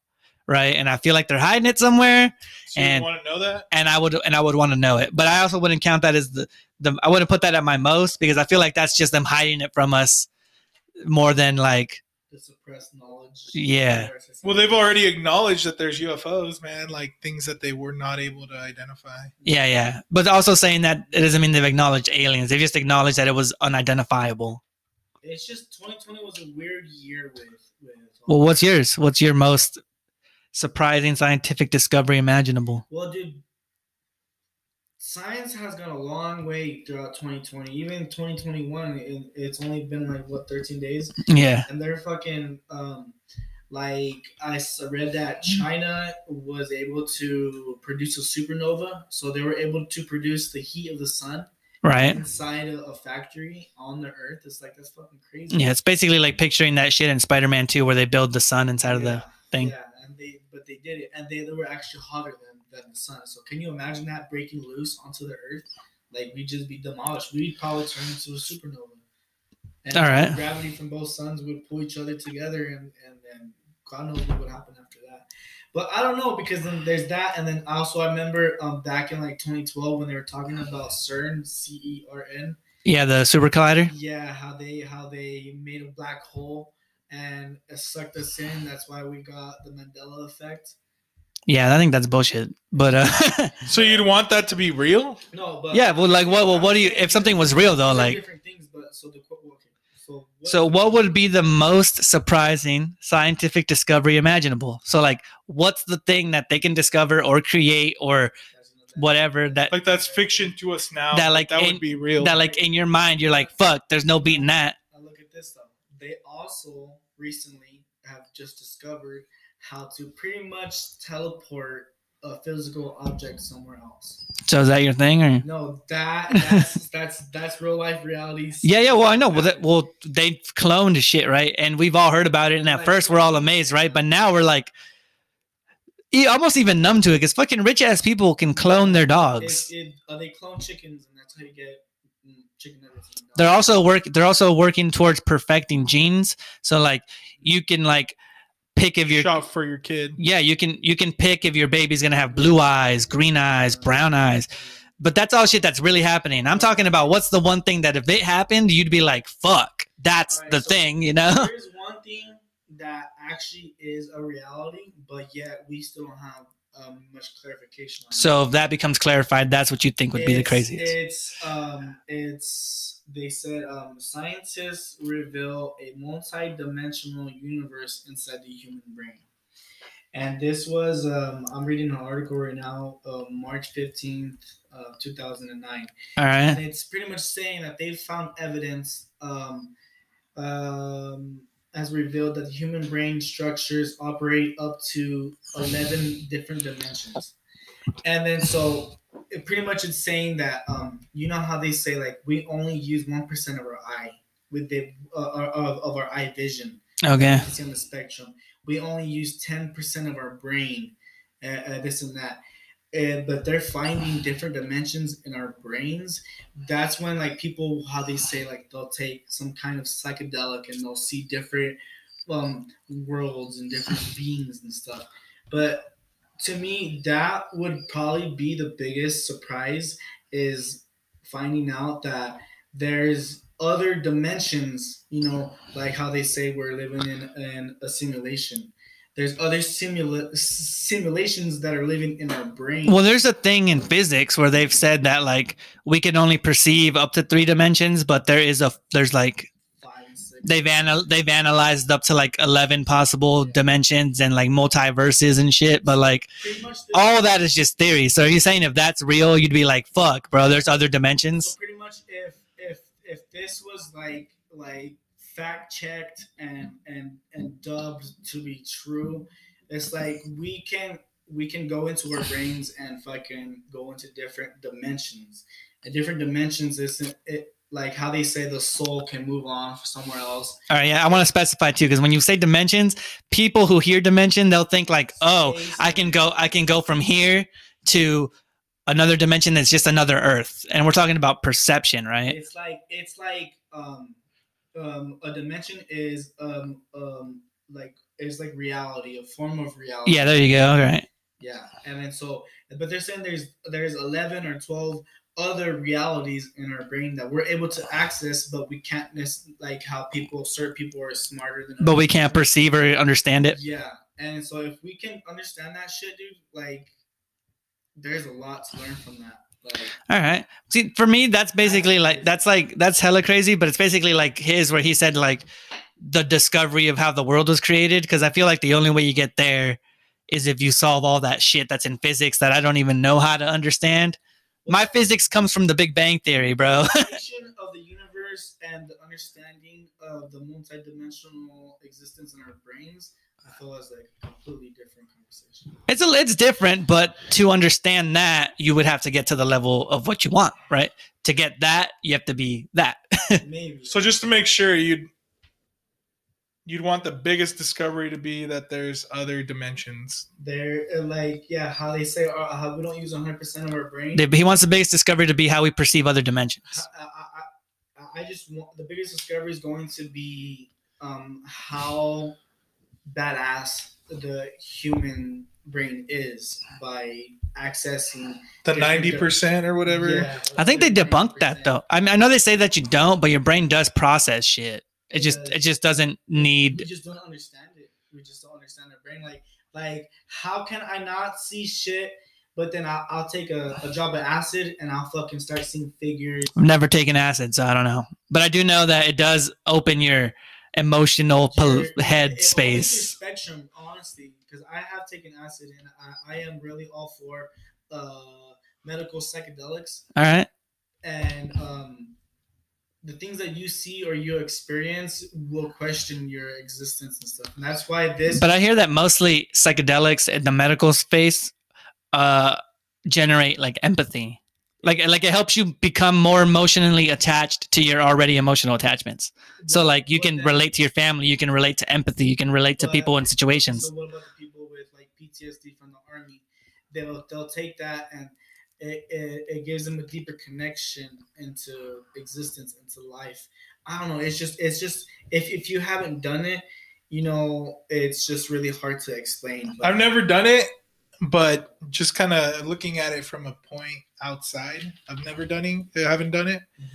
Speaker 2: Right. And I feel like they're hiding it somewhere
Speaker 1: So you
Speaker 2: And-
Speaker 1: want to know that?
Speaker 2: and I would and I would want to know it. But I also wouldn't count that as the the I wouldn't put that at my most because I feel like that's just them hiding it from us more than like
Speaker 3: The suppressed knowledge.
Speaker 2: Yeah.
Speaker 1: Well, they've already acknowledged that there's UFOs, man. Like things that they were not able to identify.
Speaker 2: yeah yeah. But also saying that it doesn't mean they've acknowledged aliens. They've just acknowledged that it was unidentifiable.
Speaker 3: It's just 2020 was a weird year with with.
Speaker 2: Well, what's yours? What's your most surprising scientific discovery imaginable?
Speaker 3: Well, dude, science has gone a long way throughout 2020. Even 2021, it, it's only been like what 13 days,
Speaker 2: Yeah.
Speaker 3: and they're fucking um, like I read that China was able to produce a supernova, so they were able to produce the heat of the sun
Speaker 2: Right.
Speaker 3: inside a, a factory on the Earth. It's like that's fucking crazy.
Speaker 2: Yeah, it's basically like picturing that shit in Spider-Man 2 where they build the sun inside of the thing.
Speaker 3: Yeah, and they but they did it, and they, they were actually hotter than, than the sun. So can you imagine that breaking loose onto the Earth? Like we'd just be demolished. We'd probably turn into a supernova. And
Speaker 2: All right.
Speaker 3: Gravity from both suns would pull each other together, and and then God knows what would happen after that. But I don't know because then there's that, and then also I remember um back in like 2012 when they were talking about CERN, C E R N.
Speaker 2: Yeah, the super collider.
Speaker 3: Yeah, how they how they made a black hole and it sucked us in. That's why we got the Mandela effect.
Speaker 2: Yeah, I think that's bullshit. But uh
Speaker 1: So you'd want that to be real?
Speaker 3: No, but
Speaker 2: yeah, well like what well, what do you if something was real though like
Speaker 3: different things. But so the qu- so what,
Speaker 2: So, what would be the most surprising scientific discovery imaginable? So, like, what's the thing that they can discover or create or whatever that
Speaker 1: Like that's fiction to us now.
Speaker 2: That, like,
Speaker 1: that
Speaker 2: in-
Speaker 1: would be real.
Speaker 2: that like in your mind you're like, fuck, there's no beating that.
Speaker 3: Now look at this though. They also recently have just discovered how to pretty much teleport a physical object somewhere else.
Speaker 2: So, is that your thing or?
Speaker 3: No, that that's that's that's real life reality.
Speaker 2: Yeah, yeah. Well, I know. Well, that, well, they cloned shit, right? And we've all heard about it. And at
Speaker 3: Like-
Speaker 2: first, we're all amazed, right? But now we're like, almost even numb to it because fucking rich ass people can clone their dogs.
Speaker 3: It, it, uh, they clone chickens, and that's how you get mm, chicken nuggets.
Speaker 2: they're also work they're also working towards perfecting genes so like you can like pick if your
Speaker 1: shot for your kid.
Speaker 2: yeah you can you can pick if your baby's gonna have blue eyes green eyes brown eyes. But that's all shit that's really happening. I'm talking about what's the one thing that if it happened you'd be like fuck that's
Speaker 3: Alright,
Speaker 2: the
Speaker 3: so-
Speaker 2: thing you know?
Speaker 3: There's one thing that actually is a reality, but yet we still don't have um, much clarification
Speaker 2: so if that becomes clarified that's what you think would be the craziest.
Speaker 3: It's um, it's they said um, scientists reveal a multi-dimensional universe inside the human brain, and this was um, I'm reading an article right now, uh, March fifteenth, uh, two thousand and nine.
Speaker 2: All right
Speaker 3: and it's pretty much saying that they've found evidence um, um, has revealed that the human brain structures operate up to 11 different dimensions and then so it pretty much it's saying that um, you know how they say like we only use 1% of our eye with the uh, of, of our eye vision
Speaker 2: okay
Speaker 3: on the spectrum. We only use 10% of our brain, uh, uh, this and that. Uh, but they're finding different dimensions in our brains. That's when, like, people, how they say, like, they'll take some kind of psychedelic and they'll see different um, worlds and different beings and stuff. But to me, that would probably be the biggest surprise is finding out that there's other dimensions, you know, like how they say we're living in, in a simulation. There's other simula- simulations that are living in our brain.
Speaker 2: well there's a thing in physics where they've said that like we can only perceive up to three dimensions but there is a there's like
Speaker 3: five six.
Speaker 2: they've anal- they've analyzed up to like 11 possible dimensions and like multiverses and shit but like
Speaker 3: Pretty much the-
Speaker 2: all that is just theory so are you saying if that's real you'd be like fuck bro there's other
Speaker 3: So
Speaker 2: dimensions
Speaker 3: pretty much, if if if this was like like fact checked and and and dubbed to be true, it's like we can we can go into our brains and fucking go into different dimensions. And different dimensions isn't it like how they say the soul can move on for somewhere else.
Speaker 2: all right yeah i want to specify too because when you say dimensions people who hear dimension they'll think like oh i can go i can go from here to another dimension that's just another earth and we're talking about perception right
Speaker 3: It's like it's like um um a dimension is um um like is like reality, a form of reality.
Speaker 2: yeah there you go all right
Speaker 3: Yeah, and then so, but they're saying there's there's eleven or twelve other realities in our brain that we're able to access, but we can't nec- like how people certain people are smarter than. Us.
Speaker 2: But we can't perceive or understand it
Speaker 3: Yeah, and so if we can understand that shit, dude, like, there's a lot to learn from that.
Speaker 2: All right. See, for me, that's basically like that's like that's hella crazy, but it's basically like his where he said like the discovery of how the world was created. Because I feel like the only way you get there is if you solve all that shit that's in physics that I don't even know how to understand. My physics comes from the Big Bang Theory, bro.
Speaker 3: of the universe and the understanding of the multidimensional existence in our brains, I feel is like a completely different conversation.
Speaker 2: it's a, it's different, but to understand that, you would have to get to the level of what you want, right? To get that, you have to be that.
Speaker 3: Maybe.
Speaker 1: So just to make sure, you'd you'd want the biggest discovery to be that there's other dimensions.
Speaker 3: they're uh, like yeah how they say uh, how we don't use 100% of our brain
Speaker 2: he wants the biggest discovery to be how we perceive other dimensions.
Speaker 3: I, I, I, I just want the biggest discovery is going to be um, how badass the human brain is by accessing
Speaker 1: The ninety percent or whatever.
Speaker 3: Yeah,
Speaker 2: I think they
Speaker 3: like
Speaker 2: debunked that
Speaker 3: 90%.
Speaker 2: though. I mean, I know they say that you don't, but your brain does process shit. It just it just doesn't need.
Speaker 3: we just don't understand it we just don't understand our brain like like how can i not see shit but then i'll, I'll take a, a drop of acid and i'll fucking start seeing figures
Speaker 2: I've never taken acid, so I don't know. But I do know that it does open your emotional pol- head space.
Speaker 3: spectrum honestly because i have taken acid and I, I am really all for uh medical psychedelics
Speaker 2: All right.
Speaker 3: and um the things that you see or you experience will question your existence and stuff and that's why this
Speaker 2: But I hear that mostly psychedelics in the medical space uh generate like empathy. Like like it helps you become more emotionally attached to your already emotional attachments. So like you can relate to your family, you can relate to empathy, you can relate to
Speaker 3: But-
Speaker 2: people in situations.
Speaker 3: So what about the people with like PTSD from the army? They'll they'll take that and it, it, it gives them a deeper connection into existence, into life. I don't know. It's just it's just if if you haven't done it, you know, it's just really hard to explain. But
Speaker 1: I've never done it, but just kind of looking at it from a point outside, I've never done it. I haven't done it.
Speaker 3: Mhm.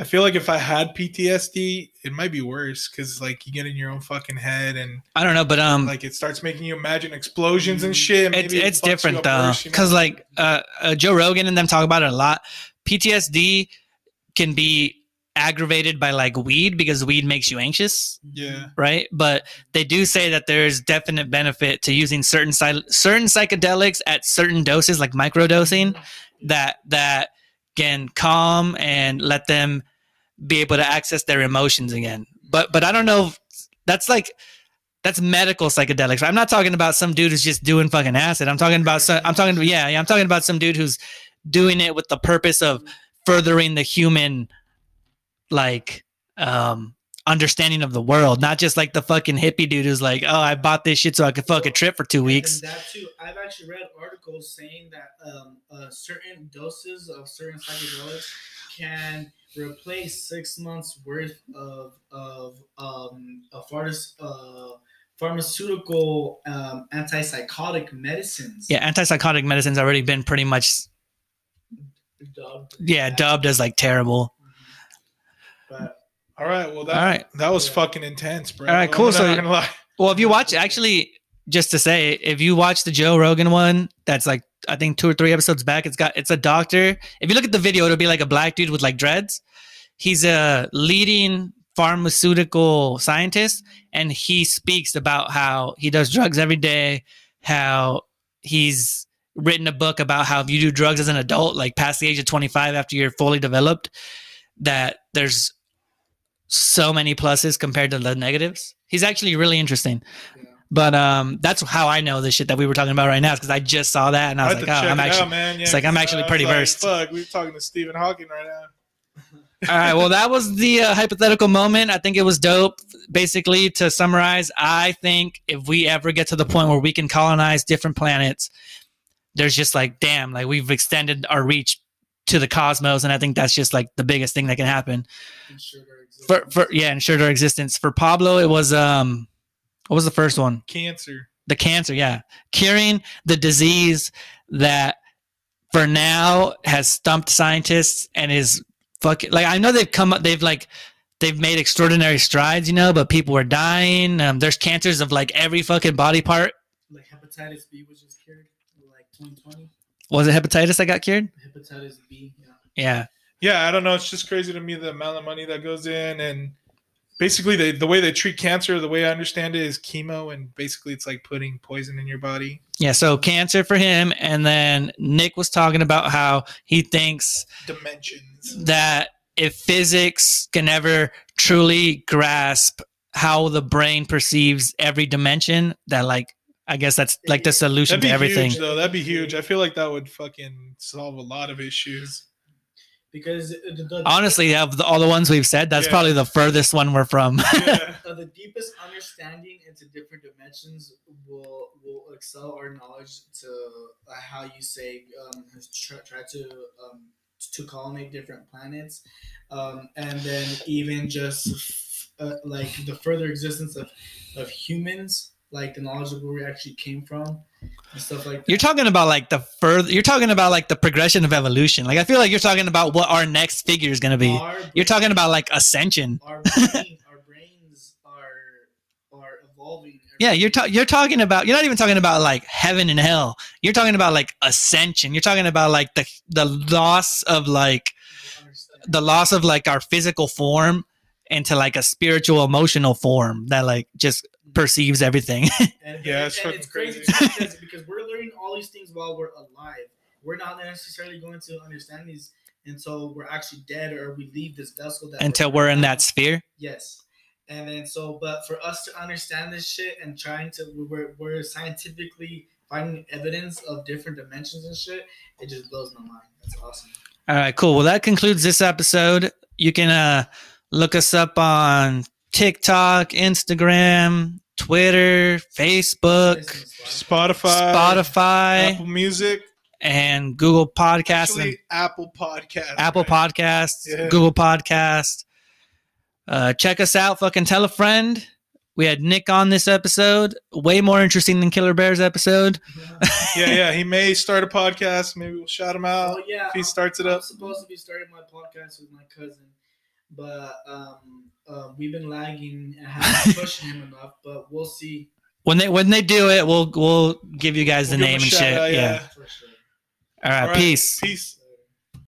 Speaker 1: I feel like if I had PTSD, it might be worse because like you get in your own fucking head and
Speaker 2: I don't know, but um
Speaker 1: like it starts making you imagine explosions and shit. and
Speaker 2: it's
Speaker 1: maybe it
Speaker 2: it's different though
Speaker 1: worse, you know?
Speaker 2: because like uh, uh joe rogan and them talk about it a lot ptsd can be aggravated by like weed because weed makes you anxious
Speaker 1: yeah,
Speaker 2: right? But they do say that there's definite benefit to using certain certain psychedelics at certain doses like microdosing that that can calm and let them be able to access their emotions again. But but i don't know if that's like that's medical psychedelics. I'm not talking about some dude who's just doing fucking acid. I'm talking about some, i'm talking yeah, yeah i'm talking about some dude who's doing it with the purpose of furthering the human like um understanding of the world not just like the fucking hippie dude who's like oh i bought this shit so i could fuck a trip for two
Speaker 3: And
Speaker 2: weeks
Speaker 3: that too, I've actually read articles saying that um, uh, certain doses of certain psychedelics can replace six months worth of of um, a pharma- uh, pharmaceutical um, antipsychotic medicines.
Speaker 2: yeah antipsychotic medicine's already been pretty much
Speaker 3: Dubbed.
Speaker 2: yeah dubbed as like terrible
Speaker 1: all right. Well, that
Speaker 2: All right.
Speaker 1: that was fucking intense, bro.
Speaker 2: All right, cool. So-
Speaker 1: gonna lie.
Speaker 2: Well, if you watch, actually, just to say, if you watch the Joe Rogan one, that's like I think two or three episodes back. It's got it's a doctor. If you look at the video, it'll be like a black dude with like dreads. He's a leading pharmaceutical scientist, and he speaks about how he does drugs every day, how he's written a book about how if you do drugs as an adult, like past the age of 25 after you're fully developed, that there's so many pluses compared to the negatives. He's actually really interesting.
Speaker 3: Yeah.
Speaker 2: But um, that's how I know the shit that we were talking about right now, because I just saw that and I was like, oh, I'm
Speaker 1: it
Speaker 2: actually.
Speaker 1: out, man. Yeah,
Speaker 2: it's like, I'm actually pretty
Speaker 1: like,
Speaker 2: versed.
Speaker 1: Fuck, we're talking to Stephen Hawking right now.
Speaker 2: All right. Well, that was the uh, hypothetical moment. I think it was dope. Basically, to summarize, I think if we ever get to the point where we can colonize different planets, there's just like, damn, like we've extended our reach to the cosmos, and I think that's just like the biggest thing that can happen. For
Speaker 3: existence.
Speaker 2: for yeah, ensure their existence. For Pablo, it was um, what was the first one?
Speaker 1: Cancer.
Speaker 2: the cancer yeah curing the disease that for now has stumped scientists and is fucking like i know they've come up they've like they've made extraordinary strides you know but people are dying um, there's cancers of like every fucking body part
Speaker 3: like hepatitis B was just cured like 2020.
Speaker 2: was it hepatitis that got cured
Speaker 3: Hepatitis B, yeah.
Speaker 2: yeah
Speaker 1: Yeah, I don't know. It's just crazy to me the amount of money that goes in, and basically they, the way they treat cancer, the way I understand it, is chemo, and basically it's like putting poison in your body.
Speaker 2: yeah so cancer for him and then nick was talking about how he thinks
Speaker 1: Dimensions.
Speaker 2: that if physics can ever truly grasp how the brain perceives every dimension, that like I guess that's like the solution
Speaker 1: That'd be
Speaker 2: to everything.
Speaker 1: huge, though. That'd be huge. I feel like that would fucking solve a lot of issues.
Speaker 3: Because the, the,
Speaker 2: Honestly, of the, all the ones we've said, that's
Speaker 1: Yeah.
Speaker 2: probably the furthest one we're from.
Speaker 1: Yeah.
Speaker 3: uh, the deepest understanding into different dimensions will will excel our knowledge to uh, how you say um, has tr- try to um, to colonize different planets, um, and then even just uh, like the further existence of of humans, like the knowledge of where we actually came from and stuff like that.
Speaker 2: You're talking about like the further. You're talking about like the progression of evolution. Like I feel like you're talking about what our next figure is going to be.
Speaker 3: Our
Speaker 2: You're talking about like ascension.
Speaker 3: our brain, our brains are are evolving.
Speaker 2: Yeah, you're ta- you're talking about. You're not even talking about like heaven and hell. You're talking about like ascension. You're talking about like the the loss of like the loss of like our physical form into like a spiritual emotional form that like just perceives everything
Speaker 3: And,
Speaker 1: Yeah, it's
Speaker 3: and it's crazy
Speaker 1: crazy.
Speaker 3: too because, because we're learning all these things while we're alive. We're not necessarily going to understand these until we're actually dead or we leave this vessel. That
Speaker 2: until we're in that sphere
Speaker 3: Yes. And then so, but for us to understand this shit and trying to, we're, we're scientifically finding evidence of different dimensions and shit. It just blows my mind. That's awesome.
Speaker 2: all right cool well that concludes this episode you can uh look us up on tiktok instagram twitter facebook
Speaker 3: Spotify.
Speaker 1: Spotify,
Speaker 2: spotify
Speaker 1: Apple Music,
Speaker 2: and google podcasts and
Speaker 1: Apple Podcast,
Speaker 2: Apple
Speaker 1: right?
Speaker 2: Podcasts,
Speaker 1: Yeah.
Speaker 2: Google Podcast. Uh, check us out. Fucking tell a friend. We had Nick on this episode. Way more interesting than Killer Bears episode.
Speaker 1: Yeah, yeah. He may start a podcast. Maybe we'll shout him out
Speaker 3: Oh yeah,
Speaker 1: if he starts it
Speaker 3: I'm
Speaker 1: up.
Speaker 3: supposed to be starting my podcast with my cousin, but um, uh, we've been lagging and haven't pushed him enough. But we'll see
Speaker 2: When they when they do it, we'll we'll give you guys
Speaker 1: We'll
Speaker 2: the name and shit.
Speaker 1: out,
Speaker 2: yeah.
Speaker 3: for sure.
Speaker 2: All right.
Speaker 1: All right,
Speaker 2: Peace.
Speaker 1: Peace.